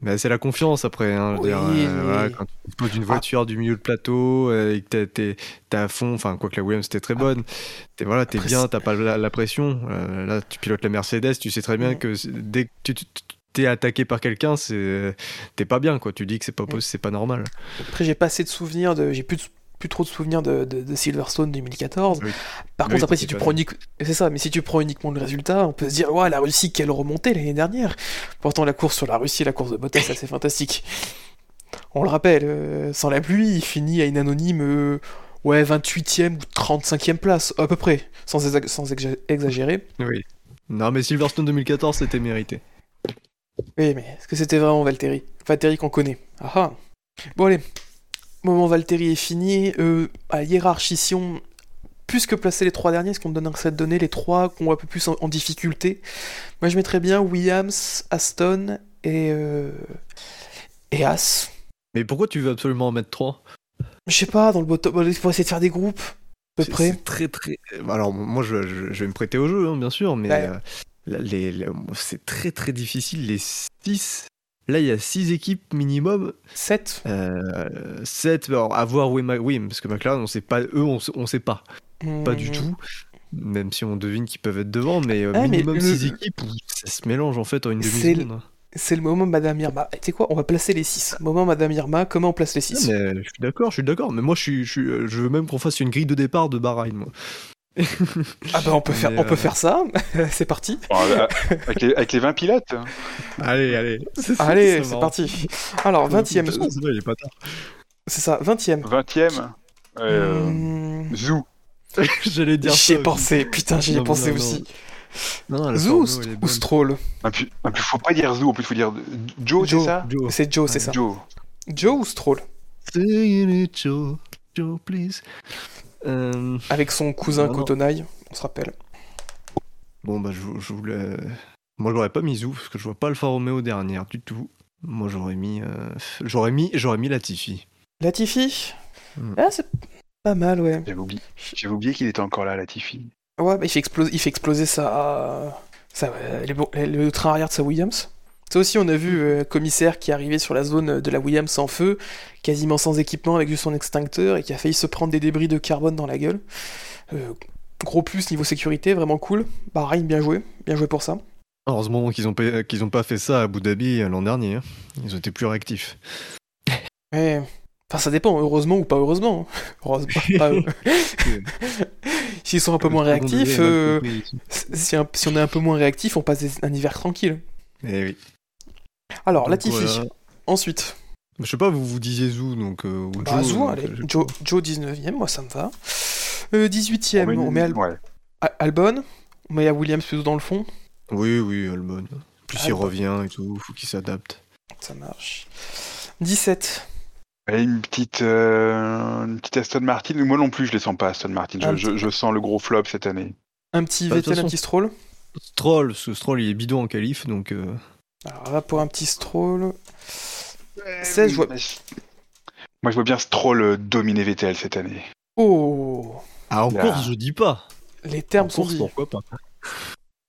Mais c'est la confiance après. hein, dire, Oui, euh, voilà, quand tu poses une voiture du milieu de plateau euh, et que t'es- t'es à fond, enfin quoi que la Williams était très bonne, t'es voilà, t'es Après, bien, t'as pas la, la pression. Euh, là, tu pilotes la Mercedes, tu sais très bien que dès que tu tu- t'es attaqué par quelqu'un, c'est t'es pas bien quoi. Tu dis que c'est pas c'est pas normal. Après, j'ai pas assez de souvenirs de. J'ai plus, de- plus trop de souvenirs de, de- de Silverstone 2014. Oui. Par Oui, contre, après, si tu prends unique... c'est ça, mais si tu prends uniquement le résultat, on peut se dire, ouais, la Russie, quelle remontée l'année dernière. Pourtant, la course sur la Russie, la course de Bottas, c'est fantastique. On le rappelle, euh, sans la pluie, il finit à une anonyme, euh, ouais, 28e ou 35e place, à peu près, sans, exa- sans exa- exagérer. Oui. Non, mais Silverstone 2014, c'était mérité. Oui, mais est-ce que c'était vraiment Valtteri? Valtteri qu'on connaît. Ah ah. Bon, allez. Moment Valtteri est fini. Euh, à hiérarchition, plus que placer les trois derniers, est-ce qu'on me donne cette donnée Les trois qu'on voit un peu plus en, en difficulté? Moi, je mettrais bien Williams, Aston et. Euh, et As. Mais pourquoi tu veux absolument en mettre 3 Je sais pas, dans le bottom. Pour essayer de faire des groupes, à peu près. Très très. Alors moi je, je- je vais me prêter au jeu hein, bien sûr, mais Ouais. euh, là, les, les- c'est très très difficile. Les 6 Là, il y a 6 équipes minimum. 7 Euh, 7, alors, à voir où est Ma- oui, parce que McLaren, on sait pas, eux, on, sait- on sait pas. Pas du tout. Même si on devine qu'ils peuvent être devant, mais euh, Ah, minimum le- 6 équipes ça se mélange en fait en une demi-seconde. C'est le moment Madame Irma. Tu sais quoi On va placer les 6. Moment Madame Irma, comment on place les Ah, 6 mais je suis d'accord, je suis d'accord. Mais moi, je, suis, je, suis- euh, je veux même qu'on fasse une grille de départ de Bahreïn. Moi. Ah bah on peut faire, on peut euh, faire ça. C'est parti. Bon, euh, avec, les, avec les 20 pilotes. Allez, allez. Allez, c'est parti. Alors, 20ème. De toute façon, il est pas tard. C'est ça, 20ème. 20ème. Euh, Hmm, Zou. J'allais dire J'y ai pensé, putain, j'y ai Non, pensé non, aussi. Non, Zou ou. Stroll Ah, puis, ah, puis faut pas dire Zou, en plus faut dire Joe, c'est Joe. ça Joe. C'est Joe, c'est ça. Joe. Joe ou Stroll Say it, Joe. Joe, please. Euh, Avec son cousin Non, non. Cotonaille, on se rappelle. Bon, bah, je, je voulais. Moi, j'aurais pas mis Zou, parce que je vois pas Alfa Romeo dernière du tout. Moi, j'aurais mis. euh, J'aurais mis, j'aurais mis Latifi. Latifi Hmm. Ah, c'est pas mal, ouais. J'avais oublié, oublié qu'il était encore là, Latifi. Ouais, bah, il, fait exploser, il fait exploser sa, sa- le train arrière de sa Williams. Ça aussi, on a vu euh, commissaire qui est arrivé sur la zone de la Williams sans feu, quasiment sans équipement, avec juste son extincteur, et qui a failli se prendre des débris de carbone dans la gueule. Euh, gros plus niveau sécurité, vraiment cool. Bahreïn, bien joué, bien joué pour ça. Heureusement qu'ils ont, pas- fait ça à Abu Dhabi euh, l'an dernier. hein. Ils ont été plus réactifs. Ouais. Enfin, ça dépend, heureusement ou pas heureusement. Heureusement, pas. S'ils sont un peu moins réactifs, euh, si, un- si on est un peu moins réactif, on passe un hiver tranquille. Eh oui. Alors, Donc, Latifi. voilà. Ensuite, Je sais pas, vous vous disiez Zou, donc. euh, ou Bah, Joe, Zou, allez, euh, je- Joe, Joe 19ème, moi ça me va. Euh, 18ème, met- on met Al- ouais. Al- Albon, on met à Williams plutôt dans le fond, Oui, oui, Albon. Plus il revient et tout, faut qu'il s'adapte. ça marche. 17, Ouais, une petite, euh, une petite Aston Martin. Moi non plus, je les sens pas, Aston Martin. Je, Un je- je sens le gros flop cette année. un petit Bah, Vettel, un petit Stroll. Stroll, ce Stroll il est bidon en qualif, donc. euh, Alors là pour un petit Stroll. 16, je vois- Moi, je vois bien Stroll euh, dominer Vettel cette année. Oh, Ah, en Là. course, je dis pas. les En termes sont course, dits. pourquoi pas.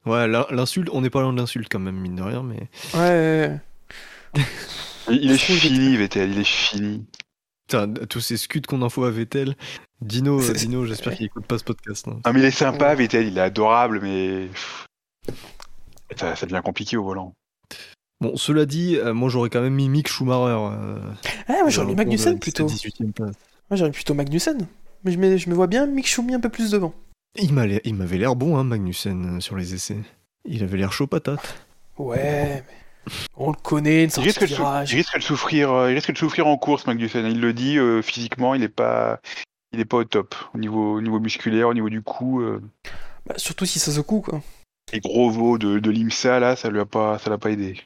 Ouais, l'in- l'insulte, on n'est pas loin de l'insulte quand même, mine de rien, mais. Ouais, Il, il est fini, Vettel, il est fini. Putain, tous ces scuds qu'on en faut à Vettel. Dino, Dino j'espère qu'il écoute pas ce podcast. Ah, mais il est sympa, Ouais. Vettel, il est adorable, mais. ça devient compliqué au volant. Bon, cela dit, euh, moi j'aurais quand même mis Mick Schumacher. euh, ah, moi j'aurais mis aux alentours Magnussen plutôt. 18e place. Moi j'aurais mis plutôt Magnussen. Mais je me, je me vois bien Mick Schumi un peu plus devant. Il m'a l'air- il m'avait l'air bon, hein, Magnussen, euh, sur les essais. Il avait l'air chaud patate. Ouais, mais on le connaît, une Il risque, de virage. il risque de souffrir, euh, il risque de souffrir en course, Magnussen. Il le dit, euh, physiquement, il est pas, il est pas au top au niveau, au niveau musculaire, au niveau du cou. euh, Bah, surtout si ça se coud quoi. les gros veaux de, de l'IMSA là, ça lui a pas, ça l'a pas aidé.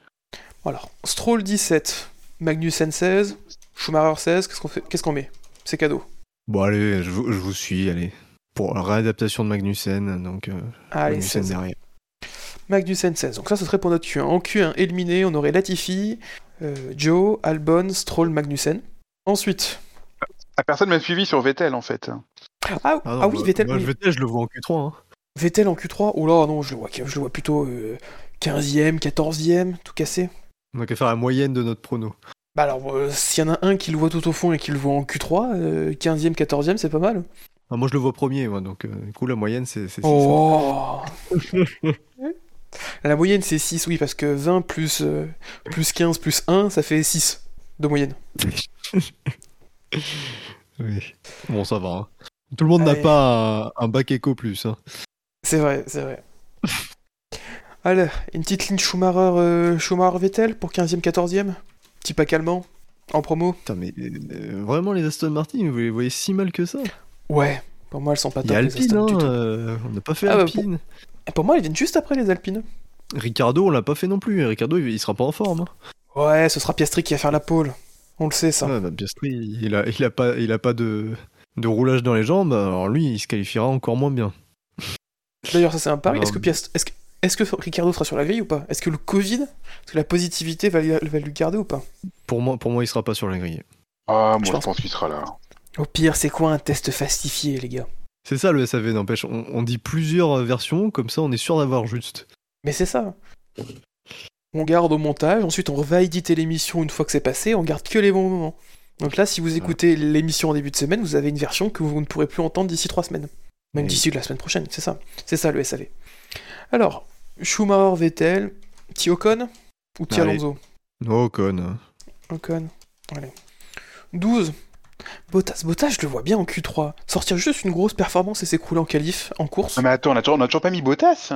Voilà. Stroll 17, Magnussen 16, Schumacher 16, qu'est-ce qu'on fait Qu'est-ce qu'on met? C'est cadeau. Bon, allez, je, vous- je vous suis, allez. Pour la réadaptation de Magnussen, donc euh, Allez, Magnussen 16. derrière. Magnussen 16. Donc ça, ce serait pour notre Q1. En Q1 éliminé, on aurait Latifi, euh, Joe, Albon, Stroll, Magnussen. Ensuite. Ah, personne m'a suivi sur Vettel en fait. Ah, Ah, non, ah oui, bah, Vettel, moi. Vettel, je le vois en Q3. hein. Vettel en Q3. Oh là, non, je le vois, je le vois plutôt euh, 15e, 14e, tout cassé. On a qu'à faire la moyenne de notre prono. Bah alors, euh, s'il y en a un qui le voit tout au fond et qui le voit en Q3, euh, 15e, 14e, c'est pas mal. Ah, moi, je le vois premier, moi, donc euh, du coup, la moyenne, c'est c'est six. Oh La moyenne c'est 6, oui, parce que 20 plus, euh, plus 15 plus 1, ça fait 6 de moyenne. Oui. Bon, ça va. hein. Tout le monde n'a pas un, un bac éco plus. hein. C'est vrai, c'est vrai. Allez, une petite ligne Schumacher, euh, Schumacher Vettel pour 15e, 14e. Petit pack allemand, en promo. Putain, mais euh, vraiment, les Aston Martin, vous les voyez si mal que ça Ouais, pour moi elles sont pas top Alpine, Aston hein, euh, on n'a pas fait Ah bah, Alpine. Pour moi elles viennent juste après les Alpines. Ricardo, on l'a pas fait non plus. Ricardo, il, sera pas en forme. hein. Ouais, ce sera Piastri qui va faire la pole. On le sait ça. Ouais, bah, Piastri, il a, il a pas, il a pas de, de roulage dans les jambes. Alors lui, il se qualifiera encore moins bien. D'ailleurs, ça c'est un pari. Est-ce que, mais- Piast- est-ce que, est-ce que Ricardo sera sur la grille ou pas? Est-ce que le Covid, est-ce que la positivité va, lui- va lui garder ou pas? Pour moi, pour moi, il sera pas sur la grille. Ah, moi Je je pense- pense qu'il sera là. Au pire, c'est quoi un test fastifié, les gars? C'est ça le SAV, n'empêche. On, on dit plusieurs versions, comme ça, on est sûr d'avoir juste. Mais c'est ça. On garde au montage, ensuite on va éditer l'émission une fois que c'est passé, on garde que les bons moments. Donc là, si vous écoutez l'émission en début de semaine, vous avez une version que vous ne pourrez plus entendre d'ici trois semaines. Même Oui. d'ici la semaine prochaine, c'est ça. C'est ça le SAV. Alors, Schumacher, Vettel, petit Ocon ou Allez. Alonso? Oh, con. Ocon. Allez. 12. Bottas, Bottas, je le vois bien en Q3. Sortir juste une grosse performance et s'écrouler en qualif, en course. Non, mais attends, on a toujours, on a toujours pas mis Bottas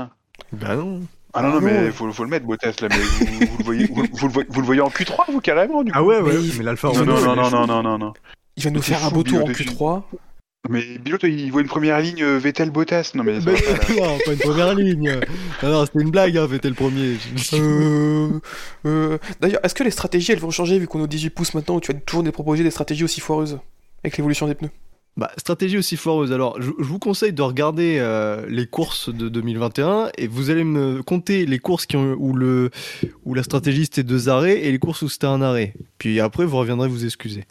Bah non. Ah non, non, Ah non, mais ouais. faut, faut le mettre, Bottas, là, mais vous, vous le voyez, vous, vous le voyez, vous le voyez en Q3, vous, carrément, du coup Ah ouais, Mais ouais. il- Mais l'Alfa il Non, non, il non, non, non, non, non, non. Il va nous Mais faire un beau tour en Bilote, Q3. Mais Bilot, il voit une première ligne euh, Vettel-Bottas. Non, mais va pas, non, pas une première ligne. Non, non, c'était une blague, hein, Vettel premier. Euh, euh, D'ailleurs, est-ce que les stratégies elles vont changer vu qu'on est aux 18 pouces maintenant où tu vas toujours nous proposer des stratégies aussi foireuses avec l'évolution des pneus? Bah, stratégie aussi foireuse. Alors, je, je vous conseille de regarder euh, les courses de 2021 et vous allez me compter les courses qui ont, où, le, où la stratégie c'était deux arrêts et les courses où c'était un arrêt. Puis après, vous reviendrez vous excuser.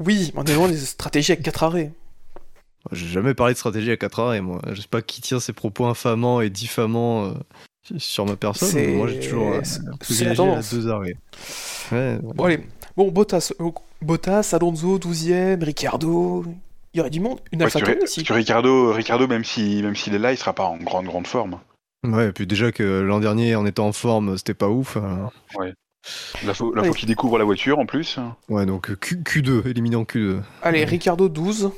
Oui, mais on est loin des stratégies avec 4 arrêts. J'ai jamais parlé de stratégie à 4 arrêts, moi. Je sais pas qui tient ces propos infamants et diffamants euh, sur ma personne. Moi, j'ai toujours euh, c'est- c'est la privilégié tendance. deux arrêts. Ouais, Bon, allez. Bon, Bottas, euh, Bottas, Alonso, 12ème, Ricciardo. Il y aurait du monde. Une Ouais, Alpha aussi. que Ricardo, Ricardo même si même s'il est là, il sera pas en grande grande forme. Ouais, et puis déjà que l'an dernier, en étant en forme, c'était pas ouf. hein. Faut, là, Ouais. qu'il découvre la voiture en plus. Ouais, donc Q, Q2, éliminé en Q2. Allez, Ricardo, 12.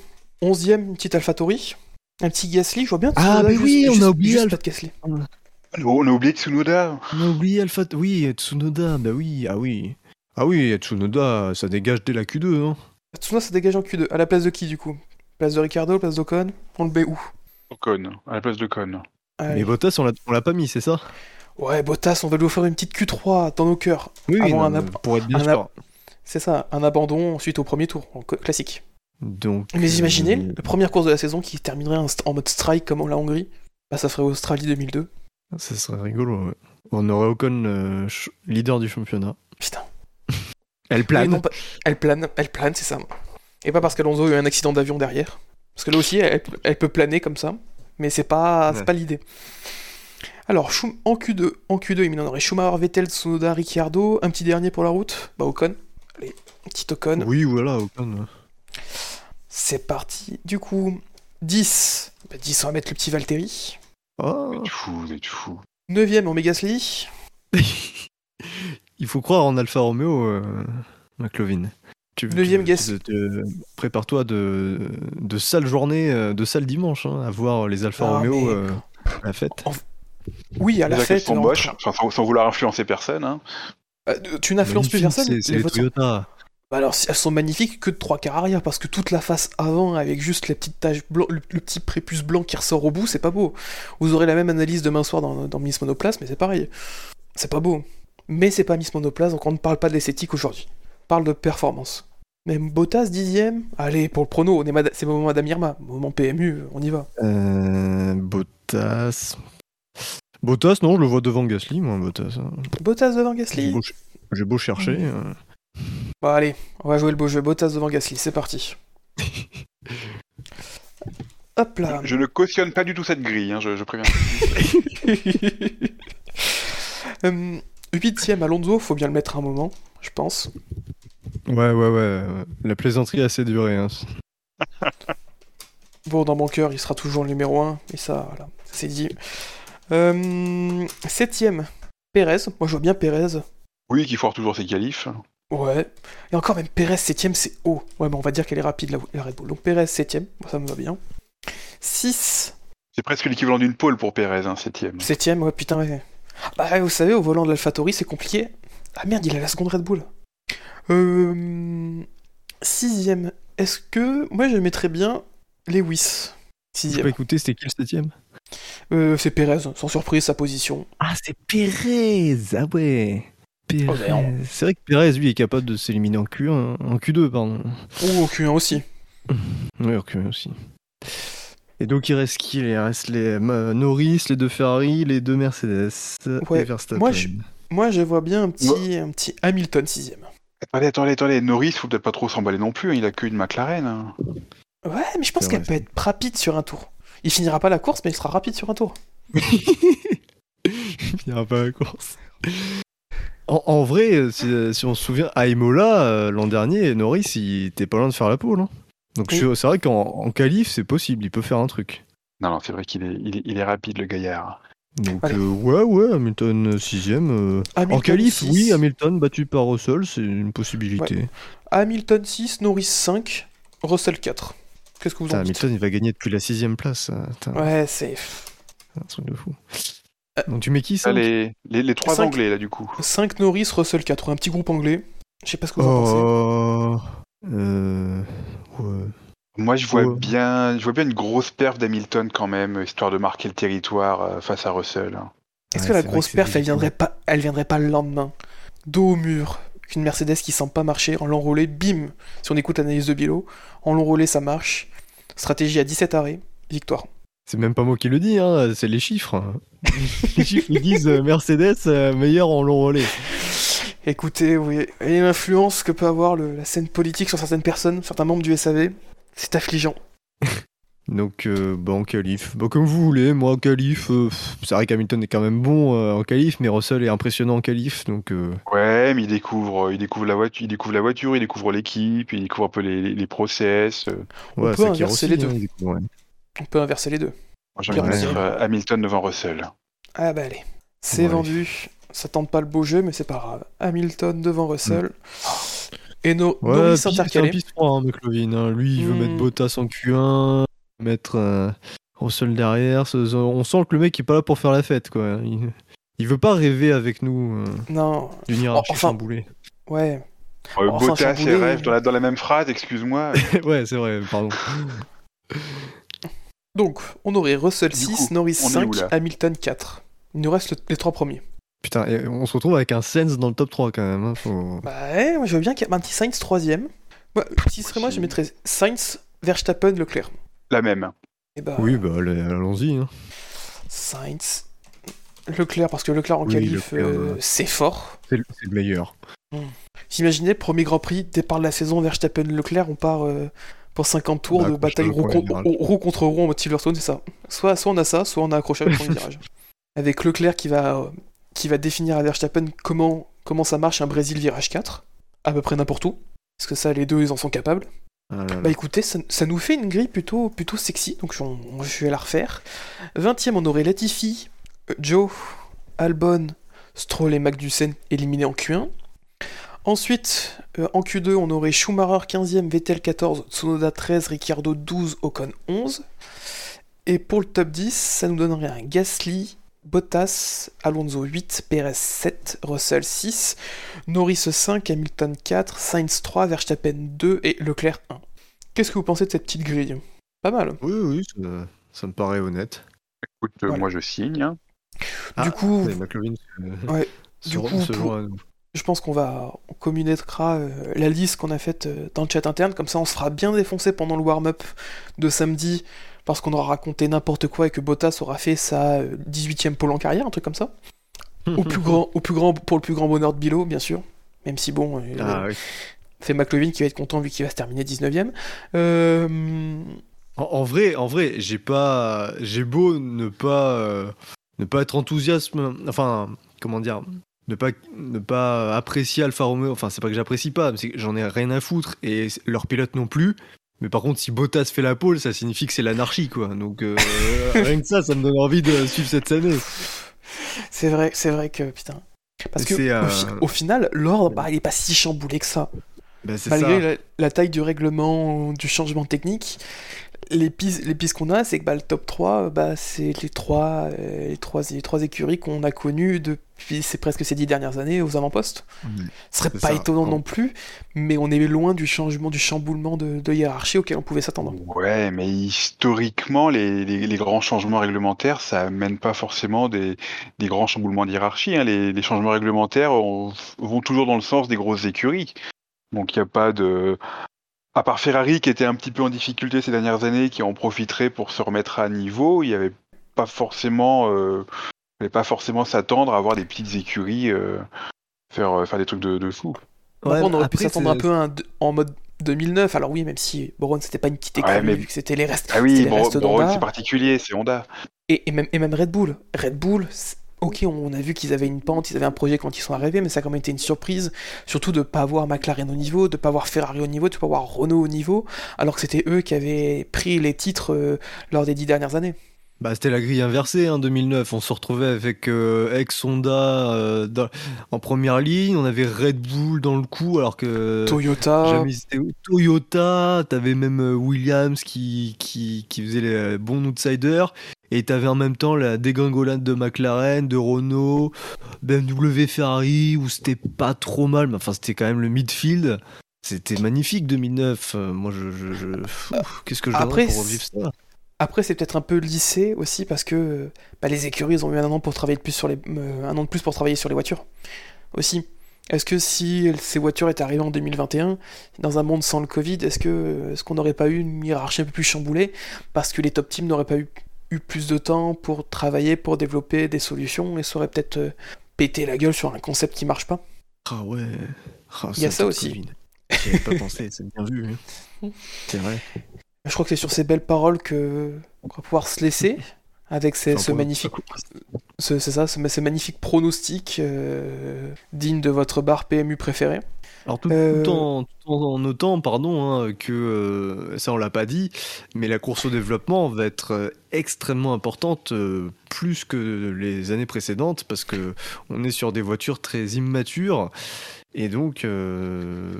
11ème, une petite Alpha Tauri. Un petit Gasly, je vois bien. Ah, mais juste- oui, on a oublié Alpha- Gasly. On a oublié Tsunoda. On a oublié Alpha. Oui, Tsunoda, bah oui, ah oui. Ah oui, Tsunoda, ça dégage dès la Q2, hein. Tsunoda se dégage en Q2. À la place de qui, du coup? Place de Ricardo, place d'Ocon? On le met où? Ocon, à la place de Con. Mais Bottas, on l'a on l'a pas mis, c'est ça? Ouais, Bottas, on va lui offrir une petite Q3 dans nos cœurs. Oui, Avant non, un ab- pour être bien sûr. C'est ça, un abandon ensuite au premier tour, en classique. Donc, Mais imaginez, euh, la première course de la saison qui terminerait en, mode strike comme la Hongrie, bah ça ferait Australie 2002. Ça serait rigolo, ouais. On aurait Ocon euh, leader du championnat. Putain. Elle plane. non, Elle plane, elle plane, c'est ça. Et pas parce qu'Alonso a eu un accident d'avion derrière. Parce que là aussi, elle, elle peut planer comme ça, mais c'est pas, Ouais. pas l'idée. Alors, Schum- en Q2, en Q2, il m'en aurait Schumacher, Vettel, Tsunoda, Ricciardo, un petit dernier pour la route, bah Ocon. Allez, petit Ocon. Oui, voilà, Ocon. C'est parti. Du coup, 10. Bah, 10, on va mettre le petit Valtteri. Ah. Vous êtes fou, vous êtes fou. 9ème, en Gasly. Il faut croire en Alfa Romeo, euh, McLovin. Tu, Deuxième tu- guess. Prépare-toi de, de sales journées, euh, de sales dimanches, hein, à voir les Alfa Ah, Romeo mais- euh, à la fête. Oui, à la fête. sont en- moches, enfin, sans, sans vouloir influencer personne. Hein. Euh, tu n'influences plus personne. C'est les les votes sont- Toyota. Bah alors, elles sont magnifiques que de trois quarts arrière, parce que toute la face avant, avec juste la petite tache blanc, le, le petit prépuce blanc qui ressort au bout, c'est pas beau. Vous aurez la même analyse demain soir dans, dans Miss Monoplace, mais c'est pareil. C'est pas beau. Mais c'est pas Miss Monoplace, donc on ne parle pas de l'esthétique aujourd'hui. On parle de performance. Même Bottas dixième. Allez, pour le prono, c'est le moment Madame Irma. Moment PMU, on y va. Euh, Bottas. Bottas, non, je le vois devant Gasly, moi, Bottas. hein. Bottas devant J'ai Gasly. beau, ch- j'ai beau chercher. euh. Bon, allez, on va jouer le beau jeu. Bottas devant Gasly, c'est parti. Hop là. Je ne cautionne pas du tout cette grille, hein, je, je préviens. Euh, Huitième Alonso, faut bien le mettre un moment, je pense. Ouais, ouais, ouais. La plaisanterie a assez duré. Hein. Bon, dans mon cœur, il sera toujours le numéro 1, et ça, voilà, c'est dit. Euh, septième, Pérez. Moi, je vois bien Pérez. Oui, qui foire toujours ses qualifs. Ouais. Et encore, même Pérez, septième, c'est haut. Ouais, mais on va dire qu'elle est rapide, la, la Red Bull. Donc Pérez, septième, Bon, ça me va bien. 6, C'est presque l'équivalent d'une pole pour Pérez, hein, septième. septième, ouais, putain, ouais. Bah, vous savez, au volant de l'AlphaTauri, c'est compliqué. Ah merde, il a la seconde Red Bull. Euh, sixième, est-ce que... Moi, je mettrais bien Lewis. J'ai Sixième. pas écouté, c'était qui le septième? Euh, c'est Pérez, sans surprise, sa position. Ah, c'est Pérez Ah ouais Pérez. Oh, C'est vrai que Pérez, lui, est capable de s'éliminer en Q1, en Q2, pardon. Ou au Q1 aussi. Oui, en Q1 aussi. Et donc, il reste qui Il reste les Norris, les deux Ferrari, les deux Mercedes Ouais, et Verstappen. moi, je- Moi, je vois bien un petit, un petit Hamilton sixième. Attendez, attendez, attendez, Norris, faut peut-être pas trop s'emballer non plus, hein, il a qu'une McLaren. hein. Ouais, mais je pense qu'elle peut être rapide sur un tour. Il finira pas la course, mais il sera rapide sur un tour. Il finira pas la course. En, en vrai, euh, si, euh, si on se souvient, à Imola, euh, l'an dernier, Norris, il était pas loin de faire la pole. hein. Donc Oui. c'est vrai qu'en en qualif, c'est possible, il peut faire un truc. Non, non, c'est vrai qu'il est, il est, il est rapide, le gaillard. Donc euh, ouais, ouais, Hamilton 6ème. Hamilton en qualif, 6, oui, Hamilton battu par Russell, c'est une possibilité. Hamilton 6, Norris 5, Russell 4. Qu'est-ce que vous en dites Hamilton, il va gagner depuis la sixième place. Putain, Ouais, c'est c'est un truc de fou. Euh, Donc tu mets qui ça Là, les, les, les trois Cinq. anglais, là, du coup. 5 Norris, Russell 4. Un petit groupe anglais. Je sais pas ce que vous en pensez. Oh, euh, ouais. Moi, je vois Ouais. bien, je vois bien une grosse perf d'Hamilton quand même, histoire de marquer le territoire euh, face à Russell. hein. Est-ce Ouais, que la grosse perf, elle viendrait pas, elle viendrait pas le lendemain? Dos au mur, qu'une Mercedes qui sent pas marcher, en l'enrôlé, bim Si on écoute l'analyse de Bilo, en l'enrôlé, ça marche. Stratégie à 17 arrêts, victoire. C'est même pas moi qui le dis, hein, c'est les chiffres. les chiffres ils disent euh, Mercedes euh, meilleur en long relais. Écoutez, oui, et l'influence que peut avoir le- la scène politique sur certaines personnes, certains membres du SAV, c'est affligeant. Donc, euh, bah, en qualif. Bah, comme vous voulez, moi, en qualif, euh, c'est vrai qu'Hamilton est quand même bon euh, en qualif, mais Russell est impressionnant en qualif, donc... euh, Ouais, mais il découvre, il découvre la voiture, il découvre la voiture, il découvre l'équipe, il découvre un peu les, les, les process. euh. On peut inverser les deux. ouais. On peut inverser les deux. Moi, j'ai envie de dire euh, Hamilton devant Russell. Ah bah allez, c'est Ouais. vendu. Ça tente pas le beau jeu, mais c'est pas grave. Hamilton devant Russell. Et no Ouais, Norris c'est un piste froid, hein, McLovin. hein. Lui, il veut Hmm. mettre Bottas en Q1, mettre euh, Russell derrière. ce- ce- On sent que le mec est pas là pour faire la fête, quoi. Il, il veut pas rêver avec nous euh, Non, d'une hiérarchie enfin- chamboulée. ouais. Euh, Enfin, Bottas et chamboulé. rêve dans la, dans la même phrase, excuse-moi. ouais, c'est vrai, pardon. Donc, on aurait Russell Du 6, coup, Norris on est 5, où, là Hamilton 4. Il nous reste le- les trois premiers. Putain, et on se retrouve avec un Sens dans le top 3 quand même. hein, faut- Bah ouais, moi je veux bien qu'il y ait un petit Sainz troisième. Moi, si ce serait moi, je mettrais Sainz, Verstappen, Leclerc. La même. Et bah, Oui, bah allons-y. hein. Sainz, Leclerc, parce que Leclerc en Oui, qualif, euh, ouais. c'est fort. C'est le, le meilleur. Imaginez, premier Grand Prix, départ de la saison, Verstappen, Leclerc, on part euh, pour 50 tours Bah, de bataille le roue, con- contre roue en mode Silverstone, c'est ça. Soit, soit on a ça, soit on a accrochage au premier virage. Avec Leclerc qui va, euh, qui va définir à Verstappen comment, comment ça marche un Brésil virage 4, à peu près n'importe où. Parce que ça, les deux, ils en sont capables. Ah. Bah écoutez, ça, nous fait une grille plutôt, plutôt sexy, donc je, on- je vais la refaire. 20ème, on aurait Latifi, euh, Joe, Albon, Stroll et Magnussen éliminés en Q1. Ensuite, euh, en Q2, on aurait Schumacher 15ème, Vettel 14, Tsunoda 13, Ricciardo 12, Ocon 11. Et pour le top 10, ça nous donnerait un Gasly, Bottas, Alonso 8, Perez 7, Russell 6, Norris 5, Hamilton 4, Sainz 3, Verstappen 2 et Leclerc 1. Qu'est-ce que vous pensez de cette petite grille? Pas mal. Oui, oui, ça, ça me paraît honnête. Écoute, euh, Voilà. moi je signe. hein. Ah, du coup, Mais McLovin Ouais, du coup, se pour- joint à nous. je pense qu'on va on communiquera euh, la liste qu'on a faite euh, dans le chat interne, comme ça on se fera bien défoncer pendant le warm-up de samedi, parce qu'on aura raconté n'importe quoi et que Bottas aura fait sa euh, 18ème pole en carrière, un truc comme ça. au, plus grand, au plus grand, pour le plus grand bonheur de Bilo, bien sûr. Même si bon, euh, Ah, oui. c'est McLovin qui va être content vu qu'il va se terminer 19ème. Euh, En, en vrai, en vrai, j'ai pas, j'ai beau ne pas, euh, ne pas être enthousiasme, enfin, comment dire, ne pas, ne pas apprécier Alfa Romeo. Enfin, c'est pas que j'apprécie pas, mais c'est que j'en ai rien à foutre et c- leur pilote non plus. Mais par contre, si Bottas fait la pole, ça signifie que c'est l'anarchie, quoi. Donc euh, rien que ça, ça me donne envie de suivre cette année. c'est vrai, c'est vrai que putain. Parce que au, euh, fi- au final, l'ordre, bah, il est pas si chamboulé que ça. C'est Malgré ça. la, la taille du règlement, du changement technique, les pistes, les pistes qu'on a, c'est que bah, le top 3, bah, c'est les trois, euh, les, trois, les trois écuries qu'on a connues depuis c'est presque ces dix dernières années aux avant-postes. Mm. Ce serait pas ça. étonnant Oh. non plus, mais on est loin du changement, du chamboulement de, de hiérarchie auquel on pouvait s'attendre. Ouais, mais historiquement, les, les- les grands changements réglementaires, ça amène pas forcément des, des grands chamboulements de hiérarchie. hein. Les, les changements réglementaires on- vont toujours dans le sens des grosses écuries. Donc il n'y a pas de... À part Ferrari qui était un petit peu en difficulté ces dernières années, qui en profiterait pour se remettre à niveau, il n'y avait pas forcément... euh, fallait pas forcément s'attendre à avoir des petites écuries euh, faire, euh, faire des trucs de, de fou. Après, on aurait pu s'attendre un peu un en mode 2009. Alors oui, même si Boron c'était pas une petite écurie, Ouais, mais- vu que c'était les restes, Ah oui, d'Honda. c'est particulier, c'est Honda. Et, et même, et même Red Bull. Red Bull, c'est- ok, on a vu qu'ils avaient une pente, ils avaient un projet quand ils sont arrivés, mais ça a quand même été une surprise, surtout de pas avoir McLaren au niveau, de pas avoir Ferrari au niveau, de pas avoir Renault au niveau, alors que c'était eux qui avaient pris les titres euh, lors des dix dernières années. Bah, c'était la grille inversée en 2009. On se retrouvait avec euh, ex Honda euh, dans- en première ligne. On avait Red Bull dans le coup, alors que Toyota, Toyota. T'avais même euh, Williams qui, qui, qui faisait les euh, bons outsiders. Et t'avais en même temps la dégringolade de McLaren, de Renault, BMW Ferrari, où c'était pas trop mal. Mais enfin, c'était quand même le midfield. C'était magnifique 2009. Euh, moi, je. je, je- Pfff, Qu'est-ce que je Après, donnerais pour revivre ça? Après, c'est peut-être un peu lissé aussi parce que bah, les écuries ils ont eu un an pour travailler de plus sur les, euh, un an de plus pour travailler sur les voitures aussi. Est-ce que si ces voitures étaient arrivées en 2021, dans un monde sans le Covid, est-ce que est-ce qu'on n'aurait pas eu une hiérarchie un peu plus chamboulée? Parce que les top teams n'auraient pas eu, eu plus de temps pour travailler, pour développer des solutions et ça aurait peut-être euh, pété la gueule sur un concept qui marche pas Ah ouais. Ah, Il y a ça aussi. Covid. J'y avais pas pensé, c'est bien vu. hein. C'est vrai. Je crois que c'est sur ces belles paroles que qu'on va pouvoir se laisser avec ces- ce magnifique, ce- c'est ça, ce, ce magnifique pronostic euh, digne de votre bar PMU préféré. Alors tout, Euh, tout en, tout en notant, pardon, hein, que euh, ça on l'a pas dit, mais la course au développement va être euh, extrêmement importante, plus que les années précédentes, parce que on est sur des voitures très immatures, et donc euh,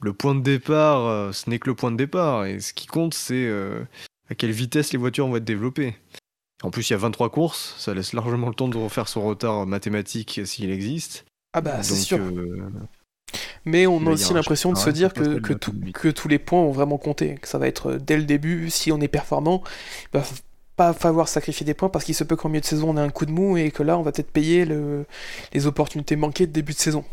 le point de départ, euh, ce n'est que le point de départ, et ce qui compte, c'est euh, à quelle vitesse les voitures vont être développées. En plus, il y a 23 courses, ça laisse largement le temps de refaire son retard mathématique s'il existe. Ah bah c'est sûr. euh, Mais on a aussi l'impression de se dire que, que, tout- tous les points ont vraiment compté, que ça va être dès le début, si on est performant, il va pas falloir sacrifier des points parce qu'il se peut qu'en milieu de saison on ait un coup de mou et que là on va peut-être payer le- les opportunités manquées de début de saison.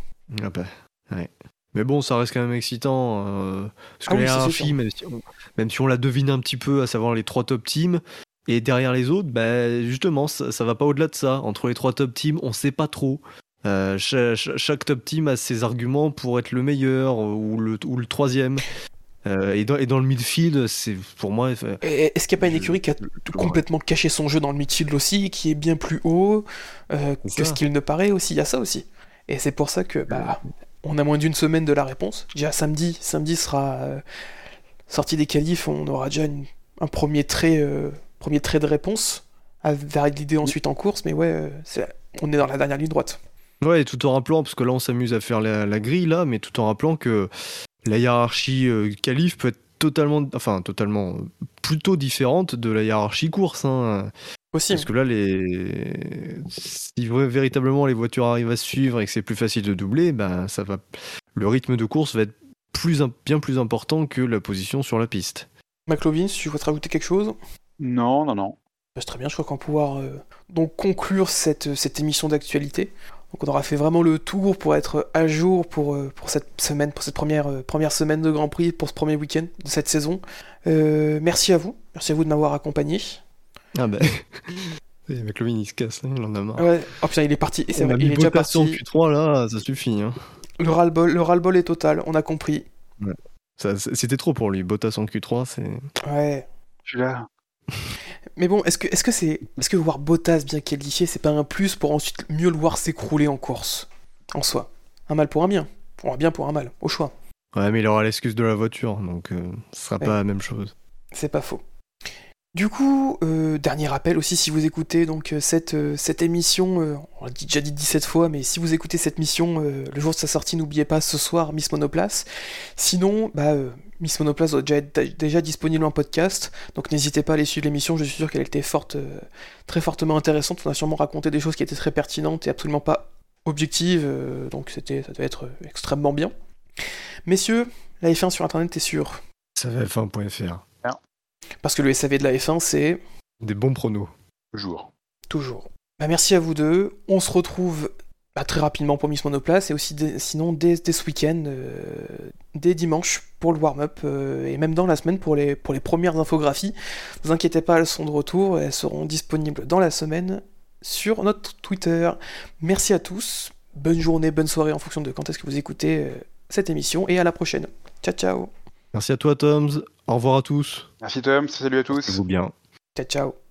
Ah bah, ouais. Mais bon, ça reste quand même excitant. euh, parce que Ah oui, c'est hiérarchie, sûr. même si, on, même si on la devine un petit peu, à savoir les trois top teams, et derrière les autres, bah, justement, ça, ça va pas au-delà de ça. Entre les trois top teams, on sait pas trop. Euh, cha- cha- chaque, top team a ses arguments pour être le meilleur ou le, ou le troisième. Euh, et, dans, et dans le midfield, c'est pour moi. Est-ce qu'il n'y a pas une écurie qui a complètement caché son jeu dans le midfield aussi, qui est bien plus haut euh, que ça. ce qu'il ne paraît aussi, il y a ça aussi. Et c'est pour ça que bah, on a moins d'une semaine de la réponse. Déjà samedi, samedi sera euh, sorti des qualifs, on aura déjà un premier trait, euh, premier trait de réponse à valider ensuite en course, mais ouais, euh, on est dans la dernière ligne droite. Ouais, tout en rappelant, parce que là on s'amuse à faire la, grille là, mais tout en rappelant que la hiérarchie euh, qualif peut être totalement, enfin totalement, plutôt différente de la hiérarchie course. Hein, Aussi. parce que là, les... si véritablement les voitures arrivent à se suivre et que c'est plus facile de doubler, ben ça va, le rythme de course va être plus, bien plus important que la position sur la piste. McLovin, si tu veux te rajouter quelque chose? Non, non, non. Bah, c'est très bien, je crois qu'on va pouvoir euh, donc conclure cette, cette émission d'actualité. Donc on aura fait vraiment le tour pour être à jour pour, euh, pour cette semaine, pour cette première, euh, première semaine de Grand Prix, pour ce premier week-end de cette saison. Euh, merci à vous, merci à vous de m'avoir accompagné. Ah ben, avec le il se casse, hein, il en a marre. Ouais, oh putain, il est parti, et c'est On vrai, a il est déjà parti. Q3 là, ça suffit. Hein. Le ras-le-bol le ras-le-bol est total, on a compris. Ça- C'était trop pour lui, Bottas en Q3, c'est... Ouais. Je suis là. Mais bon, est-ce que est-ce que c'est est-ce que voir Bottas bien qualifié, c'est pas un plus pour ensuite mieux le voir s'écrouler en course? En soi Un mal pour un bien, ou un bien pour un mal, au choix. Ouais, mais il aura l'excuse de la voiture, donc euh, ce sera Ouais. pas la même chose. C'est pas faux. Du coup, euh, dernier rappel aussi, si vous écoutez donc euh, cette, euh, cette émission, on l'a déjà dit 17 fois, mais si vous écoutez cette mission le jour de sa sortie, n'oubliez pas ce soir Miss Monoplace. Sinon, bah, Miss Monoplace doit déjà être déjà disponible en podcast, donc n'hésitez pas à aller suivre l'émission, je suis sûr qu'elle était forte, très fortement intéressante, on a sûrement raconté des choses qui étaient très pertinentes et absolument pas objectives, donc c'était, ça devait être extrêmement bien. Messieurs, la F1 sur internet est sûr, Ça va F1.fr. parce que le SAV de la F1 c'est... Des bons pronos. Jour. Toujours. Bah, merci à vous deux. On se retrouve bah, très rapidement pour Miss Monoplace et aussi dès- sinon dès, dès ce week-end, euh, dès dimanche pour le warm-up euh, et même dans la semaine pour les, pour les premières infographies. Ne vous inquiétez pas, elles sont de retour et elles seront disponibles dans la semaine sur notre Twitter. Merci à tous. Bonne journée, bonne soirée en fonction de quand est-ce que vous écoutez euh, cette émission et à la prochaine. Ciao ciao. Merci à toi, Toms. Au revoir à tous. Merci Tom, salut à tous. Vous bien. Ciao ciao.